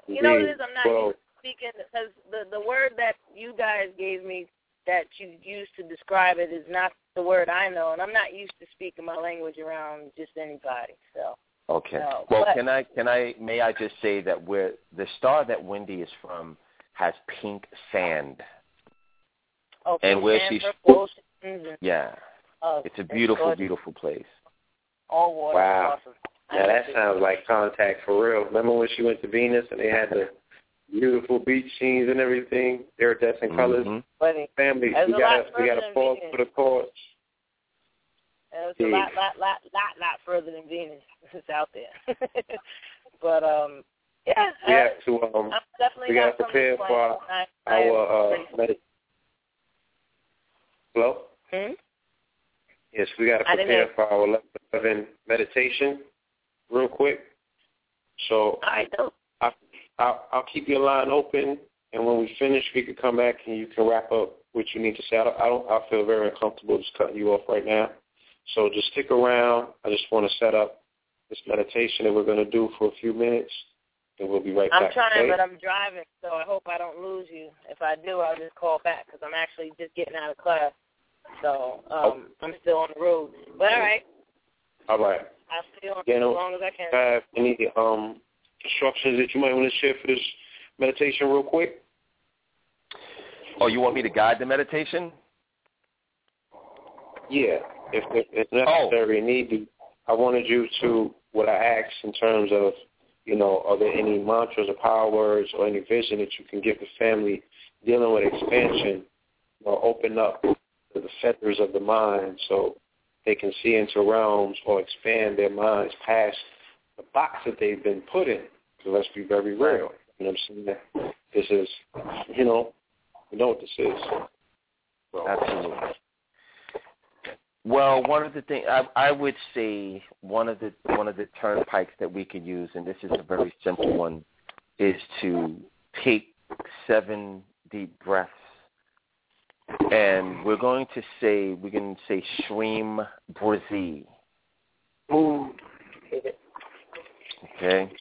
you know what it is? I'm not Well- speaking because the the word that you guys gave me that you used to describe it is not the word I know, and I'm not used to speaking my language around just anybody. So Okay. No, well, but- can I can I may I just say that where the star that Wendy is from has pink sand. okay, And where and she's- purple oceans and, mm-hmm. Yeah. oh, It's a beautiful, gorgeous. beautiful place. all water. Wow. Awesome. Now that sounds like contact for real. Remember when she went to Venus and they had the beautiful beach scenes and everything, iridescent colors. Mhm. Funny. Family, There's we a got lot to we got to than pause Venus. for the cause. Uh, It's a Yeah. lot, lot, lot, lot, lot further than Venus. It's out there. but um, yeah, We uh, have to um we got to prepare for our I, I our uh med- Hello. Hmm? Yes, we got to prepare hear. for our 11 meditation real quick. So All right, dope. I'll, I'll keep your line open, and when we finish, we can come back and you can wrap up what you need to say. I don't, I don't. I feel very uncomfortable just cutting you off right now. So just stick around. I just want to set up this meditation that we're going to do for a few minutes, and we'll be right back. I'm trying, okay? but I'm driving, so I hope I don't lose you. If I do, I'll just call back because I'm actually just getting out of class. So um, I'm still on the road. But all right, All right. I'll stay on You as know, long as I can. Have any um instructions that you might want to share for this meditation, real quick? Oh, you want me to guide the meditation? Yeah, if if, Oh. necessary, need be. I wanted you to what I asked in terms of, you know, are there any mantras or power words or any vision that you can give the family dealing with expansion, or open up the feathers of the mind so they can see into realms or expand their minds past the box that they've been put in. So let's be very real. You know what I'm saying? This is, you know, you know what this is. So, Absolutely. Well, one of the things I, I would say one of the one of the turnpikes that we could use, and this is a very simple one, is to take seven deep breaths and we're going to say we're going to say Shreem Brzee. Okay.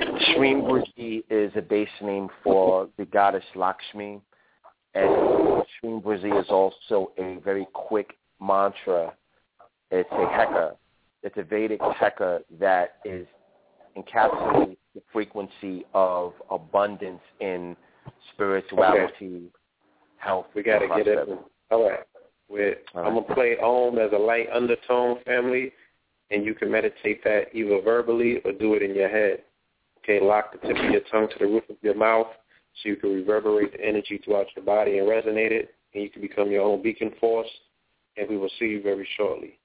Shreem is a base name for the goddess Lakshmi, and Shreem is also a very quick mantra. It's a heka. It's a Vedic heka that is encapsulates the frequency of abundance in spirituality, okay. health. We got to get it. All right. With, All right. I'm gonna play Om as a light undertone, family, and you can meditate that either verbally or do it in your head. Okay, lock the tip of your tongue to the roof of your mouth so you can reverberate the energy throughout your body and resonate it, and you can become your own beacon force. And we will see you very shortly.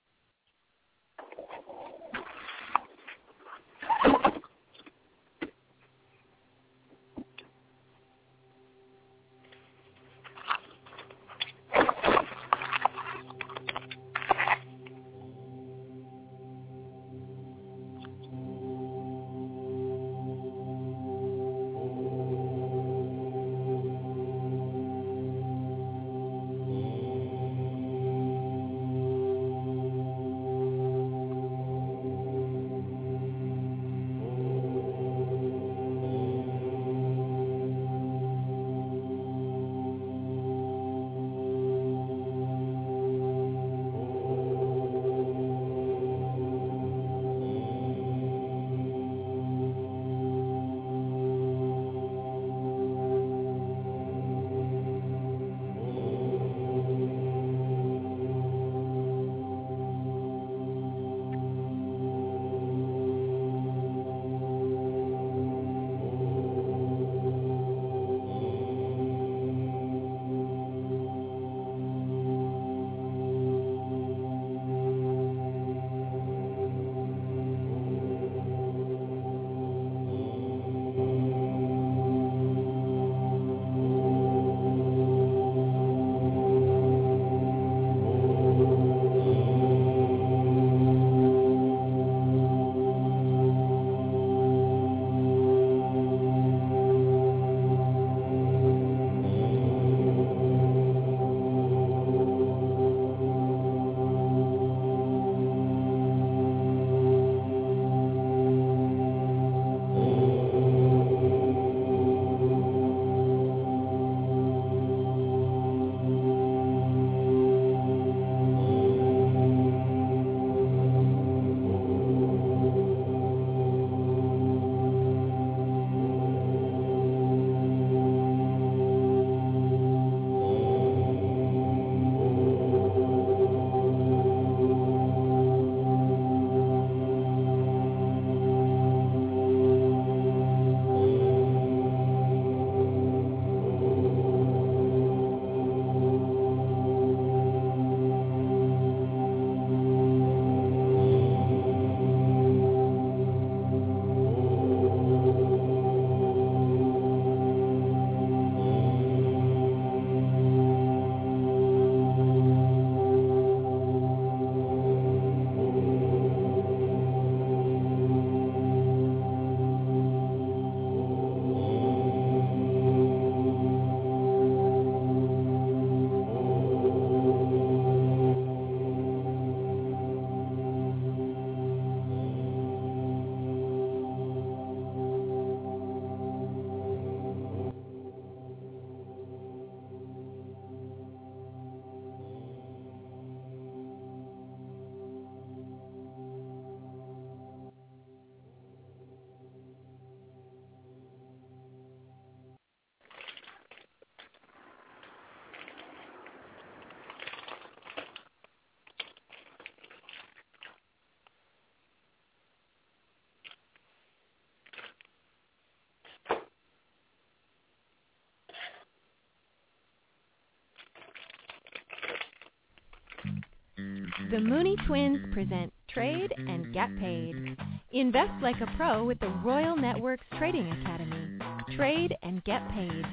Twins present Trade and Get Paid. Invest like a pro with the Royal Networks Trading Academy. Trade and get paid.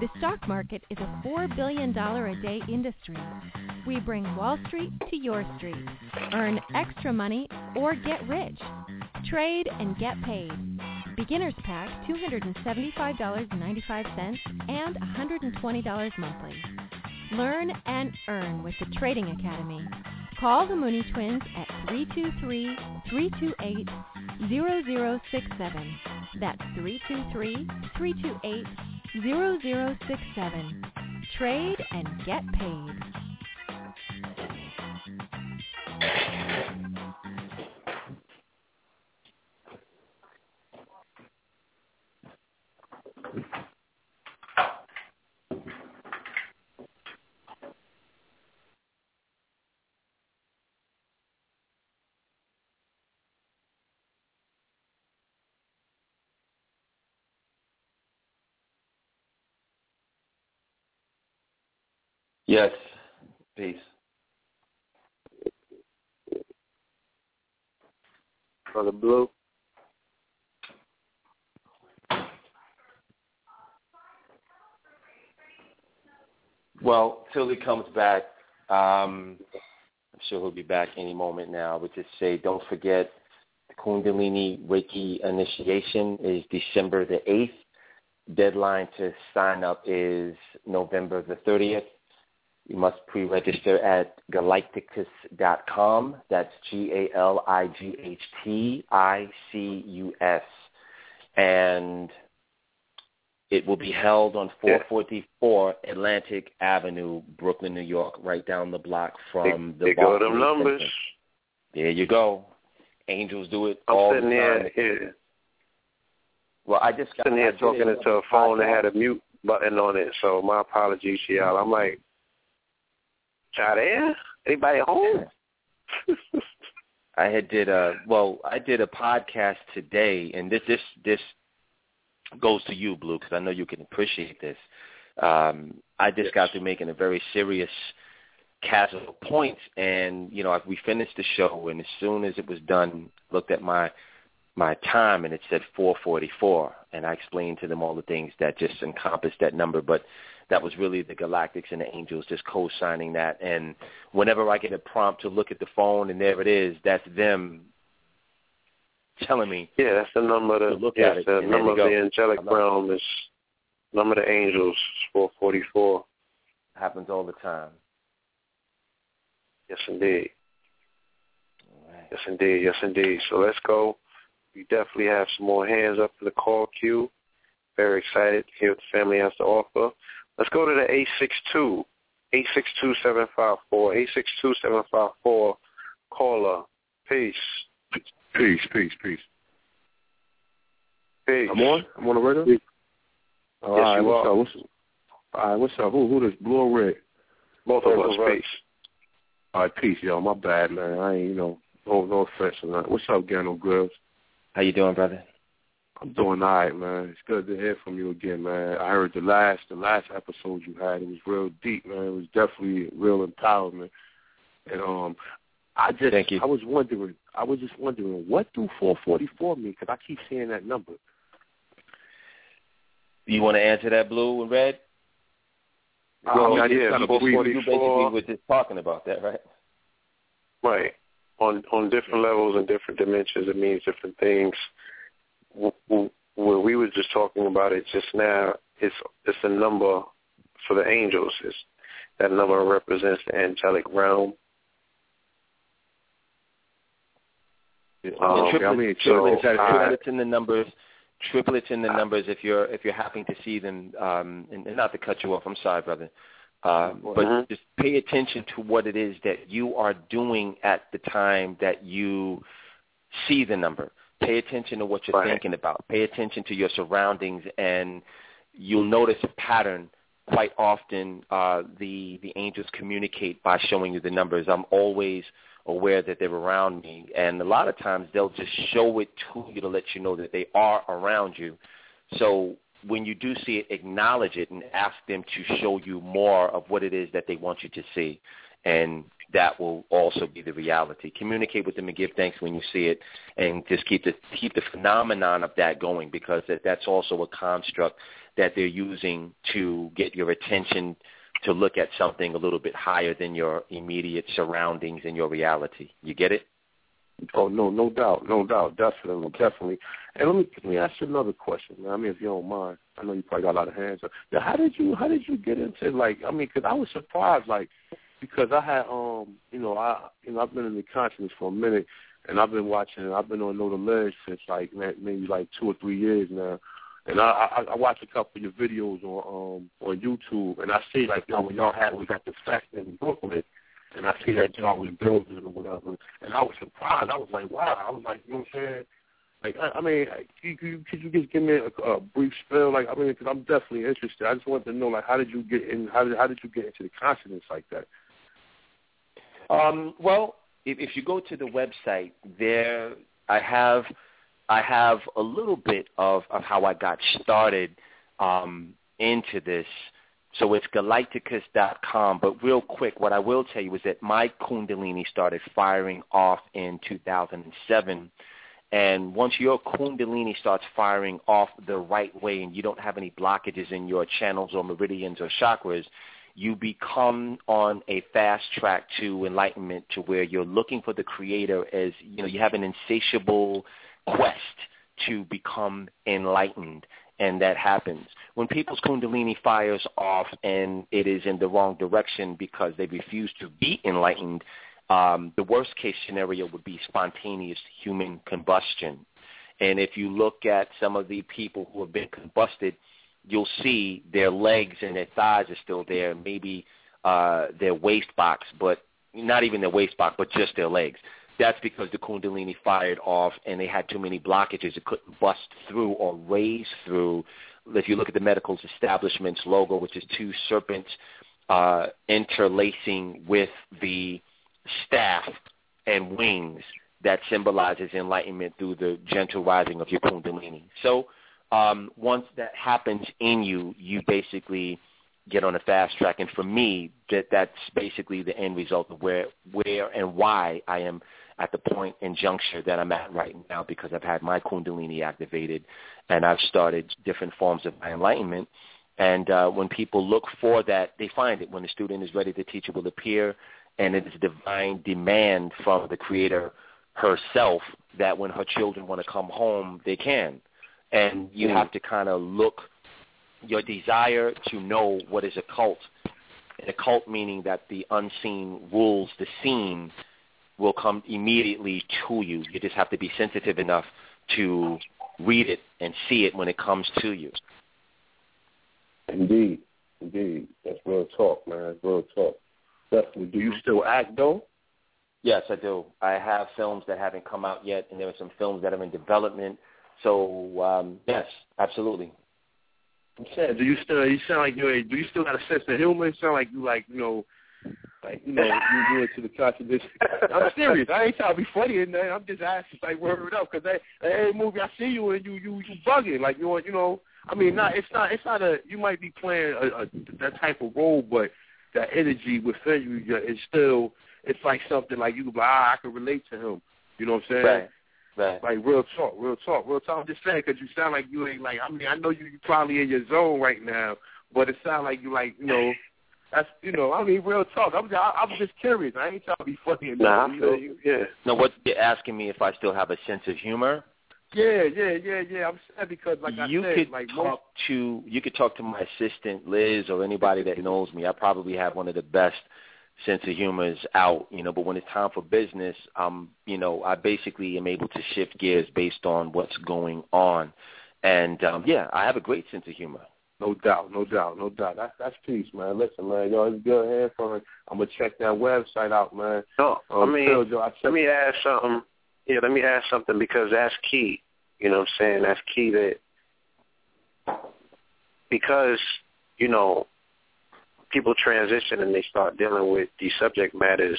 The stock market is a $4 billion a day industry. We bring Wall Street to your street. Earn extra money or get rich. Trade and get paid. Beginner's Pack $275.95 and $120 monthly. Learn and earn with the Trading Academy. Call the Mooney Twins at 323-328-0067. That's 323-328-0067. Trade and get paid. Yes. Peace. Brother Blue. Well, till he comes back, um, I'm sure he'll be back any moment now. I would just say don't forget the Kundalini Reiki initiation is December the 8th. Deadline to sign up is November the 30th. You must pre-register at galighticus.com. That's G-A-L-I-G-H-T-I-C-U-S. And it will be held on 444 Atlantic Avenue, Brooklyn, New York, right down the block from the There go Barclays them numbers. Center. There you go. Angels do it I'm all the time. there, here, Well, I just got sitting here talking into a phone that had a mute button on it, so my apologies y'all. I'm like, y'all there? Anybody home? I had did a well, I did a podcast today, and this this this goes to you, Blue, because I know you can appreciate this. Um, I just got through making a very serious cast of points, and you know, we finished the show, and as soon as it was done, looked at my my time, and it said 4:44, and I explained to them all the things that just encompassed that number, but that was really the Galactics and the Angels just co-signing that. And whenever I get a prompt to look at the phone, and there it is, that's them telling me. Yeah, that's the number of to the, look yes, at it. the number of the angelic I love it. realm is number of the angels is 444. Happens all the time. Yes, indeed. Yes, indeed. Yes, indeed. So let's go. We definitely have some more hands up in the call queue. Very excited to hear what the family has to offer. Let's go to the 862. 862-754. 862-754. Caller. Peace. Peace, peace, peace. Peace. I'm on? I'm on the radio? Yes, all right, what's are. up? What's, all right, what's up? Who, who this? Blue or red? Both of us. Peace. All right, peace, yo. My bad, man. I ain't, you know, no, no offense or nothing. What's up, Gano Grills? How you doing, brother? I'm doing all right, man. It's good to hear from you again, man. I heard the last the last episode you had. It was real deep, man. It was definitely real empowerment. And um, I just Thank you. I was wondering. I was just wondering what do 444 mean? Because I keep seeing that number. You want to answer that, Blue and Red? Oh, you, yeah, just, you, you basically were just talking about that, right? Right. On on different levels and different dimensions, it means different things. Where we were just talking about it just now, it's it's a number for the angels. It's, that number represents the angelic realm. Um, triplets, I mean, triplets, so I- triplets in the numbers, triplets in the numbers. If you're if you're happy to see them, um, and, and not to cut you off, I'm sorry, brother. Uh, but Mhm. just pay attention to what it is that you are doing at the time that you see the number. Pay attention to what you're Right. thinking about. Pay attention to your surroundings, and you'll notice a pattern. Quite often, uh, the the angels communicate by showing you the numbers. I'm always aware that they're around me, and a lot of times they'll just show it to you to let you know that they are around you. So when you do see it, acknowledge it and ask them to show you more of what it is that they want you to see. And that will also be the reality. Communicate with them and give thanks when you see it, and just keep the keep the phenomenon of that going because that, that's also a construct that they're using to get your attention to look at something a little bit higher than your immediate surroundings and your reality. You get it? Oh no, no doubt, no doubt, definitely, definitely. And let me let me ask you another question. I mean, if you don't mind, I know you probably got a lot of hands up. Now, how did you how did you get into like? I mean, because I was surprised, like, because I had um, you know, I you know, I've been in the consciousness for a minute, and I've been watching. I've been on Know the Ledge since like maybe like two or three years now. And I, I I watch a couple of your videos on um on YouTube, and I see like you know when y'all had we got the fest in Brooklyn, and I see that y'all was building or whatever, and I was surprised. I was like, wow. I was like, you know what I'm saying? Like, I, I mean, could you, could you just give me a, a brief spell? Like, I mean, because I'm definitely interested. I just wanted to know, like, how did you get in? How did how did you get into the consciousness like that? Um, well, if, if you go to the website, there I have I have a little bit of, of how I got started um, into this. So it's galighticus.com. But real quick, what I will tell you is that my Kundalini started firing off in 2007. And once your Kundalini starts firing off the right way and you don't have any blockages in your channels or meridians or chakras, you become on a fast track to enlightenment to where you're looking for the creator as, you know, you have an insatiable quest to become enlightened and that happens. When people's kundalini fires off and it is in the wrong direction because they refuse to be enlightened, um, the worst case scenario would be spontaneous human combustion. And if you look at some of the people who have been combusted, you'll see their legs and their thighs are still there, maybe uh, their waist box, but not even their waist box, but just their legs that's because the Kundalini fired off and they had too many blockages. It couldn't bust through or raise through. If you look at the medical establishment's logo, which is two serpents uh, interlacing with the staff and wings, that symbolizes enlightenment through the gentle rising of your Kundalini. So um, once that happens in you, you basically get on a fast track. And for me, that that's basically the end result of where where and why I am at the point and juncture that I'm at right now because I've had my kundalini activated and I've started different forms of my enlightenment. And uh, when people look for that, they find it. When the student is ready, the teacher will appear, and it is divine demand from the creator herself that when her children want to come home, they can. And you mm. have to kind of look your desire to know what is a cult. And a cult meaning that the unseen rules the scene will come immediately to you. You just have to be sensitive enough to read it and see it when it comes to you. Indeed, indeed. That's real talk, man. real talk. Definitely. Do you still act though? Yes, I do. I have films that haven't come out yet, and there are some films that are in development. So um, yes, absolutely. I'm do you still? You sound like you. Do you still got a sense of humor? You sound like you like you know like, you know, you do it to the contradiction. I'm serious. I ain't trying to be funny there. I'm just asking, like, word up, because every movie I see you in, you you you bugging. Like, you you know, I mean, not it's not it's not a you might be playing a, a that type of role, but that energy within you is still it's like something like you can be, ah, I can relate to him. You know what I'm saying? Right. Right. Like real talk, real talk, real talk. I'm just saying because you sound like you ain't like. I mean, I know you you probably in your zone right now, but it sounds like you like you know that's you know, I mean, real talk. I'm just, I'm just curious. I ain't trying to be funny. Nah, I feel you. Yeah. No, what you're asking me if I still have a sense of humor? Yeah, yeah, yeah, yeah. I'm saying because, like you I said, could like talk most... to you could talk to my assistant Liz or anybody that knows me. I probably have one of the best sense of humor is out, you know. But when it's time for business, um, you know, I basically am able to shift gears based on what's going on, and um, yeah, I have a great sense of humor. No doubt, no doubt, no doubt. That's that's peace, man. Listen, man, yo, it's good hearing from it. I'm gonna check that website out, man. No, um, I mean, Phil, Joe, I let me ask something. Yeah, let me ask something because that's key. You know what I'm saying? That's key that because you know people transition and they start dealing with these subject matters,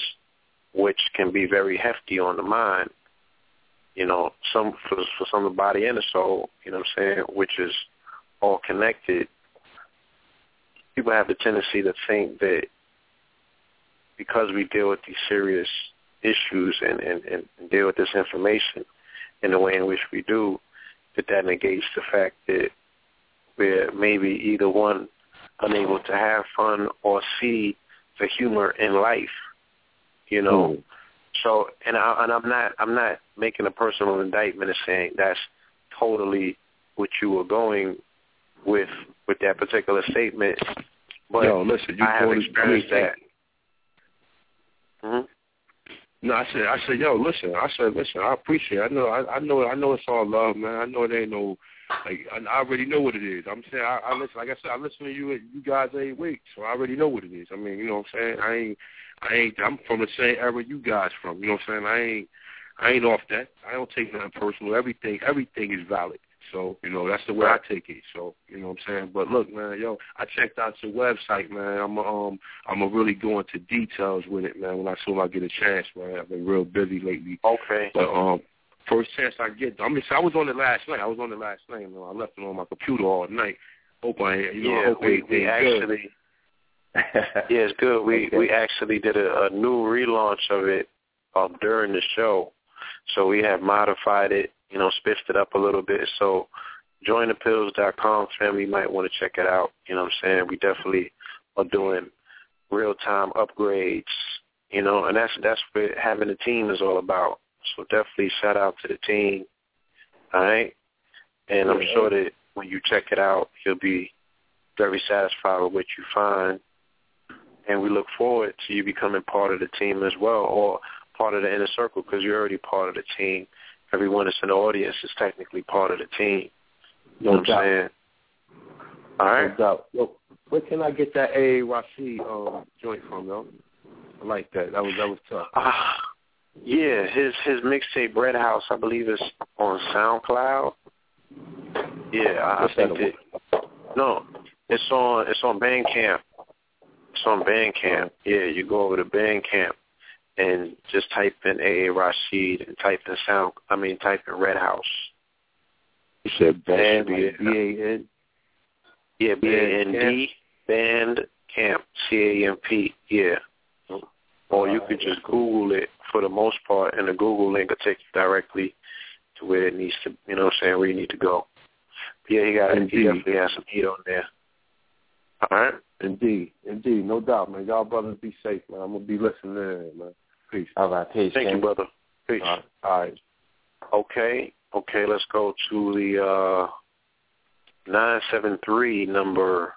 which can be very hefty on the mind. You know, some for for some of the body and the soul. You know what I'm saying? Which is all connected, people have the tendency to think that because we deal with these serious issues and, and, and deal with this information in the way in which we do, that that negates the fact that we're maybe either one unable to have fun or see the humor in life. You know, So, and I, and I'm not I'm not making a personal indictment and saying that's totally what you were going with with that particular statement. But Yo, listen, you I have experienced that. hmm No, I said, I said, yo, listen. I said, listen. I appreciate. It. I know, I, I know, I know it's all love, man. I know it ain't no, like, I, I already know what it is. I'm saying, I, I listen. Like I said, I listen to you, you guys every week, so I already know what it is. I mean, you know what I'm saying? I ain't, I ain't. I'm from the same era you guys from. You know what I'm saying? I ain't, I ain't off that. I don't take nothing personal. Everything, everything is valid. So, you know, that's the way I take it. So, you know what I'm saying? But look, man, yo, I checked out your website, man. I'm um I'm gonna really go into details with it, man, when I soon I get a chance, man. I've been real busy lately. Okay. But um first chance I get I mean so I was on it last night. I was on it last night, man. I left it on my computer all night. Hope I you know, yeah, hope we, we actually. yeah, it's good. We Okay. we actually did a, a new relaunch of it um, during the show, so we have modified it, you know, spiffed it up a little bit. So jointhepills.com family might want to check it out. You know what I'm saying? We definitely are doing real time upgrades, you know, and that's that's what having a team is all about. So definitely shout out to the team. All right. And I'm sure that when you check it out, you'll be very satisfied with what you find. And we look forward to you becoming part of the team as well, or part of the inner circle, because you're already part of the team. Everyone that's in the audience is technically part of the team. You know No what I'm doubt. saying? All right. No doubt. Yo, where can I get that A. Rashid um joint from, yo? I like that. That was that was tough. Ah, yeah, his his mixtape Red House, I believe, is on SoundCloud. Yeah, I, What's think that. No, it's on it's on Bandcamp. It's on Bandcamp. Yeah, you go over to Bandcamp and just type in AA Rashid and type in sound. I mean, type in Red House. You said band, like. B A N. Yeah, B A N D Band Camp C A M P. Yeah. Or you could just Google it for the most part, and the Google link will take you directly to where it needs to. You know what I'm saying? Where you need to go. But yeah, he got indeed. he Indeed. definitely has some heat on there. All right. Indeed, indeed, no doubt, man. Y'all brothers be safe, man. I'm gonna be listening in, man. Peace. All right, peace. Thank you, brother. Peace. All right. All right. Okay. Okay, let's go to the uh nine seven three number.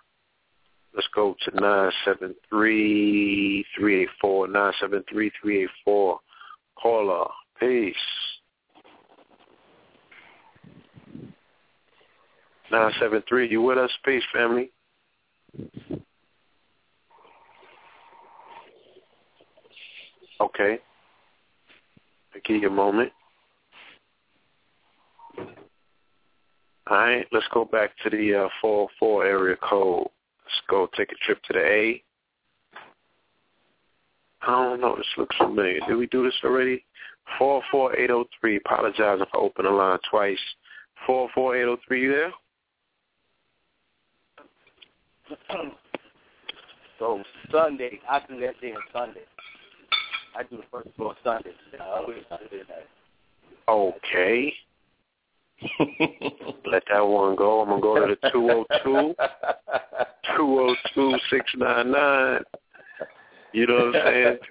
Let's go to nine seven three three eight four nine seven three three eight four. Caller, peace. Nine seven three, you with us? Peace, family. Okay. I'll give you a moment. All right, let's go back to the uh, 404 area code. Let's go take a trip to the A. I don't know. This looks familiar. Did we do this already? 44803. Apologizing for opening the line twice. 44803, you there? So Sunday, I do that day on Sunday. I do the first floor Sunday. I always do that. Okay. Let that one go. I'm going to go to the 202. 202-699. You know what I'm saying?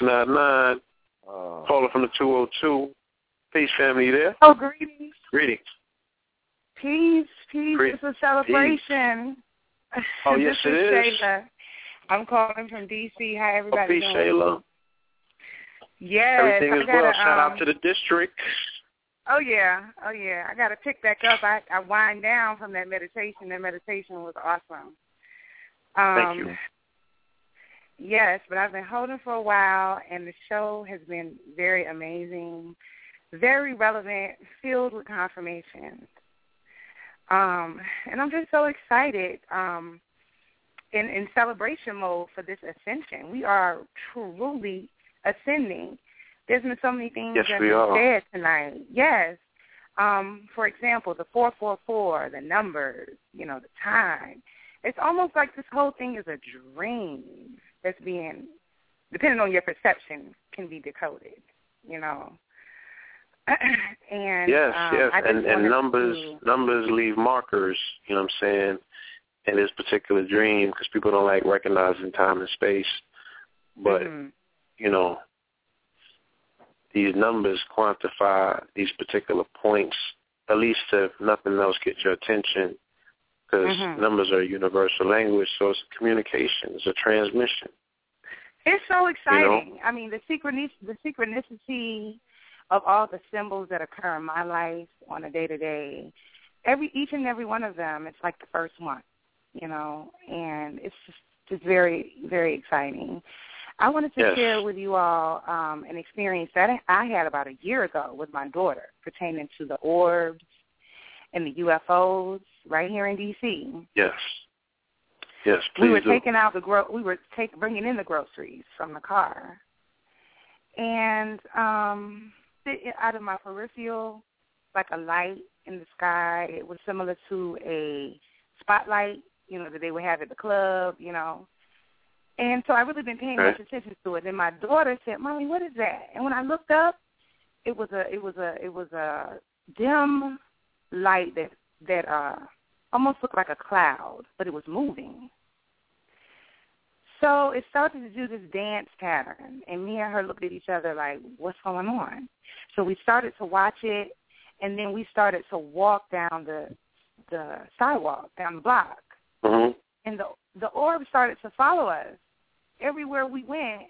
202-699. Caller from the 202. Peace, family. You there? Oh, greetings. Greetings. Peace, peace. Great- It's a celebration. Oh, yes, it is is. Shayla. I'm calling from D.C. How Oh, everybody peace, doing? Shayla. Yes. Everything I is gotta, well. Shout um, out to the district. Oh yeah, oh yeah. I got to pick back up. I I wind down from that meditation. That meditation was awesome. Um, Thank you. Yes, but I've been holding for a while, and the show has been very amazing, very relevant, filled with confirmation. Um, and I'm just so excited um, in, in celebration mode for this ascension. We are truly ascending. There's been so many things Yes, that we are. been said tonight. Yes. Um, for example, the 444, the numbers, you know, the time. It's almost like this whole thing is a dream that's being, depending on your perception, can be decoded, you know. and yes, um, yes, and and numbers to- numbers leave markers. You know what I'm saying? In this particular dream, because people don't like recognizing time and space. But Mhm. you know, these numbers quantify these particular points, at least if nothing else gets your attention, because Mhm. numbers are a universal language, so it's communication, it's a transmission. It's so exciting. I mean, the synchronicity, the synchronicity of all the symbols that occur in my life on a day to day. Every each and every one of them, it's like the first one, you know, and it's just just very very exciting. I wanted to Yes. share with you all um, an experience that I had about a year ago with my daughter pertaining to the orbs and the UFOs right here in DC. Yes. Yes, please we were do. taking out the gro- we were take bringing in the groceries from the car, and um, out of my peripheral, like a light in the sky. It was similar to a spotlight, you know, that they would have at the club, you know. And so I really been paying much attention to it. And my daughter said, "Mommy, what is that?" And when I looked up, it was a it was a it was a dim light that that uh almost looked like a cloud, but it was moving. So it started to do this dance pattern, and me and her looked at each other like, "What's going on?" So we started to watch it, and then we started to walk down the the sidewalk down the block, hmm and the the orb started to follow us everywhere we went.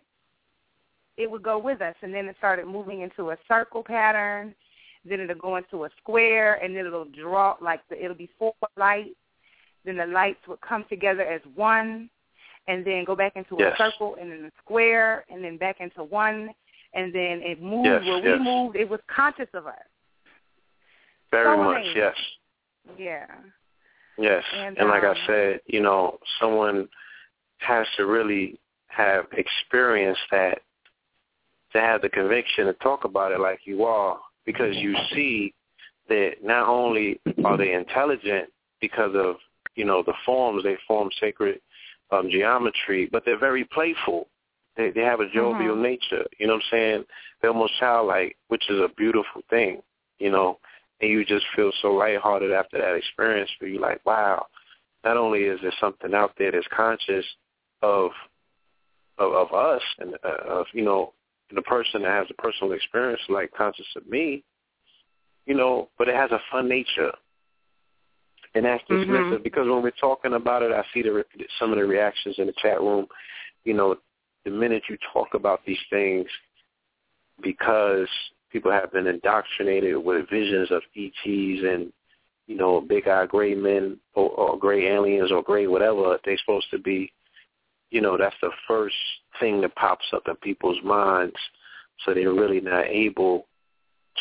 It would go with us, and then it started moving into a circle pattern. Then it'll go into a square, and then it'll draw like the, it'll be four lights. Then the lights would come together as one, and then go back into Yes. a circle, and then a square, and then back into one, and then it moved Yes, where yes. we moved. It was conscious of us. Very So much, amazing. yes. Yeah. Yes. And, And, like um, I said, you know, someone has to really have experienced that to have the conviction to talk about it like you are because you see that not only are they intelligent because of, you know, the forms, they form sacred um, geometry, but they're very playful. They they have a jovial Mhm. nature. You know what I'm saying? They're almost childlike, which is a beautiful thing, you know and you just feel so lighthearted after that experience where you're like, wow, not only is there something out there that's conscious of of, of us and uh, of, you know, the person that has a personal experience like conscious of me, you know, but it has a fun nature. And that's dismissive Mhm. because when we're talking about it, I see the some of the reactions in the chat room. You know, the minute you talk about these things, because people have been indoctrinated with visions of ETs and you know big-eyed gray men or, or gray aliens or gray whatever they're supposed to be. You know, that's the first thing that pops up in people's minds, so they're really not able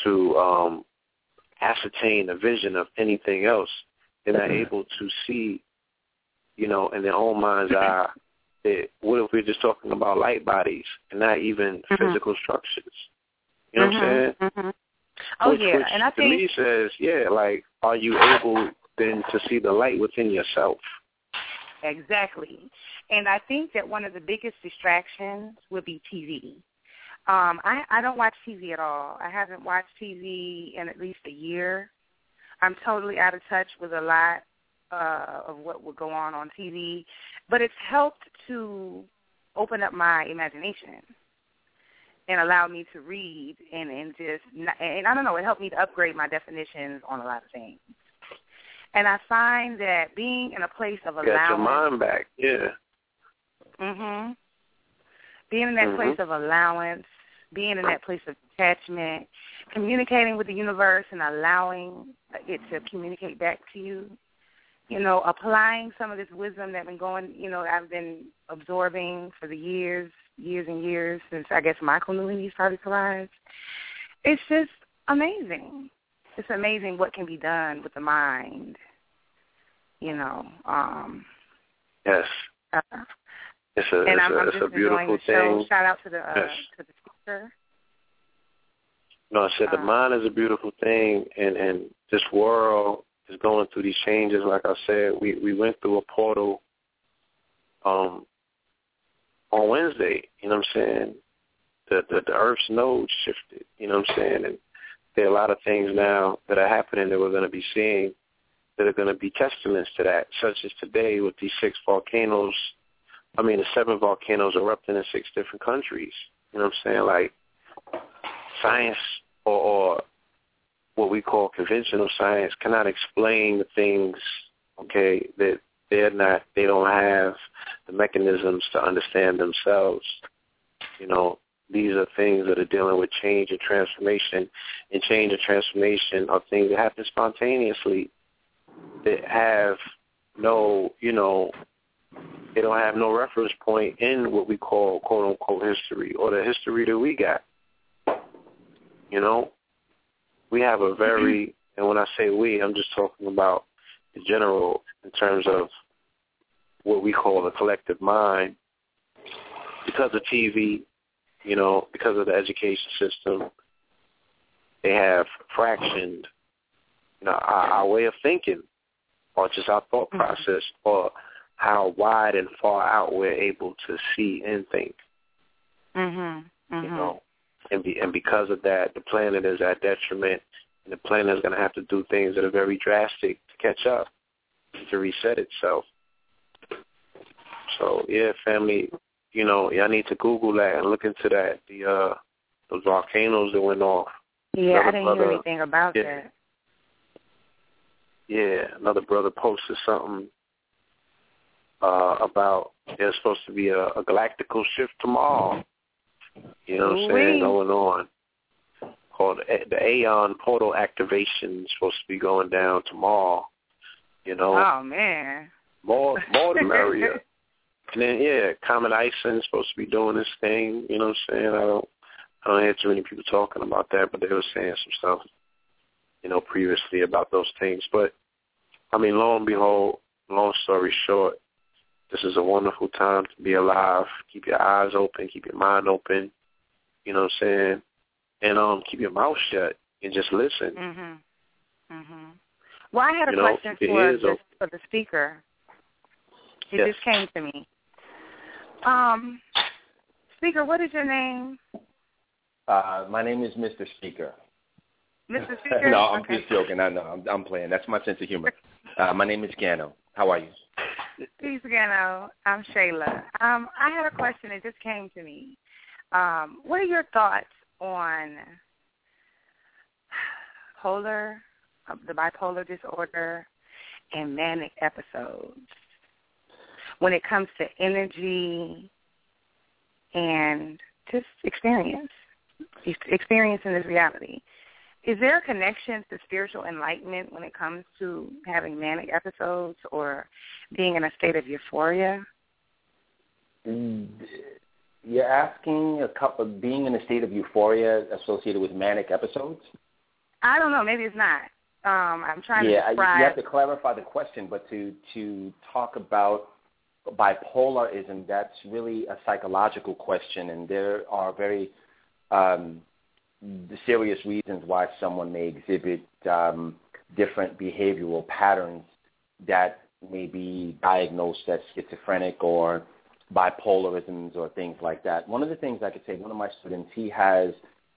to um, ascertain a vision of anything else. They're not able to see, you know, in their own mind's eye. That what if we're just talking about light bodies and not even Mhm. physical structures? You know what I'm saying? Mhm. Oh which, yeah, which and I to think me says, yeah, like, are you able then to see the light within yourself? Exactly. And I think that one of the biggest distractions would be TV. Um, I, I don't watch TV at all. I haven't watched TV in at least a year. I'm totally out of touch with a lot uh, of what would go on on TV, but it's helped to open up my imagination and allow me to read and and just and I don't know, it helped me to upgrade my definitions on a lot of things. And I find that being in a place of allowance. Get your mind back. Yeah. Mhm. Being in that Mhm. place of allowance, being in that place of detachment, communicating with the universe and allowing it to communicate back to you. You know, applying some of this wisdom that I've been going, you know, I've been absorbing for the years, years and years since I guess my kundalini started to rise. It's just amazing. It's amazing what can be done with the mind. You know, um Yes. uh, It's a and it's I'm, a I'm it's just a beautiful enjoying the show. thing. Shout out to the uh, Yes. to the speaker. No, I said the Uh, mind is a beautiful thing, and and this world is going through these changes. Like I said, we we went through a portal um on Wednesday. You know what I'm saying? The the, the Earth's node shifted. You know what I'm saying? And there are a lot of things now that are happening that we're going to be seeing that are going to be testaments to that, such as today with these six volcanoes. I mean, the seven volcanoes erupting in six different countries. You know what I'm saying? Like science or, or what we call conventional science cannot explain the things, okay, that they're not, they don't have the mechanisms to understand themselves. You know, these are things that are dealing with change and transformation, and change and transformation are things that happen spontaneously that have no, you know, they don't have no reference point in what we call quote unquote history or the history that we got. You know, we have a very, and when I say we, I'm just talking about the general in terms of what we call the collective mind. Because of TV, you know, because of the education system, they have fractioned, you know, our, our way of thinking, or just our thought process, or how wide and far out we're able to see and think. Mhm. Mhm. You know, and be, and because of that, the planet is at detriment, and the planet is going to have to do things that are very drastic to catch up, to reset itself. So yeah, family, you know, y'all need to Google that and look into that. The uh those volcanoes that went off. Yeah, I didn't hear brother- anything about yeah. that. Yeah, another brother posted something uh about there's supposed to be a, a galactical shift tomorrow. You know what I'm saying? Going on. Called the, the Aeon portal activation is supposed to be going down tomorrow. You know, Oh man. more more the merrier. And then yeah, Comet Ison is supposed to be doing this thing. You know what I'm saying? I don't I don't hear too many people talking about that, but they were saying some stuff, you know, previously about those things. But I mean, lo and behold, long story short, this is a wonderful time to be alive. Keep your eyes open, keep your mind open. You know what I'm saying? And um, keep your mouth shut and just listen. Mhm. Mhm. Well, I had a You question keep your for ears the, for the speaker. It Yes. just came to me. Um, speaker, what is your name, Uh, my name is Mr. Speaker. Mr. No, I'm okay. just joking. I know. I'm, I'm playing. That's my sense of humor. Uh, my name is Gano. How are you? Peace, Gano. I'm Shayla. Um, I had a question that just came to me. Um, what are your thoughts on polar, uh, the bipolar disorder, and manic episodes when it comes to energy and just experience, ex- experiencing this reality? Is there a connection to spiritual enlightenment when it comes to having manic episodes or being in a state of euphoria? You're asking a couple being in a state of euphoria associated with manic episodes? I don't know. Maybe it's not. Um, I'm trying yeah, to describe. you have to clarify the question, but to to talk about bipolarism, that's really a psychological question, and there are very um, serious reasons why someone may exhibit um, different behavioral patterns that may be diagnosed as schizophrenic or bipolarisms or things like that. One of the things I could say, one of my students, he has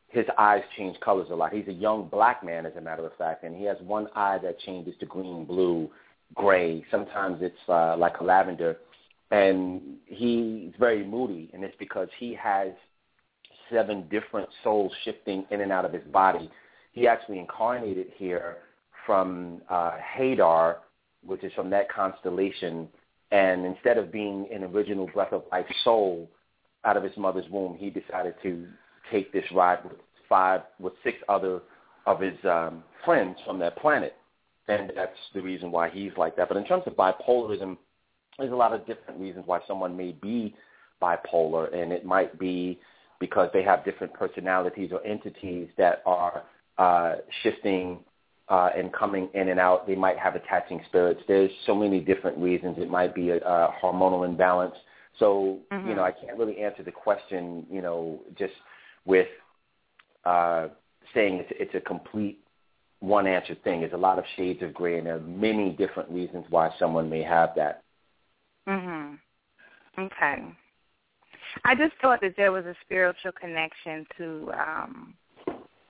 his eyes change colors a lot. He's a young black man, as a matter of fact, and he has one eye that changes to green, blue, gray. Sometimes it's uh, like a lavender, and he's very moody, and it's because he has seven different souls shifting in and out of his body. He actually incarnated here from uh, Hadar, which is from that constellation, and instead of being an original breath of life soul out of his mother's womb, he decided to take this ride with five, with six other of his um, friends from that planet, and that's the reason why he's like that. But in terms of bipolarism, there's a lot of different reasons why someone may be bipolar, and it might be because they have different personalities or entities that are uh, shifting uh, and coming in and out. They might have attaching spirits. There's so many different reasons. It might be a, a hormonal imbalance. So, Mhm. you know, I can't really answer the question, you know, just with uh, saying it's, it's a complete one answer thing. There's a lot of shades of gray, and there are many different reasons why someone may have that. Mm Mhm. Okay. I just thought that there was a spiritual connection to um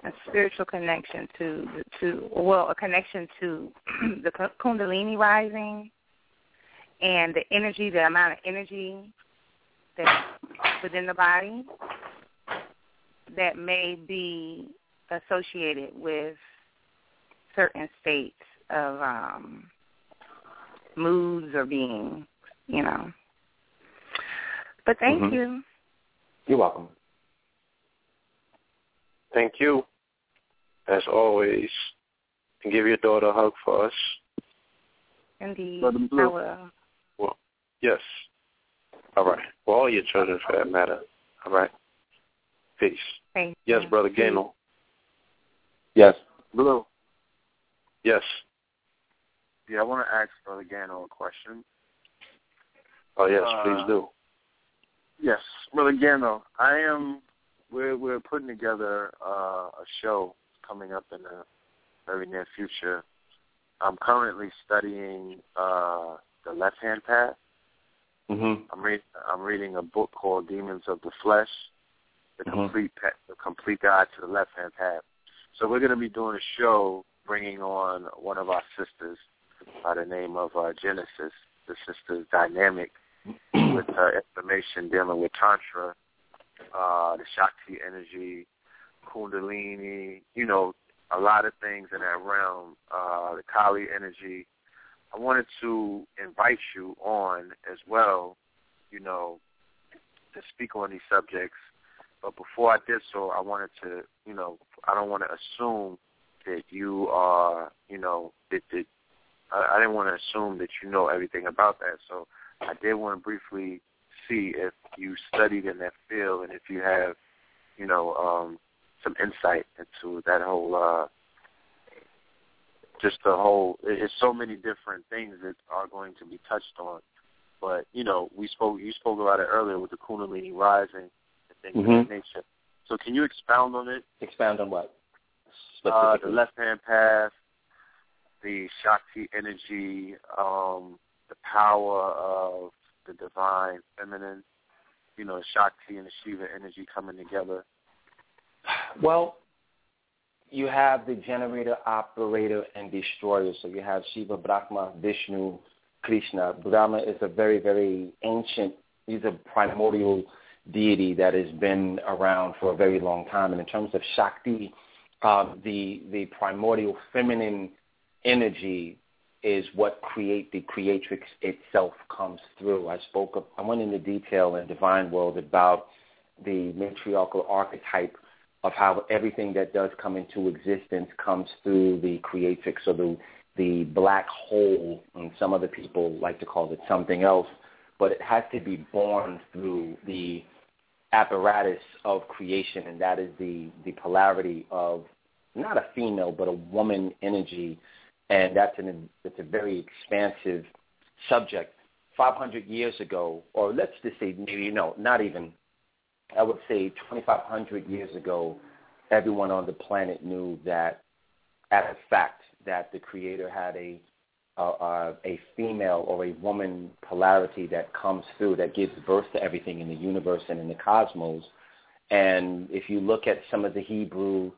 a spiritual connection to to well a connection to the kundalini rising and the energy the amount of energy that's within the body that may be associated with certain states of um moods or being, you know. But thank Mhm. you. You're welcome. Thank you. As always, and give your daughter a hug for us. Indeed. Brother I will. Well, yes. All right. For all your children, for that matter. All right. Peace. Thank Yes, you. Brother Gaynor. Yes. Blue. Yes. Yeah, I want to ask Brother Gano a question. Oh, yes, Uh, please do. Yes, Brother Gano, I am. We're we're putting together uh, a show coming up in the very near future. I'm currently studying uh, the Left Hand Path. Mhm. I'm read I'm reading a book called Demons of the Flesh, the Mhm. complete pa- the complete guide to the left hand path. So we're going to be doing a show bringing on one of our sisters by the name of uh, Genesis. The sister's dynamic with uh, information dealing with tantra, uh, the Shakti energy, Kundalini, you know, a lot of things in that realm, uh, the Kali energy. I wanted to invite you on as well, you know, to speak on these subjects. But before I did so, I wanted to, you know, I don't want to assume that you are, you know, that, that I, I didn't want to assume that you know everything about that. So I did want to briefly see if you studied in that field and if you have, you know, um, some insight into that whole uh, just the whole it's so many different things that are going to be touched on. But, you know, we spoke you spoke about it earlier with the Kundalini rising and things of Mhm. that nature. So can you expound on it? Expound on what? Uh, the left hand path, the Shakti energy, um, the power of the divine feminine, you know, Shakti and the Shiva energy coming together. Well, you have the generator, operator, and destroyer. So you have Shiva, Brahma, Vishnu, Krishna. Brahma is a very, very ancient, he's a primordial deity that has been around for a very long time. And in terms of Shakti, um, the the primordial feminine energy is what create the creatrix itself comes through. I spoke of, I went into detail in Divine World about the matriarchal archetype of how everything that does come into existence comes through the creatrix or the the black hole, and some other people like to call it something else, but it has to be born through the apparatus of creation, and that is the the polarity of not a female but a woman energy, and that's an it's a very expansive subject. 500 years ago, or let's just say maybe no, not even I would say 2,500 years ago, everyone on the planet knew that, as a fact, that the Creator had a a female or a woman polarity that comes through that gives birth to everything in the universe and in the cosmos. And if you look at some of the Hebrew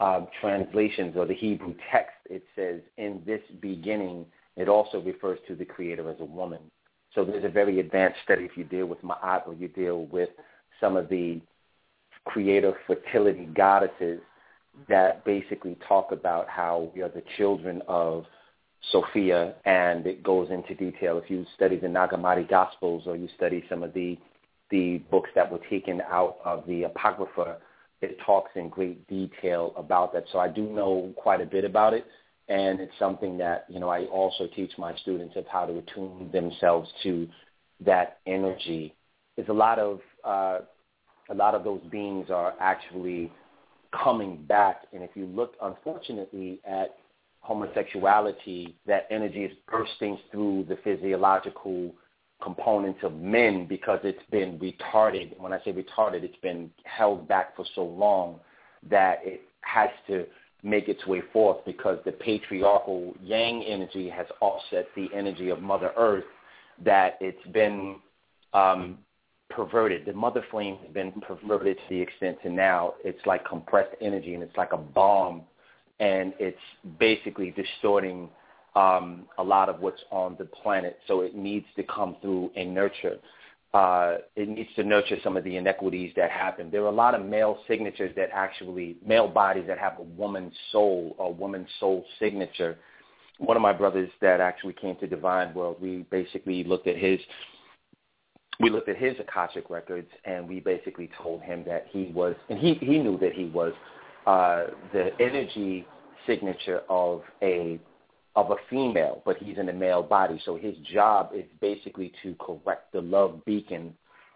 uh, translations or the Hebrew text, it says, "In this beginning," it also refers to the Creator as a woman. So there's a very advanced study if you deal with Ma'at or you deal with some of the creator fertility goddesses that basically talk about how we are the children of Sophia, and it goes into detail. If you study the Nag Hammadi Gospels or you study some of the the books that were taken out of the Apocrypha, it talks in great detail about that. So I do know quite a bit about it, and it's something that you know I also teach my students of how to attune themselves to that energy. There's a lot of uh, a lot of those beings are actually coming back. And if you look, unfortunately, at homosexuality, that energy is bursting through the physiological components of men because it's been retarded. When I say retarded, it's been held back for so long that it has to make its way forth because the patriarchal yang energy has offset the energy of Mother Earth that it's been um, perverted. The mother flame has been perverted to the extent to now it's like compressed energy and it's like a bomb and it's basically distorting um, a lot of what's on the planet. So it needs to come through and nurture. uh, it needs to nurture some of the inequities that happen. There are a lot of male signatures that actually, male bodies that have a woman's soul or woman's soul signature. One of my brothers that actually came to Divine World, we basically looked at his we looked at his Akashic records and we basically told him that he was, and he, he knew that he was uh, the energy signature of a of a female, but he's in a male body. So his job is basically to correct the love beacon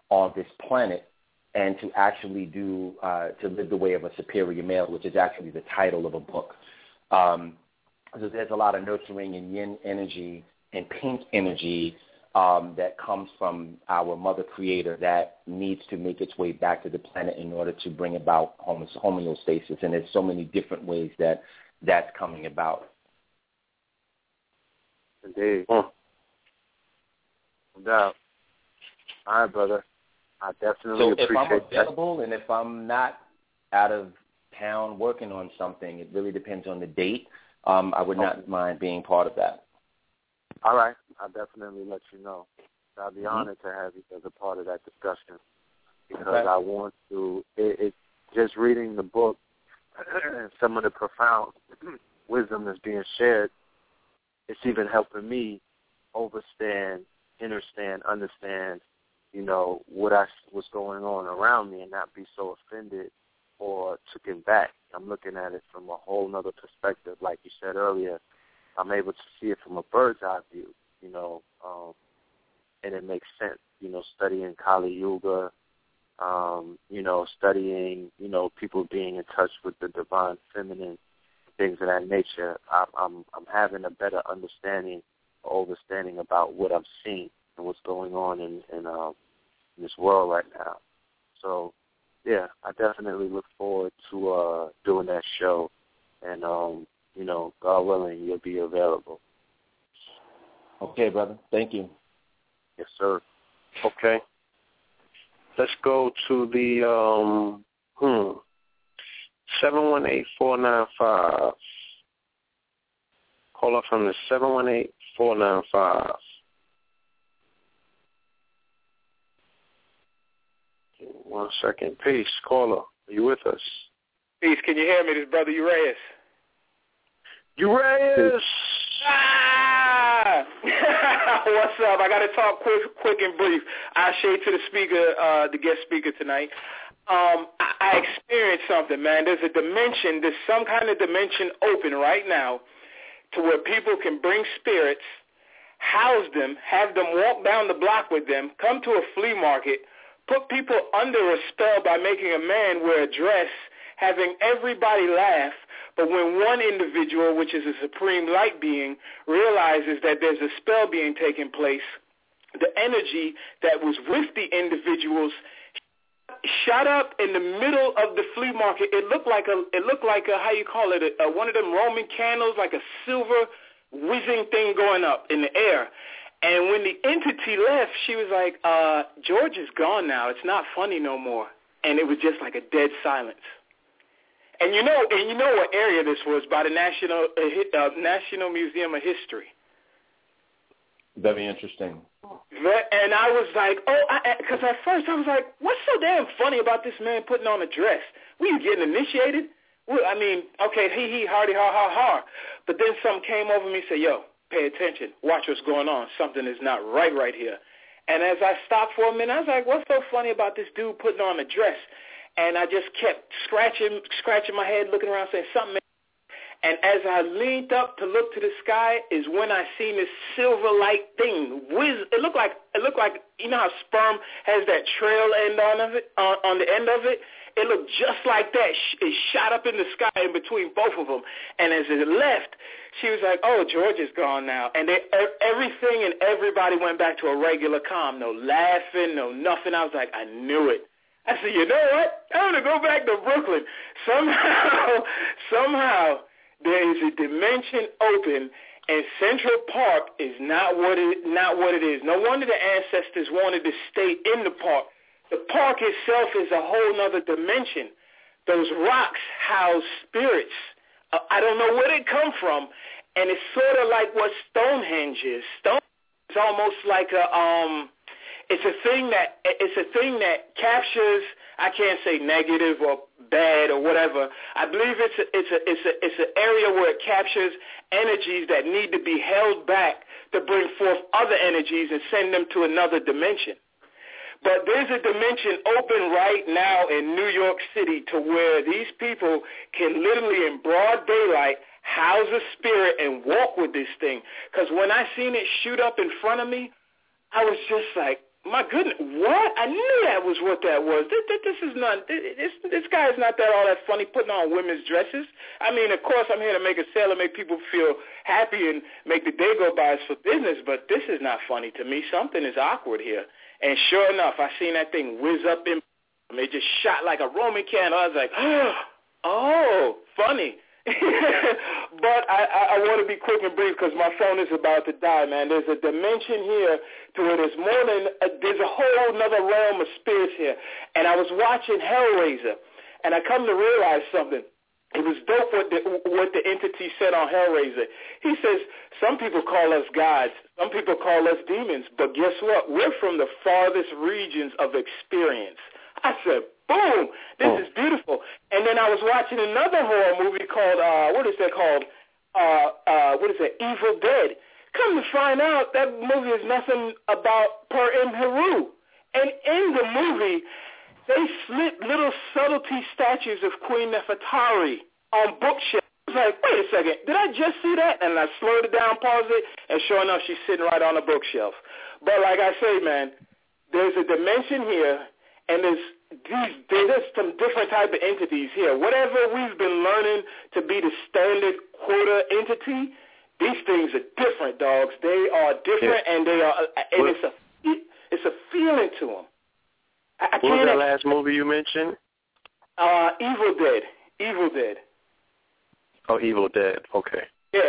on this planet and to actually do uh, to live the way of a superior male, which is actually the title of a book. Um, so there's a lot of nurturing and yin energy and pink energy um, that comes from our mother creator that needs to make its way back to the planet in order to bring about homeostasis. And there's so many different ways that that's coming about. Indeed. No doubt. All right, brother. I definitely so appreciate if I'm available that. and if I'm not out of town working on something, it really depends on the date. Um, I would not mind being part of that. All right. I'll definitely let you know. I'll be Mm-hmm. honored to have you as a part of that discussion because Okay. I want to. It, it just reading the book and some of the profound wisdom that's being shared. It's even helping me overstand, understand, understand. You know what I what's going on around me, and not be so offended or taken back. I'm looking at it from a whole nother perspective, like you said earlier. I'm able to see it from a bird's eye view, you know, um, and it makes sense. You know, studying Kali Yuga, um, you know, studying, you know, people being in touch with the divine feminine, things of that nature. I'm I'm, I'm having a better understanding, or understanding about what I'm seeing and what's going on in in, um, in this world right now. So, yeah, I definitely look forward to uh, doing that show, and um, you know, God willing, you'll be available. Okay, brother. Thank you. Yes, sir. Okay. Let's go to the um hmm seven one eight four nine five. Call up from the seven one eight four nine five. One second. Peace. Caller. Are you with us? Peace. Can you hear me? This brother Urias. Urias. Ah! What's up? I got to talk quick, quick and brief. I shade to the speaker, uh, the guest speaker tonight. Um, I, I experienced something, man. There's a dimension. There's some kind of dimension open right now, to where people can bring spirits, house them, have them walk down the block with them, come to a flea market, put people under a spell by making a man wear a dress, having everybody laugh, but when one individual, which is a supreme light being, realizes that there's a spell being taken place, the energy that was with the individuals shot up in the middle of the flea market. It looked like a, it looked like a, how you call it, a, a, one of them Roman candles, like a silver whizzing thing going up in the air. And when the entity left, she was like, uh, George is gone now. It's not funny no more. And it was just like a dead silence. And you know, and you know what area this was by the National uh, uh, National Museum of History. Very interesting. Ve- And I was like, oh, because at first I was like, what's so damn funny about this man putting on a dress? We you getting initiated? Well, I mean, okay, hee hee, hardy, ha ha ha. But then something came over me and said, yo, pay attention. Watch what's going on. Something is not right right here. And as I stopped for a minute, I was like, what's so funny about this dude putting on a dress? And I just kept scratching, scratching my head, looking around, saying something. And as I leaned up to look to the sky, is when I seen this silver-like thing. Whiz! It looked like it looked like you know how sperm has that trail end on of it on, on the end of it. It looked just like that. It shot up in the sky in between both of them. And as it left, she was like, "Oh, George is gone now." And they, everything and everybody went back to a regular calm. No laughing, no nothing. I was like, I knew it. I said, you know what? I'm gonna go back to Brooklyn. Somehow, somehow, there is a dimension open, and Central Park is not what it not what it is. No wonder the ancestors wanted to stay in the park. The park itself is a whole other dimension. Those rocks house spirits. Uh, I don't know where they come from, and it's sort of like what Stonehenge is. Stone is almost like a um it's a thing that it's a thing that captures. I can't say negative or bad or whatever. I believe it's a, it's a it's a it's an area where it captures energies that need to be held back to bring forth other energies and send them to another dimension. But there's a dimension open right now in New York City to where these people can literally in broad daylight house a spirit and walk with this thing. Because when I seen it shoot up in front of me, I was just like, my goodness, what? I knew that was what that was. This, this, is not. This this guy is not that all that funny putting on women's dresses. I mean, of course, I'm here to make a sale and make people feel happy and make the day go by for business. But this is not funny to me. Something is awkward here. And sure enough, I seen that thing whiz up in. It just shot like a Roman candle. I was like, oh, funny. but I, I, I want to be quick and brief because my phone is about to die, man. There's a dimension here to it. There's more than a, there's a whole another realm of spirits here. And I was watching Hellraiser, and I come to realize something. It was dope what the what the entity said on Hellraiser. He says some people call us gods, some people call us demons, but guess what? We're from the farthest regions of experience. I said, Boom! This oh. is beautiful. And then I was watching another horror movie called uh what is that called? Uh uh what is it? Evil Dead. Come to find out that movie is nothing about Per Imheru. And in the movie they slit little subtlety statues of Queen Nefertari on bookshelves. I was like, wait a second, did I just see that? And I slowed it down, paused it, and sure enough, she's sitting right on the bookshelf. But like I say, man, there's a dimension here, and there's these there's some different type of entities here. Whatever we've been learning to be the standard quota entity, these things are different, dogs. They are different, yeah. and they are, and what? it's a it's a feeling to them. I, I what was that last movie you mentioned? Uh, Evil Dead. Evil Dead. Oh, Evil Dead. Okay. Yeah.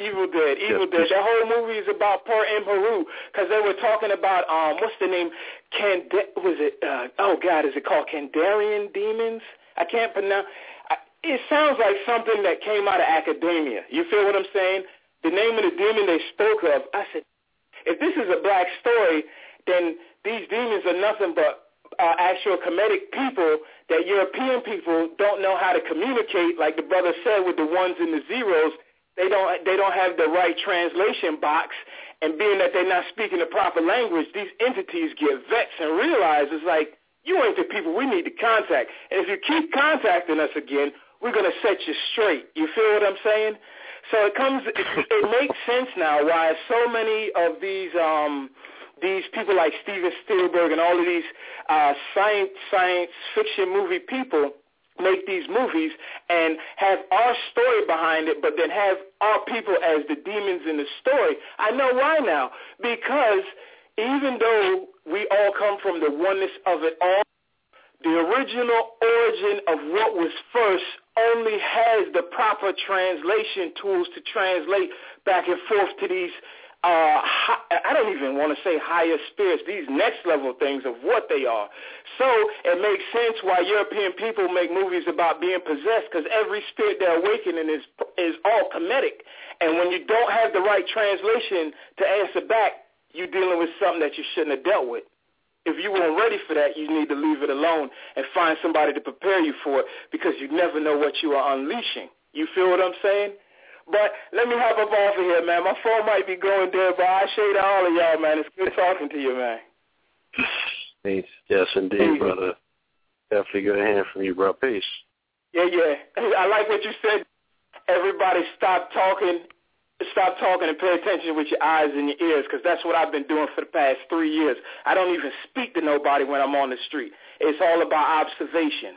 Evil Dead, Evil yes, Dead. That whole movie is about Per Imheru because they were talking about um what's the name? Can was it? Uh, oh God, is it called Kandarian demons? I can't pronounce. I, it sounds like something that came out of academia. You feel what I'm saying? The name of the demon they spoke of. I said, if this is a black story, then these demons are nothing but uh, actual Kemetic people that European people don't know how to communicate, like the brother said, with the ones and the zeros they don't they don't have the right translation box and being that they're not speaking the proper language, these entities get vexed and realize it's like you ain't the people we need to contact. And if you keep contacting us again, we're gonna set you straight. You feel what I'm saying? So it comes it, it makes sense now why so many of these um these people like Steven Spielberg and all of these uh science science fiction movie people make these movies and have our story behind it, but then have our people as the demons in the story. I know why now. Because even though we all come from the oneness of it all, the original origin of what was first only has the proper translation tools to translate back and forth to these uh, I don't even want to say higher spirits, these next level things of what they are. So it makes sense why European people make movies about being possessed because every spirit they're awakening is is all Kemetic. And when you don't have the right translation to answer back, you're dealing with something that you shouldn't have dealt with. If you weren't ready for that, you need to leave it alone and find somebody to prepare you for it because you never know what you are unleashing. You feel what I'm saying? But let me hop up off of here, man. My phone might be going dead, but I shade all of y'all, man. It's good talking to you, man. Peace. Yes, indeed, Peace. brother. Definitely good hear from you, bro. Peace. Yeah, yeah. I like what you said. Everybody stop talking. Stop talking and pay attention with your eyes and your ears because that's what I've been doing for the past three years. I don't even speak to nobody when I'm on the street. It's all about observation.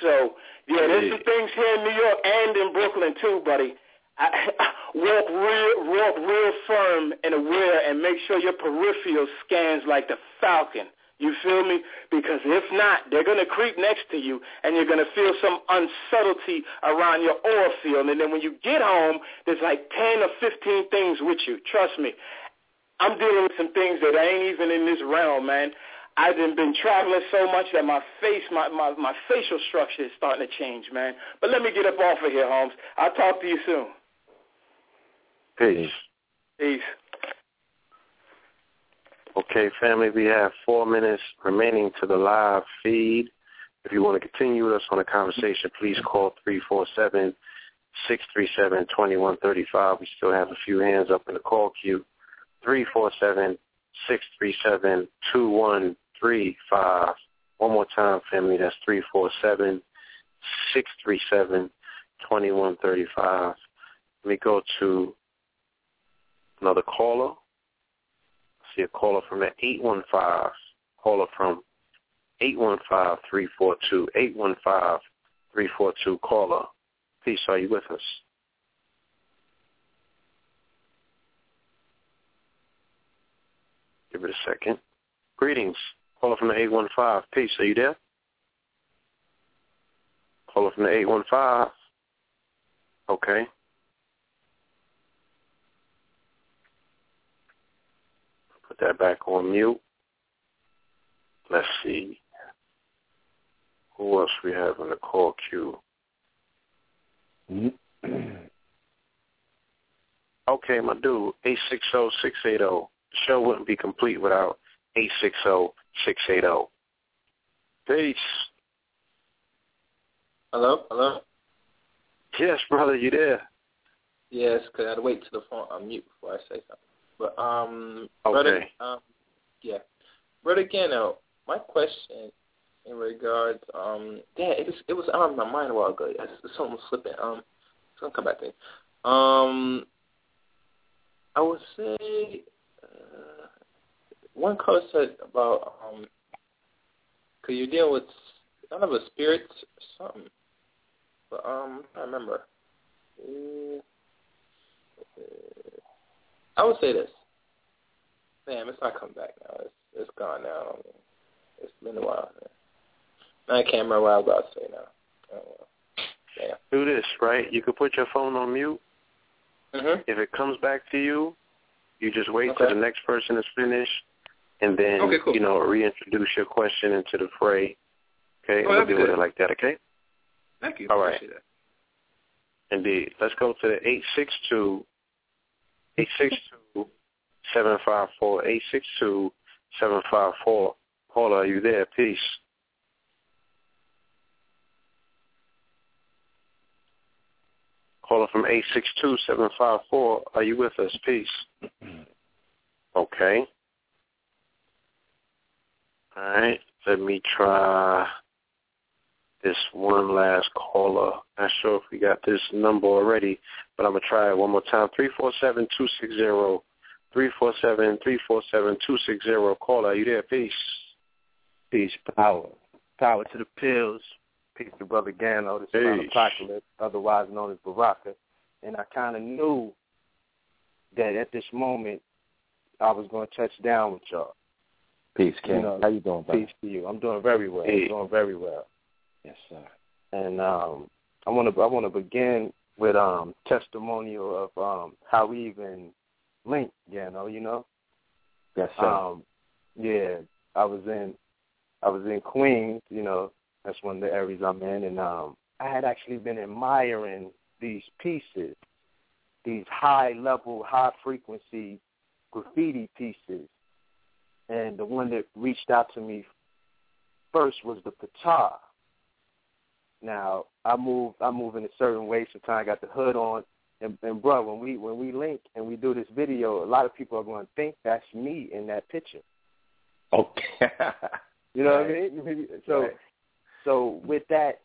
So, yeah, there's some things here in New York and in Brooklyn too, buddy Walk real, walk real firm and aware, and make sure your peripheral scans like the falcon. You feel me? Because if not, they're going to creep next to you, and you're going to feel some unsubtlety around your aura field. And then when you get home, there's like 10 or 15 things with you. Trust me. I'm dealing with some things that ain't even in this realm, man. I've been traveling so much that my face, my, my, my facial structure is starting to change, man. But let me get up off of here, Holmes. I'll talk to you soon. Peace. Peace. Okay, Okay, family, we have four minutes remaining to the live feed. If you want to continue with us on the conversation, please call 347 637 2135. We still have a few hands up in the call queue. 347 637 2135. One more time, family. That's 347 637 2135. Let me go to another caller. I see a caller from the 815. Caller from 815-342. 815-342. Caller. Peace. Are you with us? Give it a second. Greetings. Caller from the 815. Peace. Are you there? Caller from the 815. Okay. Put that back on mute. Let's see. Who else we have in the call queue? okay, my dude, 860-680. The show wouldn't be complete without 860-680. Peace. Hello? Hello? Yes, brother, you there? Yes, because I had to wait till the phone on mute before I say something. But, um, okay. brother, um, yeah. Brother Gano, my question in regards, um, yeah, it was it was on my mind a while ago. Something was slipping. Um, it's gonna come back to me. Um, I would say uh, one caller said about um, cause you're dealing with kind of a spirit or something, but um, I remember. Uh, I would say this. Damn, it's not coming back now. It's it's gone now. It's been a while. I can't remember what I was about to say now. Oh, yeah. Do this, right? You could put your phone on mute. Mm-hmm. If it comes back to you, you just wait Okay. till the next person is finished, and then Okay, cool. you know reintroduce your question into the fray. Okay, Oh, we'll that'd deal with good. it like that. Okay. Thank you. All right. Indeed. Let's go to the eight six two eight six two seven five four eight six two seven five four. Paula, are you there? Peace. Caller from eight six two seven five four. Are you with us? Peace. Okay. All right. Let me try this one last caller. Not sure if we got this number already, but I'm gonna try it one more time. Three four seven two six zero. Three four seven three four seven two six zero. Caller, are you there? Peace. Peace, power. Power to the pills. Peace to Brother Gano, the son of Peace. Apocalypse, otherwise known as Baraka. And I kind of knew that at this moment I was going to touch down with y'all. Peace, King. You know, How you doing, brother? Peace to you. I'm doing very well. Hey. I'm doing very well. Yes, sir. And um, I want to I want to begin with um testimonial of um how we even linked. You know, you know. Yes, sir. Um, yeah, I was in I was in Queens, you know, that's one of the areas I'm in, and um, I had actually been admiring these pieces, these high level, high frequency graffiti pieces, and the one that reached out to me first was the Pata. Now I move I move in a certain way. Sometimes I got the hood on, and, and bro, when we when we link and we do this video, a lot of people are going to think that's me in that picture. Okay. You know Right. what I mean? So, Right. so with that,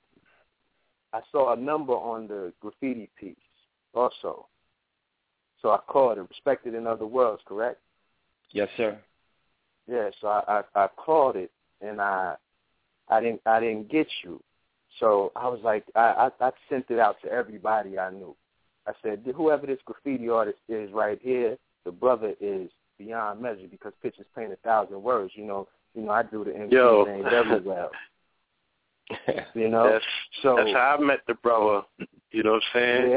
I saw a number on the graffiti piece also. So I called it respected in other worlds, correct? yes, sir. Yeah. So I, I I called it and I I didn't I didn't get you. So I was like I, I I sent it out to everybody I knew. I said whoever this graffiti artist is right here, the brother is beyond measure because pictures paint a thousand words. You know, you know I do the MC Yo. thing very well. You know, That's so that's how I met the brother. You know what I'm saying?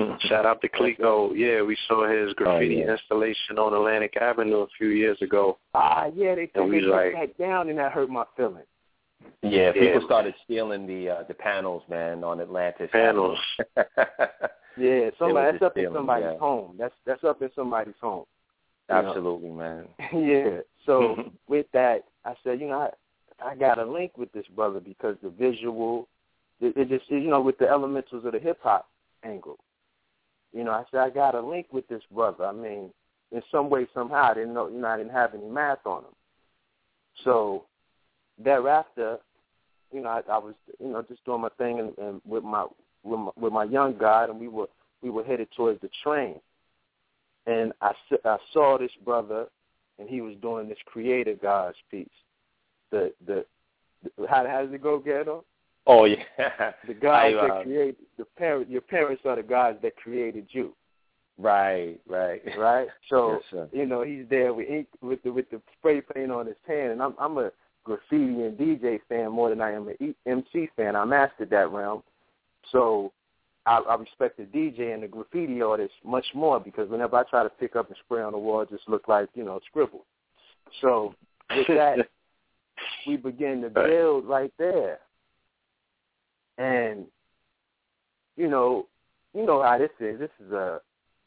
yeah, Shout out to Clico. Yeah, we saw his graffiti yeah. installation on Atlantic Avenue a few years ago. ah, yeah, they took like- that down and that hurt my feelings. Yeah, Yeah, people man. started stealing the uh, the panels, man, on Atlantis. Panels. Yeah, somebody that's up in somebody's yeah. home. That's that's up in somebody's home. Absolutely, know? man. yeah. So with that, I said, you know, I I got a link with this brother because the visual, it, it just you know with the elementals of the hip hop angle. You know, I said I got a link with this brother. I mean, in some way, somehow, I didn't know, you know, I didn't have any math on him. So thereafter, you know, I, I was, you know, just doing my thing and, and with my with my with my young guy, and we were we were headed towards the train, and I I saw this brother, and he was doing this creative God's piece. The the, the how how does it go, Ghetto? Oh yeah, the guys I, that uh, created the parent. Your parents are the guys that created you. Right, right, right. So Yes, you know he's there with ink with the with the spray paint on his hand, and I'm I'm a graffiti and DJ fan more than I am an MC fan. I mastered that realm, so I, I respect the DJ and the graffiti artist much more because whenever I try to pick up and spray on the wall, it just look like you know scribble. So with that, we begin to build right there, and you know, you know how this is. This is a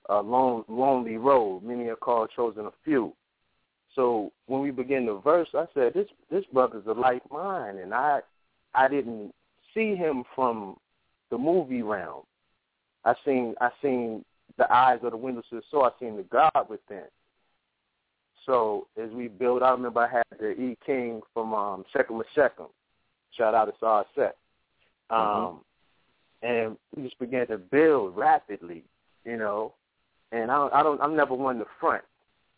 a lone, lonely road. Many are called, chosen a few. So when we begin the verse, I said, "This this brother's a like mine," and I I didn't see him from the movie realm. I seen I seen the eyes of the windows to the soul. I seen the God within. So as we build, I remember I had the E King from um, Shechem Shechem. Shout out to Sar Set. Um, And we just began to build rapidly, you know. And I I don't, I'm never one to front.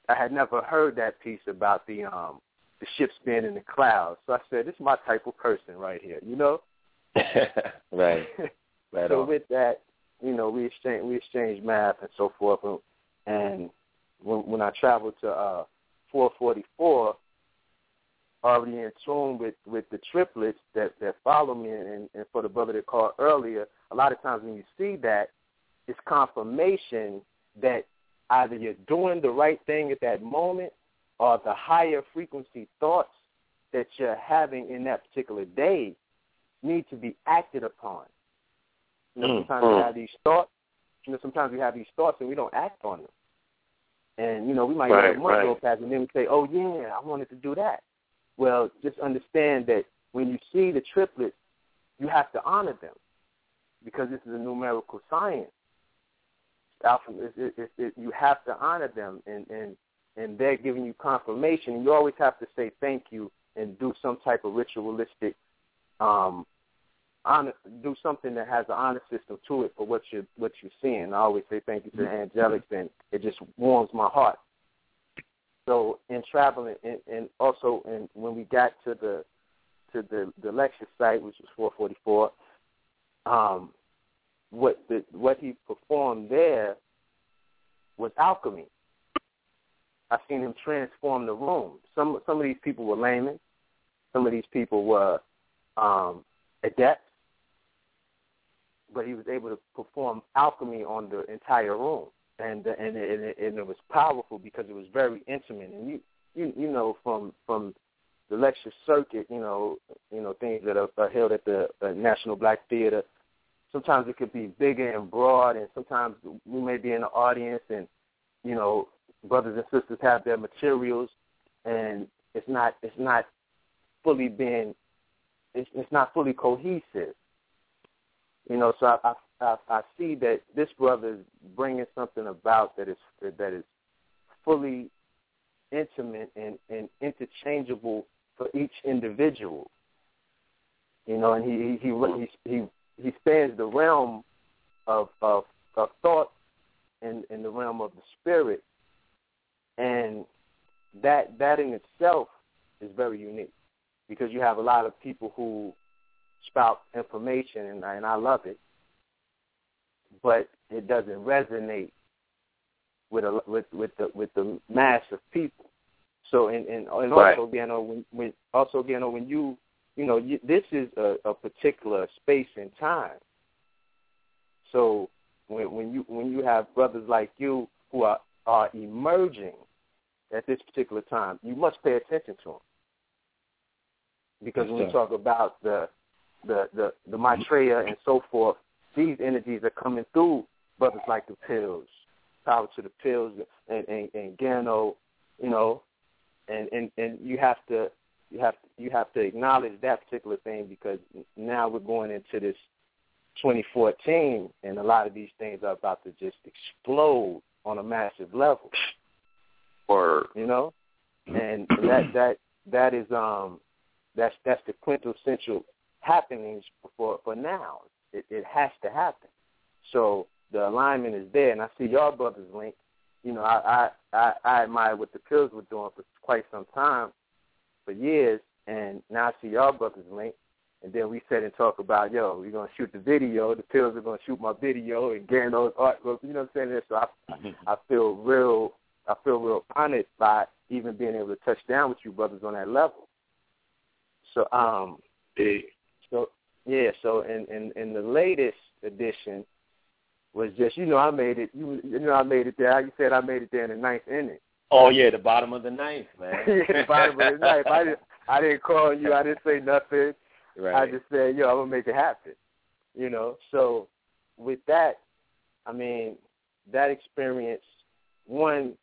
I had never heard that piece about the um the ships being in the clouds. So I said, this is my type of person right here, you know. right, right so on. with that, you know, we exchange we exchange math and so forth. And, and when when I traveled to uh 444, already in tune with with the triplets that that follow me, and, and for the brother that called earlier, a lot of times when you see that, it's confirmation that either you're doing the right thing at that moment, or the higher frequency thoughts that you're having in that particular day need to be acted upon. You know, Mm, sometimes we mm. have these thoughts. You know, sometimes we have these thoughts and we don't act on them. And you know, we might Right, let a month right. go past and then we say, "Oh yeah, I wanted to do that." Well, just understand that when you see the triplets, you have to honor them because this is a numerical science. Alpha, it, it, it, you have to honor them, and and and they're giving you confirmation. And you always have to say thank you and do some type of ritualistic um, honor, do something that has an honor system to it for what you what you're seeing. I always say thank you to the angelics, and it just warms my heart. So in traveling, and, and also in, when we got to the to the the lecture site, which was 444, um, what the what he performed there was alchemy. I've seen him transform the room. Some some of these people were laymen, some of these people were um, adepts, but he was able to perform alchemy on the entire room, and and and it, and it was powerful because it was very intimate. And you you you know from from the lecture circuit, you know you know things that are, are held at the uh, National Black Theater. Sometimes it could be bigger and broad, and sometimes we may be in the audience, and you know brothers and sisters have their materials, and it's not it's not fully being it's, it's not fully cohesive. You know, so I, I I see that this brother is bringing something about that is that is fully intimate and, and interchangeable for each individual. You know, and he he he he he spans the realm of of, of thought and in the realm of the spirit, and that that in itself is very unique because you have a lot of people who spout information, and, and I love it, but it doesn't resonate with a, with with the with the mass of people. So and and, and Right. also, you know, when, when also, you know, when you you know, you, this is a, a particular space and time. So when when you when you have brothers like you who are are emerging at this particular time, you must pay attention to them because Yes, when we talk about the the the the Maitreya and so forth, these energies are coming through brothers like the pills, power to the pills, and and, and Gano, you know, and and and you have to you have you have to acknowledge that particular thing because now we're going into this 2014, and a lot of these things are about to just explode on a massive level. Or you know, and that that that is um that's that's the quintessential happenings for for now. It, it has to happen. So the alignment is there, and I see y'all brothers link. You know, I I I, I admire what the Pills were doing for quite some time, for years, and now I see y'all brothers link. And then we sit and talk about, yo, we're gonna shoot the video. The Pills are gonna shoot my video and get those artworks. You know what I'm saying? So I I feel real I feel real honored by even being able to touch down with you brothers on that level. So um so yeah, so in, in in the latest edition was just you know I made it you you know I made it there. You said I made it there in the ninth inning. Oh yeah, the bottom of the knife, man. yeah, the bottom of the knife. I didn't I didn't call you. I didn't say nothing. Right. I just said, yo, I'm gonna make it happen. You know. So with that, I mean, that experience, one,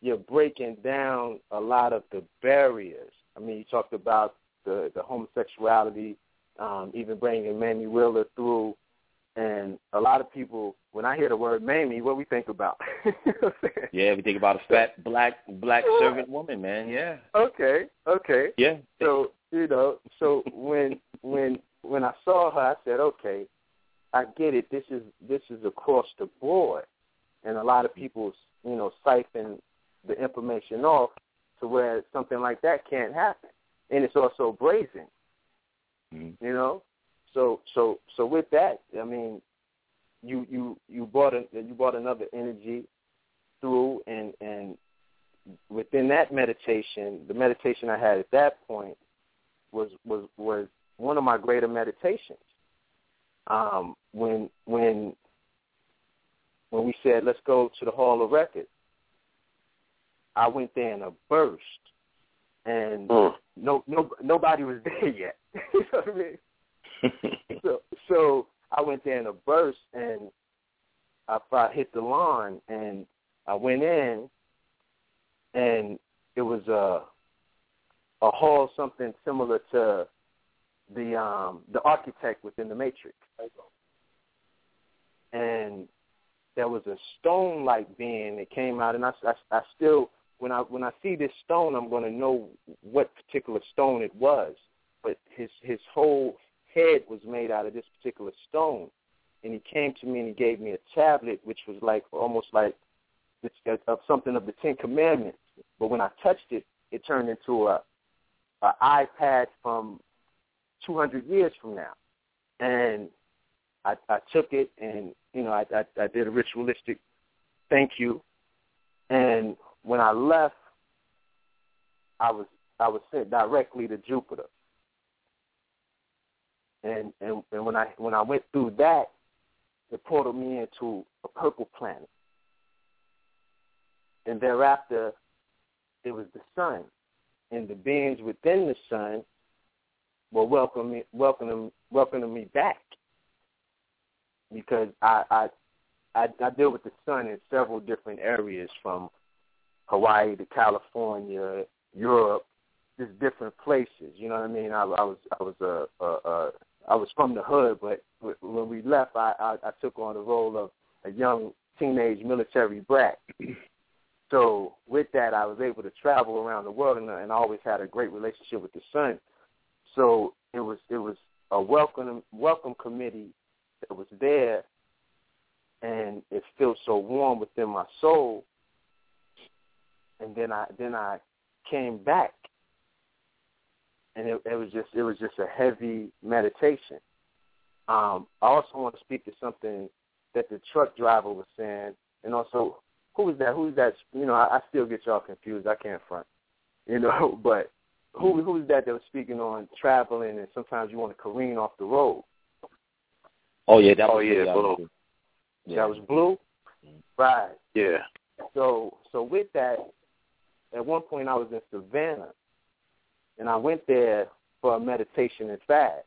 you're breaking down a lot of the barriers. I mean, you talked about the the homosexuality, um, even bringing Mamie Wheeler through, and a lot of people, when I hear the word Mamie, what we think about? yeah, we think about a fat black black servant woman, man. Yeah. Okay. Okay. Yeah. So you know, so when when when I saw her, I said, okay, I get it. This is this is across the board, and a lot of people, you know, siphon the information off to where something like that can't happen, and it's also brazen. Mm-hmm. You know, so so so with that, I mean, you you you brought a, you brought another energy through, and and within that meditation, the meditation I had at that point was was was one of my greater meditations. Um, when when when we said let's go to the Hall of Records, I went there in a burst, and mm. no no nobody was there yet. you know what I mean? so so I went there in a burst, and I, I hit the lawn, and I went in, and it was a a hall something similar to the um the architect within the Matrix. And there was a stone like being that came out and I, I, I still when I when I see this stone I'm gonna know what particular stone it was. But his his whole head was made out of this particular stone. And he came to me and he gave me a tablet which was like almost like uh, of something of the Ten Commandments. But when I touched it, it turned into a an iPad from 200 years from now. And I, I took it and, you know, I, I, I did a ritualistic thank you. And when I left, I was I was sent directly to Jupiter. And and, and when I when I went through that, it portaled me into a purple planet. And thereafter, it was the sun and the beings within the sun were welcoming welcoming welcoming me back because I I I, I deal with the sun in several different areas from Hawaii to California, Europe, just different places. You know what I mean? I, I was I was a, a, a I was from the hood, but when we left, I, I I took on the role of a young teenage military brat. So with that, I was able to travel around the world, and, and I always had a great relationship with the sun. So it was it was a welcome welcome committee that was there, and it feels so warm within my soul. And then I then I came back, and it, it was just it was just a heavy meditation. Um, I also want to speak to something that the truck driver was saying, and also who is that? Who is that? You know, I, I still get y'all confused. I can't front, you know. But who who is that that was speaking on traveling and sometimes you want to careen off the road? Oh yeah, that oh was yeah, the, blue. Yeah. That was blue, right? Yeah. So so with that, at one point I was in Savannah, and I went there for a meditation and fast.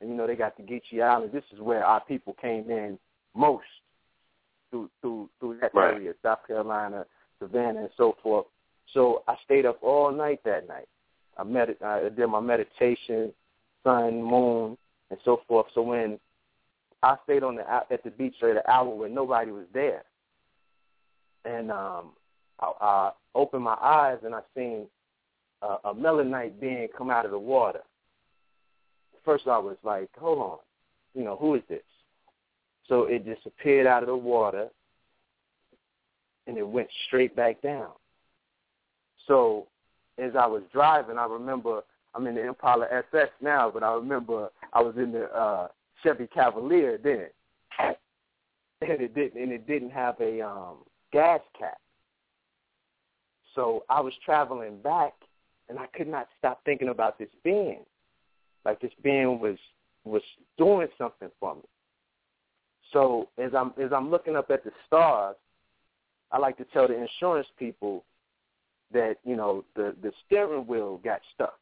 And you know they got the Geechee Island. This is where our people came in most through through through that right. area, South Carolina, Savannah and so forth. So I stayed up all night that night. I med- I did my meditation, sun, moon, and so forth. So when I stayed on the at the beach for an hour where nobody was there, and um, I, I opened my eyes and I seen a, melanite being come out of the water. First, I was like, "Hold on, you know who is this?" So it just appeared out of the water, and it went straight back down. So as I was driving, I remember I'm in the Impala SS now, but I remember I was in the uh, Chevy Cavalier then, and it didn't and it didn't have a um, gas cap. So I was traveling back, and I could not stop thinking about this being. Like this being was was doing something for me. So as I'm as I'm looking up at the stars, I like to tell the insurance people that you know the the steering wheel got stuck,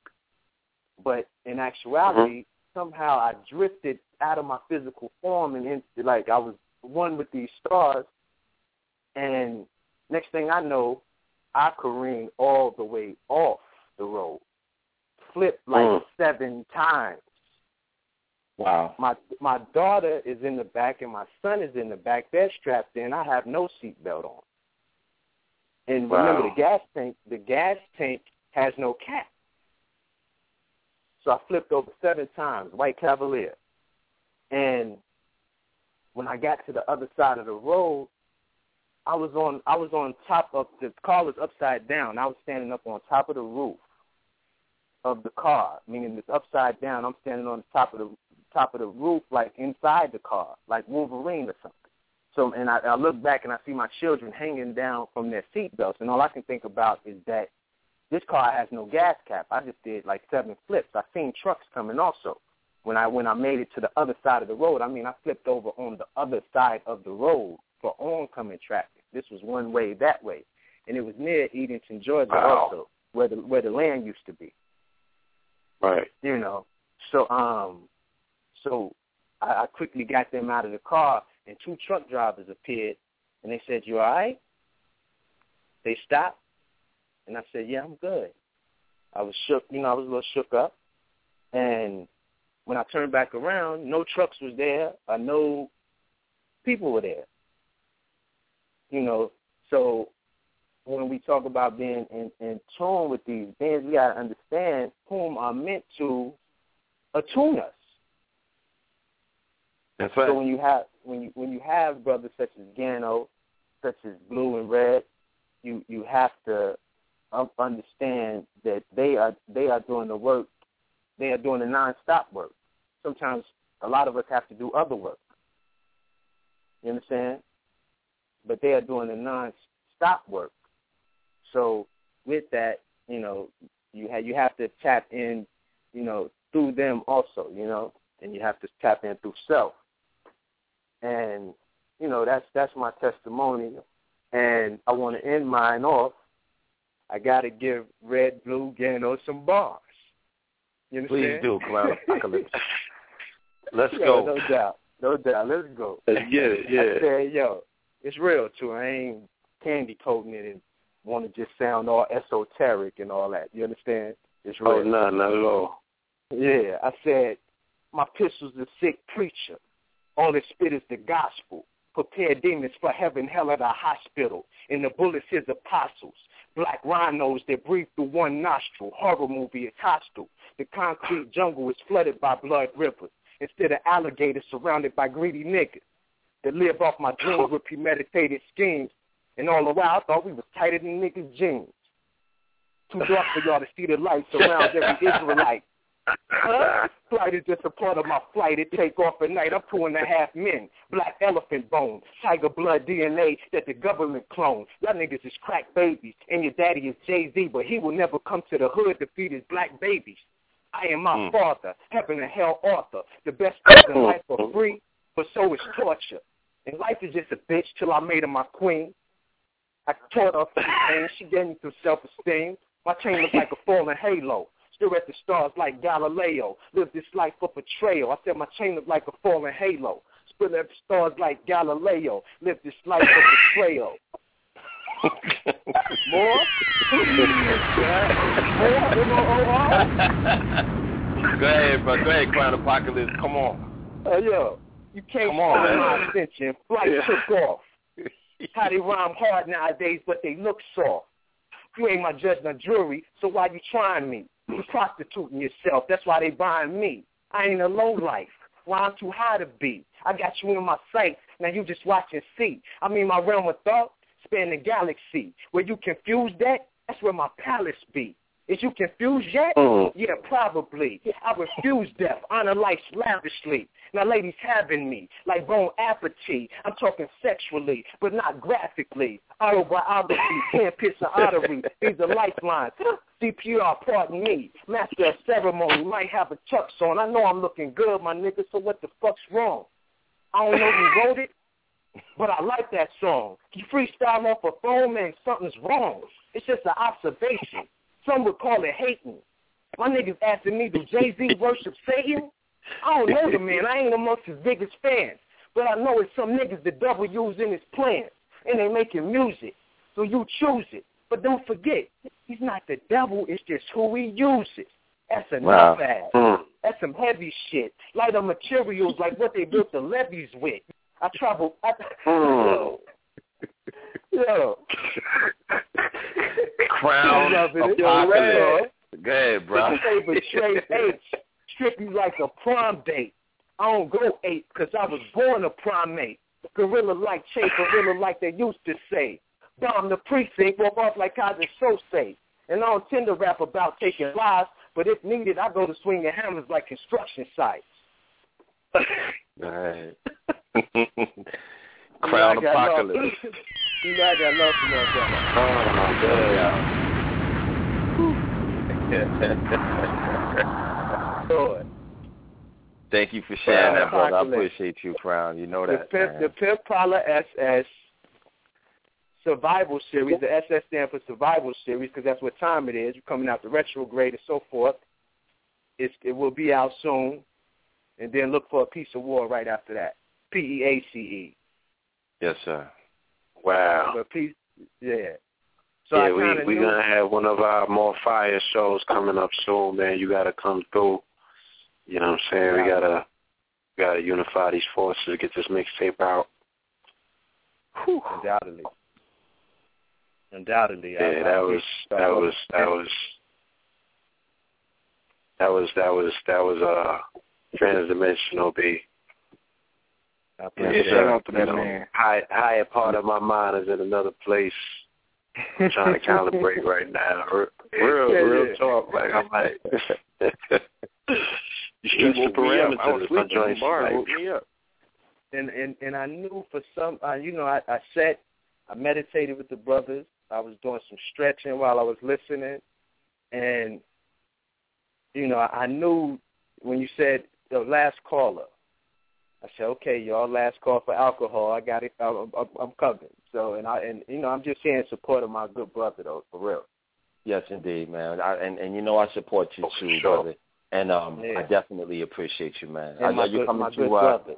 but in actuality, mm-hmm. somehow I drifted out of my physical form and into, like I was one with these stars, and next thing I know, I careened all the way off the road, flipped like mm. seven times. Wow. My my daughter is in the back and my son is in the back. They're strapped in. I have no seatbelt on. And wow. remember, the gas tank the gas tank has no cap. So I flipped over seven times, white Cavalier. And when I got to the other side of the road, I was on I was on top of the car was upside down. I was standing up on top of the roof of the car, meaning it's upside down. I'm standing on the top of the top of the roof, like inside the car, like Wolverine or something. So, and I, I look back and I see my children hanging down from their seatbelts, and all I can think about is that this car has no gas cap. I just did like seven flips. I seen trucks coming also. When I when I made it to the other side of the road, I mean I flipped over on the other side of the road for oncoming traffic. This was one way that way, and it was near Edenton, Georgia, wow. also where the where the land used to be. Right. You know, so um, so I, I quickly got them out of the car, and two truck drivers appeared, and they said, "You all right?" They stopped, and I said, "Yeah, I'm good." I was shook, you know, I was a little shook up, and when I turned back around, no trucks was there, or no people were there. You know, so when we talk about being in, in tune with these beings, we got to understand whom are meant to attune us. That's right. So when you have when you when you have brothers such as Gano, such as Blue and Red, you you have to understand that they are they are doing the work. They are doing the nonstop work. Sometimes a lot of us have to do other work. You understand? But they are doing the non-stop work. So with that, you know, you have you have to tap in, you know, through them also, you know, and you have to tap in through self. And you know, that's that's my testimony. And I want to end mine off. I got to give Red Blue Gano some bars. You understand? Please do, Clown. Let's yeah, go. No doubt. No doubt. Let's go. Let's get it. Yeah. I said, yo, it's real too. I ain't candy coating it and want to just sound all esoteric and all that. You understand? It's oh, real. Oh, no, not at all. Yeah, I said, my pistol's a sick preacher. All it spit is the gospel. Prepare demons for heaven, hell at a hospital. And the bullets his apostles. Black rhinos that breathe through one nostril. Horror movie is hostile. The concrete jungle is flooded by blood rivers. Instead of alligators surrounded by greedy niggas that live off my dreams with premeditated schemes. And all the while, I thought we was tighter than niggas' jeans. Too dark for y'all to see the light surround every Israelite. Flight is just a part of my flight. It take off at night. I'm two and a half men. Black elephant bone. Tiger blood DNA that the government clones. Y'all niggas is crack babies. And your daddy is Jay-Z, but he will never come to the hood to feed his black babies. I am my mm. father, heaven and hell author. The best things in life for free, but so is torture. And life is just a bitch till I made her my queen. I taught her and she gave me some self-esteem. My chain looked like a falling halo. Stare at the stars like Galileo. Live this life for betrayal. I said my chain looked like a falling halo. Spin at the stars like Galileo. Live this life for betrayal. More? Go ahead, bro. Go ahead, Crown Apocalypse. Come on. Uh, yo, you can't Come on, my extension. Flight Yeah. took off. How they rhyme hard nowadays, but they look soft. You ain't my judge nor jury, so why you trying me? You prostituting yourself. That's why they buying me. I ain't a low life. Why I'm too high to be. I got you in my sights. Now you just watch and see. I mean, my realm of thought span the galaxy. Where you confuse that, that's where my palace be. Is you confused yet? Mm. Yeah, probably. I refuse death, honor life lavishly. Now ladies having me, like bone apathy. I'm talking sexually, but not graphically. Autobiography, can't pierce an artery. These are lifelines. CPR, pardon me. Master of ceremony, might have a chucks on. I know I'm looking good, my nigga, so what the fuck's wrong? I don't know who wrote it, but I like that song. You freestyle off a phone, man, something's wrong. It's just an observation. Some would call it hating. My niggas asking me, do Jay-Z worship Satan? I don't know the man. I ain't amongst his biggest fans. But I know it's some niggas the devil in his plans. And they making music. So you choose it. But don't forget, he's not the devil. It's just who he uses. That's enough Wow. ass. Mm. That's some heavy shit. Lighter materials like what they built the levees with. I travel. I, Mm. yo, yo. Crown. Apocalypse. Go ahead, bro. Favorite Trey H. Strip you like a prom date. I don't go eight because I was born a primate. Gorilla like Che, gorilla like they used to say. Bomb the precinct, walk off like Keyser Soze. And I don't tend to rap about taking lives, but if needed, I go to swinging hammers like construction sites. All right. Crown know I got love- Apocalypse. you know I got love for oh, my brother. Thank you for sharing that, brother. I appreciate you, Crown. You know the that. Pimp, man. the Pimp Parlor SS Survival Series. The SS stands for Survival Series because that's what time it is. We're coming out the retrograde and so forth. It's, it will be out soon, and then look for a piece of war right after that. P E A C E. Yes, sir. Wow. But piece, yeah. So I yeah, we kinda we knew- gonna have one of our more fire shows coming up soon, man. You gotta come through. You know what I'm saying? We gotta we gotta unify these forces, get this mixtape out. Undoubtedly. Undoubtedly. Yeah, I that was that y'all. was that was that was that was that was uh transdimensional B. I Yeah, shout out to that man. High higher part of my mind is in another place. I'm trying to calibrate right now. Real real, real talk. Like I'm like you woke me up. I was parameters. My sleeping. Bar like woke me up. And and and I knew for some, uh, you know, I, I sat, I meditated with the brothers. I was doing some stretching while I was listening, and you know, I, I knew when you said the last caller. I said, okay, y'all, last call for alcohol. I got it. I'm, I'm, I'm coming. So, and I and you know, I'm just here in support of my good brother, though, for real. Yes, indeed, man. I, and and you know I support you Oh, for too, sure. brother. And um, Yeah. I definitely appreciate you, man. And Are, my are you good- coming my to? good uh, brother.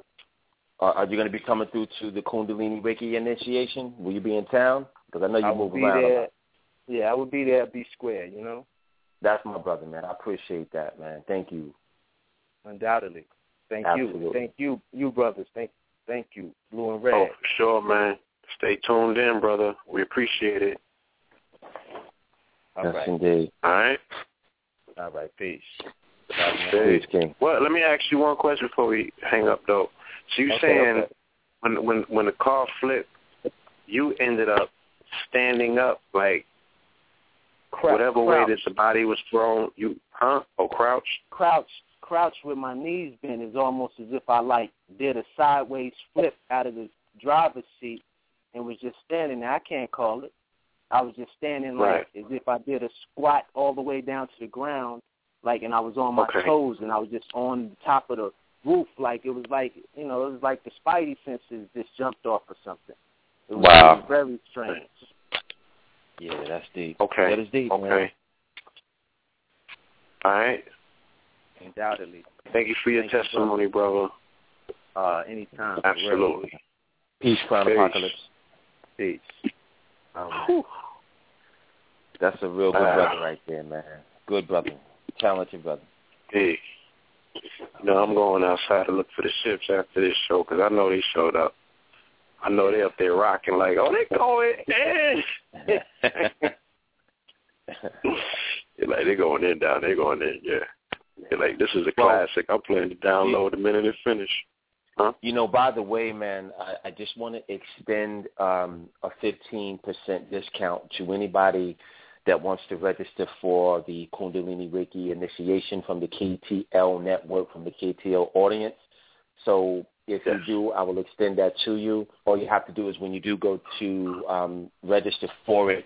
Are, are you going to be coming through to the Kundalini Reiki initiation? Will you be in town? Because I know you I will move be around. a there. lot. Yeah, I will be there at B Square. You know, That's my brother, man. I appreciate that, man. Thank you. undoubtedly. Thank Absolutely. you. Thank you, you brothers. Thank, thank you, Blue and oh, Red. Oh, for sure, man. Stay tuned in, brother. We appreciate it. All yes, right. indeed. All right. All right. Peace. Hey, Peace, King. Well, let me ask you one question before we hang up, though. So you Okay, saying okay. when when when the car flipped, you ended up standing up, like Crou- whatever crouch. way that the body was thrown, you huh or crouch? crouch crouch with my knees bent is almost as if I like did a sideways flip out of the driver's seat and was just standing there. I can't call it. I was just standing like Right. as if I did a squat all the way down to the ground, like and I was on my Okay. toes and I was just on the top of the roof like it was like you know, it was like the spidey senses just jumped off or something. It was, Wow. very strange. Yeah, that's deep. Okay. That is deep, okay. man. All right. Undoubtedly. Thank you for your Thank you, testimony, brother. Uh anytime. Absolutely. Peace, Crown. Apocalypse. Peace. Whew. That's a real good Ah. brother right there, man. Good brother, talented brother. Hey, you know, I'm going outside to look for the ships after this show because I know they showed up. I know they up there rocking like, oh, they going in. Like, they're going in down. They're going in, yeah. Like, this is a classic. I'm planning to download the minute it finish. Huh? You know, by the way, man, I, I just want to extend um, a 15% discount to anybody that wants to register for the Kundalini Reiki initiation from the KTL network, from the KTL audience. So if you do, I will extend that to you. All you have to do is when you do go to um, register for it,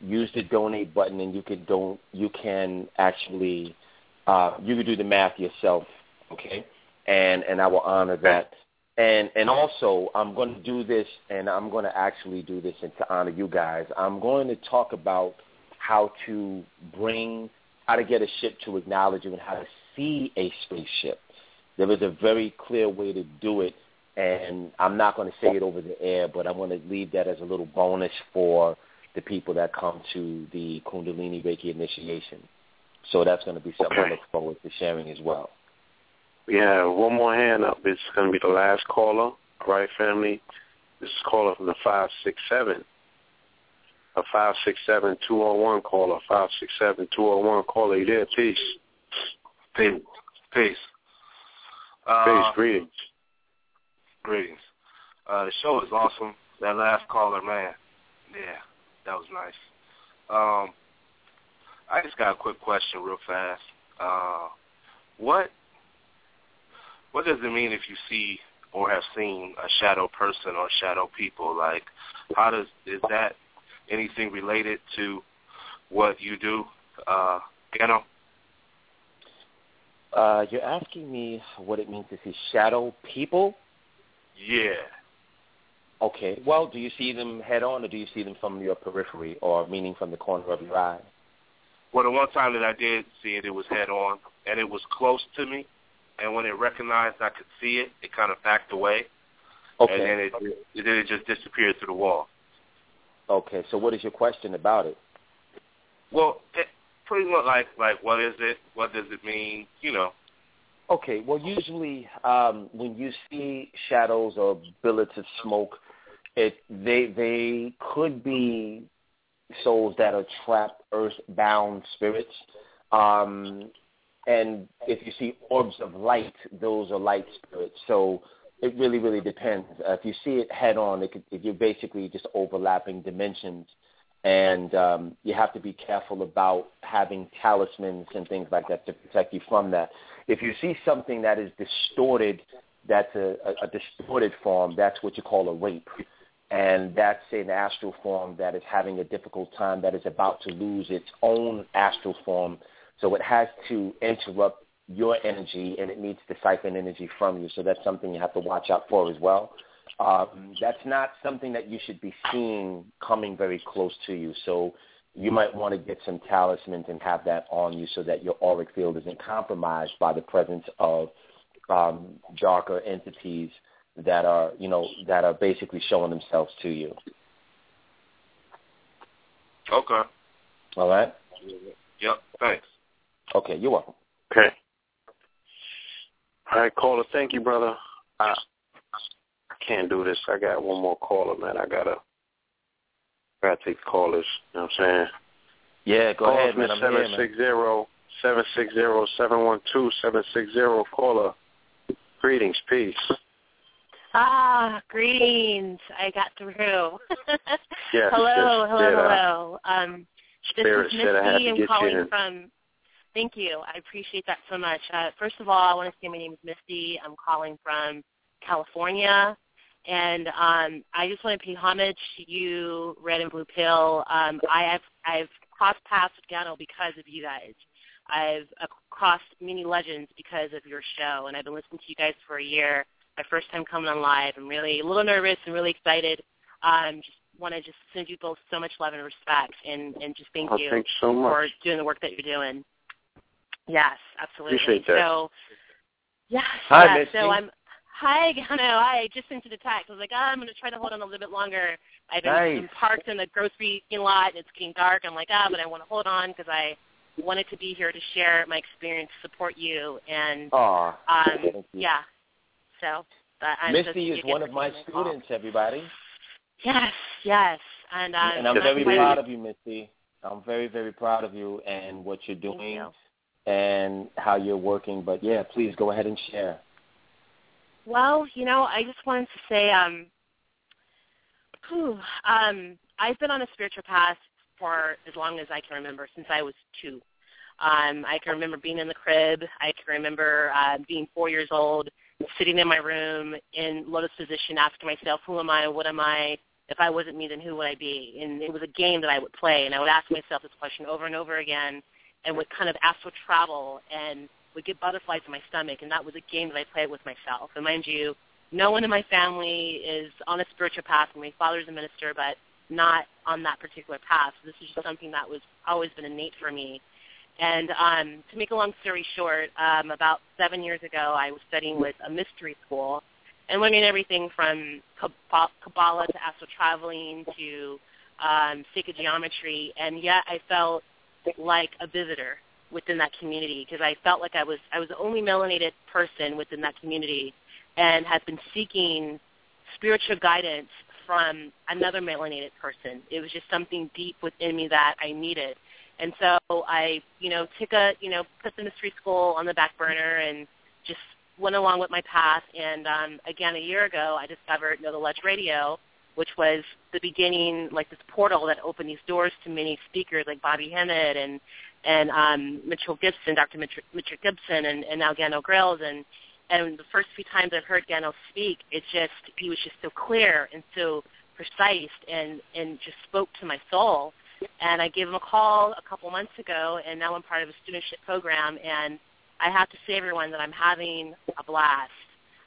use the donate button, and you can don't you can actually uh, you can do the math yourself. Okay, and and I will honor that. And and also, I'm going to do this, and I'm going to actually do this and to honor you guys. I'm going to talk about how to bring, how to get a ship to acknowledge you, and how to see a spaceship. There is a very clear way to do it, and I'm not going to say it over the air, but I'm going to leave that as a little bonus for the people that come to the Kundalini Reiki initiation. So that's going to be something I look forward to sharing as well. We have one more hand up. It's going to be the last caller. All right, family. This is caller from the 567. A 567-201 caller. 567-201 caller. You there? Peace. Peace. Peace. Peace. Uh, Greetings. Greetings. Uh, the show is awesome. That last caller, man. Yeah, that was nice. Um, I just got a quick question real fast. Uh, what what does it mean if you see or have seen a shadow person or shadow people? Like, how does is that anything related to what you do, uh, Gano? Uh, you're asking me what it means to see shadow people? Yeah. Okay. Well, do you see them head on, or do you see them from your periphery, or meaning from the corner of your eye? Well, the one time that I did see it, it was head on, and it was close to me. And when it recognized I could see it, it kind of backed away. Okay. And then it, it then it just disappeared through the wall. Okay. So, what is your question about it? Well, it, pretty much like like what is it? What does it mean? You know. Okay. Well, usually um, when you see shadows or billets of smoke, it they they could be souls that are trapped, earthbound spirits. Um, and if you see orbs of light, those are light spirits. So it really, really depends. Uh, if you see it head on, it could, you're basically just overlapping dimensions. And um, you have to be careful about having talismans and things like that to protect you from that. If you see something that is distorted, that's a, a, a distorted form, that's what you call a rape and that's an astral form that is having a difficult time, that is about to lose its own astral form. So it has to interrupt your energy, and it needs to siphon energy from you. So that's something you have to watch out for as well. Um, that's not something that you should be seeing coming very close to you. So you might want to get some talismans and have that on you so that your auric field isn't compromised by the presence of um, darker entities that are you know that are basically showing themselves to you. Okay. All right. Yep. Thanks. Okay, you're welcome. Okay. All right, caller. Thank you, brother. I, I can't do this. I got one more caller, man. I gotta gotta take callers. You know what I'm saying? Yeah, go Call ahead, from man. I'm seven here, six zero seven six zero seven one two seven six zero. Caller. Greetings. Peace. Ah, greetings. I got through. Yes, hello, hello, uh, hello. Um, this is said I had Misty. I'm calling from. Thank you. I appreciate that so much. Uh, first of all, I want to say my name is Misty. I'm calling from California, and um, I just want to pay homage to you, Red and Blue Pill. Um, I have I've crossed paths with Gano because of you guys. I've uh, crossed many legends because of your show, and I've been listening to you guys for a year. My first time coming on live. I'm really a little nervous and really excited. Um, just want to just send you both so much love and respect, and and just thank Oh, you so much. for doing the work that you're doing. Yes, absolutely. Appreciate that. So, yes, Hi, yes. Misty. So I'm. Hi, Gano. I just sent you the text. I was like, oh, I'm going to try to hold on a little bit longer. I've been, Nice. been parked in the grocery lot, and it's getting dark. I'm like, ah, but I want to hold on because I wanted to be here to share my experience, support you, and Aw, um, yeah. So, but I'm Misty is one of my take call. students, everybody. Yes, yes, and um, and I'm very my- proud of you, Misty. I'm very, very proud of you and what you're doing and how you're working. But yeah, please go ahead and share. Well, you know, I just wanted to say, um, whew, um, I've been on a spiritual path for as long as I can remember, since I was two. Um, I can remember being in the crib. I can remember uh, being four years old, sitting in my room in lotus position, asking myself, "Who am I? What am I? If I wasn't me, then who would I be?" And it was a game that I would play, and I would ask myself this question over and over again, and would kind of astral travel and would get butterflies in my stomach, and that was a game that I played with myself. And mind you, no one in my family is on a spiritual path. My father's a minister, but not on that particular path. So this is just something that was always been innate for me. And um, to make a long story short, um, about seven years ago, I was studying with a mystery school and learning everything from Kabbalah to astral traveling to um, sacred geometry. And yet I felt like a visitor within that community because I felt like I was I was the only melanated person within that community and had been seeking spiritual guidance from another melanated person. It was just something deep within me that I needed. And so I, you know, took a, you know, put the mystery school on the back burner and just went along with my path. And um, again, a year ago, I discovered Know the Ledge Radio, which was the beginning, like this portal that opened these doors to many speakers like Bobby Hemmitt and and um, Mitchell Gibson, Dr. Mitchell, Gibson, and, and now Gano Grills. And and the first few times I've heard Gano speak, it's just he was just so clear and so precise and and just spoke to my soul. And I gave him a call a couple months ago, and now I'm part of a studentship program. And I have to say, everyone, that I'm having a blast.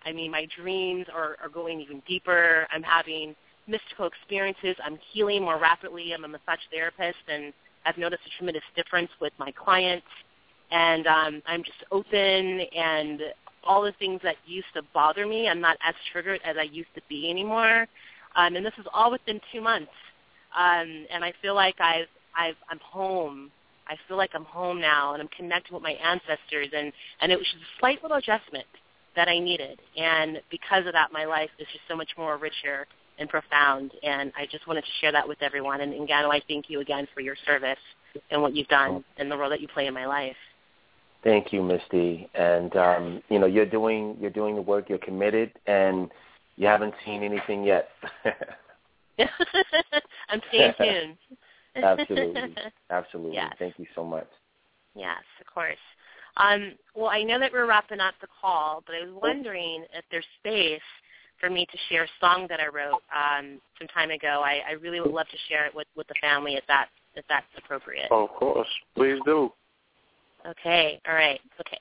I mean, my dreams are, are going even deeper. I'm having mystical experiences. I'm healing more rapidly. I'm a massage therapist, and I've noticed a tremendous difference with my clients. And um, I'm just open, and all the things that used to bother me, I'm not as triggered as I used to be anymore. Um, and this is all within two months. Um, and I feel like I've, I've, I'm home. I feel like I'm home now, and I'm connected with my ancestors. And, and it was just a slight little adjustment that I needed. And because of that, my life is just so much more richer and profound. And I just wanted to share that with everyone. And, and Gano, I thank you again for your service and what you've done and the role that you play in my life. Thank you, Misty. And um, you know, you're doing you're doing the work. You're committed, and you haven't seen anything yet. I'm staying tuned. Absolutely, absolutely. Yes. Thank you so much. Yes, of course. Um, well, I know that we're wrapping up the call, but I was wondering if there's space for me to share a song that I wrote um, some time ago. I, I really would love to share it with, with the family if that if that's appropriate. Of course. Please do. Okay. All right. Okay.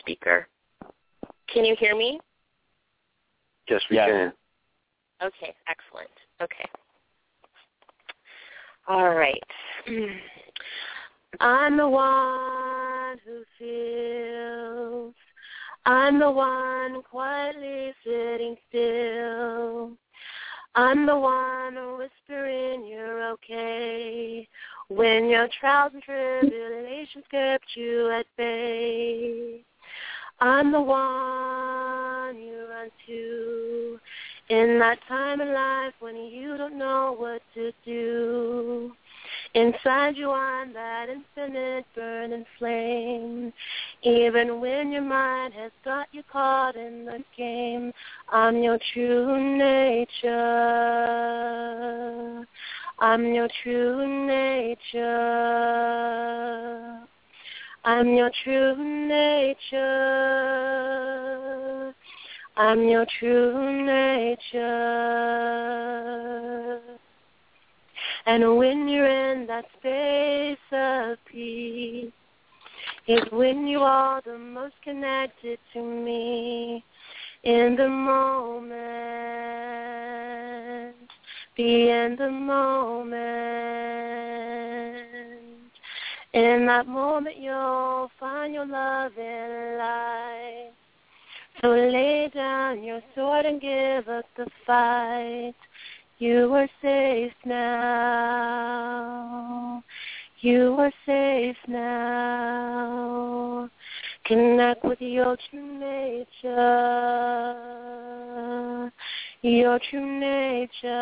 Speaker. Can you hear me? Yes, we Yes. can. Okay. Excellent. Okay. All right. I'm the one who feels. I'm the one quietly sitting still. I'm the one whispering you're okay when your trials and tribulations kept you at bay. I'm the one you run to in that time in life when you don't know what to do. Inside you on that infinite burning flame. Even when your mind has got you caught in the game, I'm your true nature. I'm your true nature. I'm your true nature. I'm your true nature. And when you're in that space of peace, is when you are the most connected to me in the moment. Be in the moment. In that moment, you'll find your love and light. So lay down your sword and give up the fight. You are safe now. You are safe now. Connect with your true nature. Your true nature.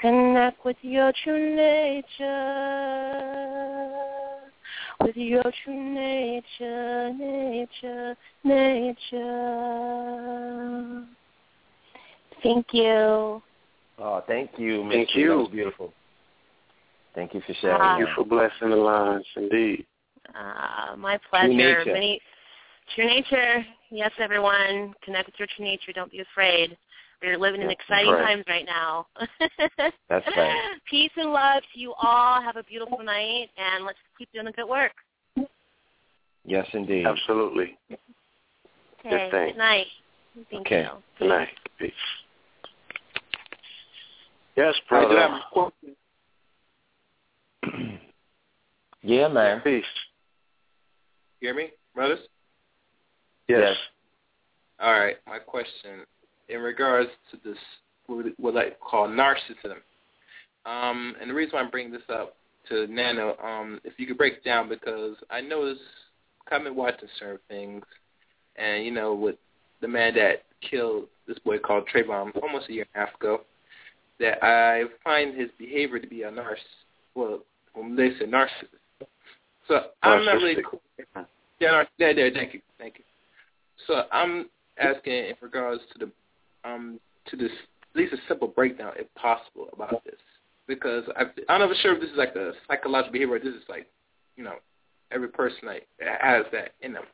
Connect with your true nature. With your true nature, nature, nature. Thank you. Oh, thank you, Miss Thank Lee. you. That was beautiful. Thank you for sharing. Ah. Thank you for blessing the lines, indeed. Uh, my pleasure. nature. Many, true nature. Yes, everyone. Connect with your true nature. Don't be afraid. We're living in exciting right. times right now. That's right. Peace and love to you all. Have a beautiful night, and let's keep doing the good work. Yes, indeed. Absolutely. Okay. thing. Good night. Thank Okay. you. Good night. Peace. Yes, I do brother. have a question. Yeah, man. Peace. You hear me, brothers? Yes. All right. My question in regards to this, what I call narcissism. Um, and the reason why I'm bringing this up to Gano, um, if you could break it down, because I noticed, been watching certain things, and you know, with the man that killed this boy called Trayvon almost a year and a half ago, that I find his behavior to be a narciss. Well, when they say narcissist. So I'm not really cool. Yeah, yeah, thank you, thank you. So I'm asking in regards to the um to this at least a simple breakdown, if possible, about this, because I I'm not sure if this is like a psychological behavior. Or this is like, you know, every person like has that in them.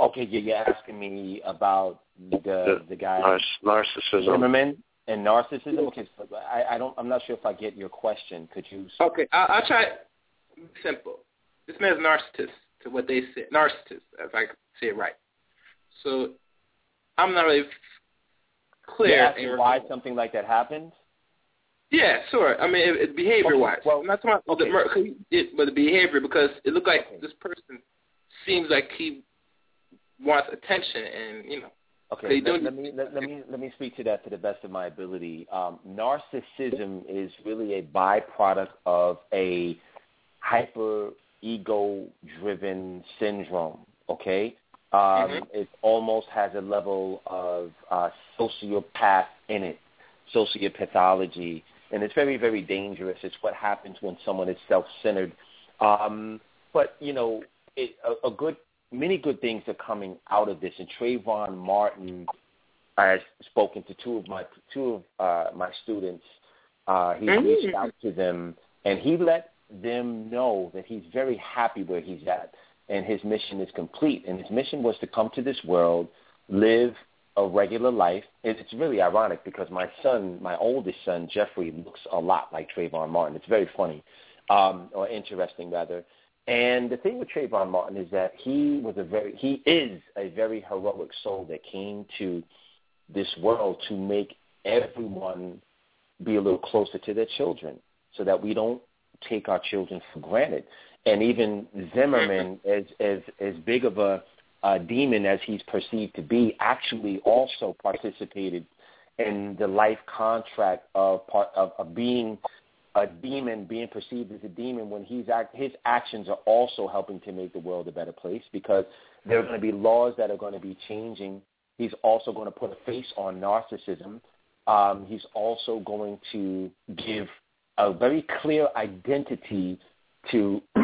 Okay, you're asking me about the the guy narcissism. Zimmerman and narcissism. Okay, so I, I don't. I'm not sure if I get your question. Could you? Okay, I, I'll try simple. This man's narcissist to what they say. Narcissist, if I say it right. So I'm not really clear. You're why something like that happened? Yeah, sure. I mean, it, it, behavior-wise. Okay, well, I'm not talking about the okay. mur- 'cause it, but the behavior because it looked like this person seems like he wants attention, and you know. Okay, let, let me let, let me let me speak to that to the best of my ability. Um, narcissism is really a byproduct of a hyper ego driven syndrome. Okay, um, Mhm. it almost has a level of uh, sociopath in it, sociopathology, and it's very very dangerous. It's what happens when someone is self centered. Um, but you know, it, a, a good many good things are coming out of this. And Trayvon Martin has spoken to two of my two of uh, my students. Uh, he Mm. reached out to them, and he let them know that he's very happy where he's at, and his mission is complete. And his mission was to come to this world, live a regular life. It's really ironic because my son, my oldest son, Jeffrey, looks a lot like Trayvon Martin. It's very funny, um, or interesting rather. And the thing with Trayvon Martin is that he was a very he is a very heroic soul that came to this world to make everyone be a little closer to their children so that we don't take our children for granted. And even Zimmerman, as as as big of a, a demon as he's perceived to be, actually also participated in the life contract of part of, of being a demon being perceived as a demon when he's act, his actions are also helping to make the world a better place because there are going to be laws that are going to be changing. He's also going to put a face on narcissism. Um, he's also going to give a very clear identity to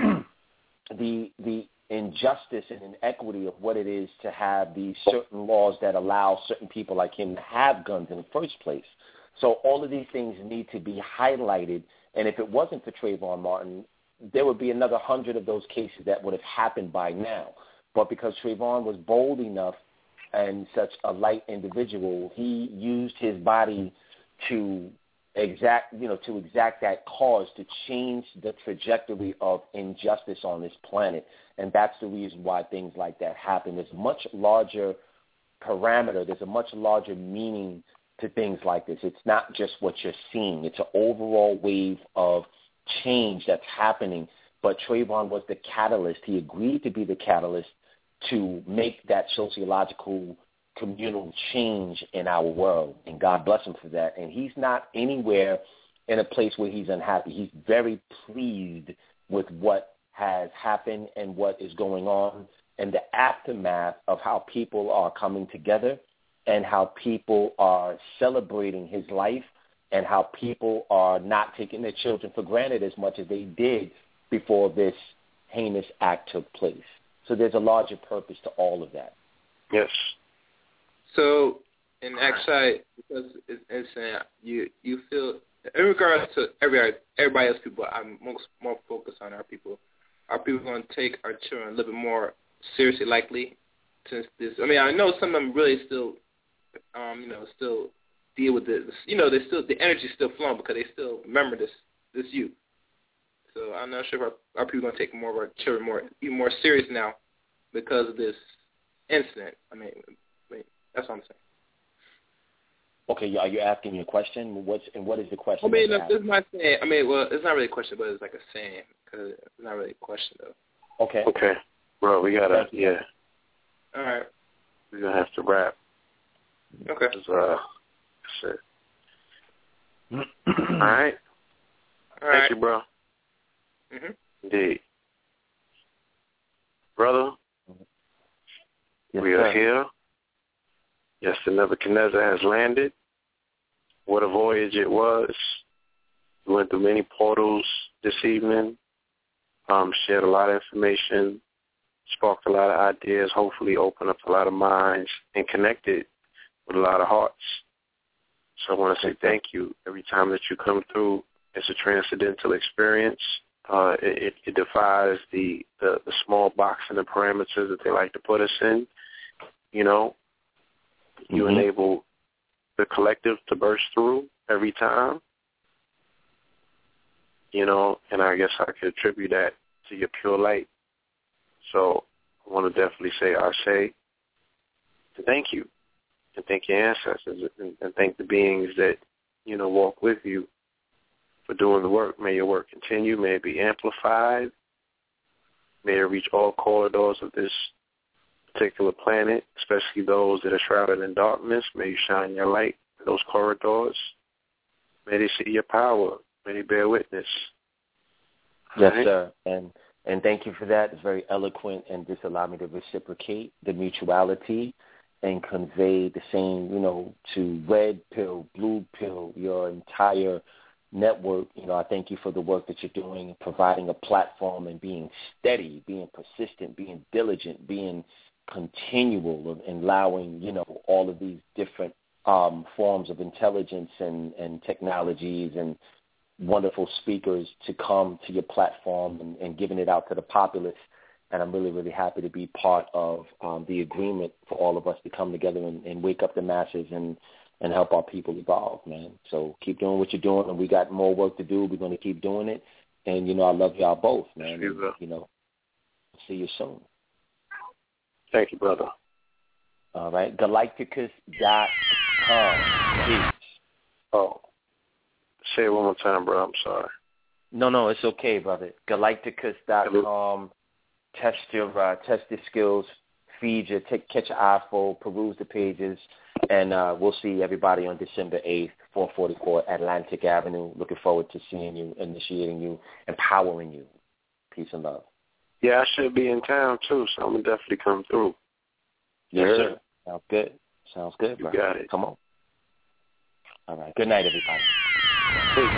the the injustice and inequity of what it is to have these certain laws that allow certain people like him to have guns in the first place. So all of these things need to be highlighted. And if it wasn't for Trayvon Martin, there would be another hundred of those cases that would have happened by now. But because Trayvon was bold enough and such a light individual, he used his body to exact, you know, to exact that cause to change the trajectory of injustice on this planet. And that's the reason why things like that happen. There's a much larger parameter. There's a much larger meaning to things like this. It's not just what you're seeing. It's an overall wave of change that's happening. but Trayvon was the catalyst. He agreed to be the catalyst to make that sociological communal change in our world, and God bless him for that. And he's not anywhere in a place where he's unhappy. He's very pleased with what has happened and what is going on and the aftermath of how people are coming together and how people are celebrating his life and how people are not taking their children for granted as much as they did before this heinous act took place. So there's a larger purpose to all of that. Yes. So, in actually, because it's, it's you you feel in regards to every everybody else people, I'm most more focused on our people. Are people going to take our children a little bit more seriously, likely, since this? I mean, I know some of them really still, um, you know, still deal with this. You know, they still the energy's still flowing because they still remember this this youth. So I'm not sure if our, our people going to take more of our children more even more serious now because of this incident. I mean that's what I'm saying. Okay, are you asking me a question? What's and what is the question? I mean, this is my saying. I mean, well, it's not really a question, but it's like a saying because it's not really a question though. Okay. Okay, bro, we gotta yeah. All right. We're gonna have to wrap. Okay. Uh, that's it. All right. Thank you, bro. Mhm. Indeed. Brother, Yes, we are sir. here. Yes, the Nebuchadnezzar has landed. What a voyage it was. We went through many portals this evening, um, shared a lot of information, sparked a lot of ideas, hopefully opened up a lot of minds, and connected with a lot of hearts. So I want to say thank you. Every time that you come through, it's a transcendental experience. Uh, it, it defies the, the, the small box and the parameters that they like to put us in. You know, you Mhm. enable the collective to burst through every time. You know, and I guess I could attribute that to your pure light. So I want to definitely say Ashe and thank you. And thank your ancestors and, and thank the beings that, you know, walk with you for doing the work. May your work continue. May it be amplified. May it reach all corridors of this particular planet, especially those that are shrouded in darkness. May you shine your light in those corridors. May they see your power. May they bear witness. Yes, Right? sir. And and thank you for that. It's very eloquent and just allow me to reciprocate the mutuality and convey the same, you know, to red pill, blue pill, your entire network. You know, I thank you for the work that you're doing, providing a platform and being steady, being persistent, being diligent, being continual of allowing, you know, all of these different um, forms of intelligence and, and technologies and wonderful speakers to come to your platform and, and giving it out to the populace. And I'm really, really happy to be part of um, the agreement for all of us to come together and, and wake up the masses and, and help our people evolve, man. So keep doing what you're doing, and we got more work to do. We're going to keep doing it. And, you know, I love y'all both, man. And, you know, see you soon. Thank you, brother. All right. Galighticus.com. Peace. Oh, say it one more time, bro. I'm sorry. No, no, it's okay, brother. Galighticus.com. Test your uh, test your skills. Feed your take, catch your iPhone, peruse the pages, and uh, we'll see everybody on December eighth, four forty four Atlantic Avenue. Looking forward to seeing you, initiating you, empowering you. Peace and love. Yeah, I should be in town too, so I'm gonna definitely come through. Yes, Yeah. sir. Sounds good. Sounds good, You bro. got it. Come on. All right. Good night, everybody. Peace.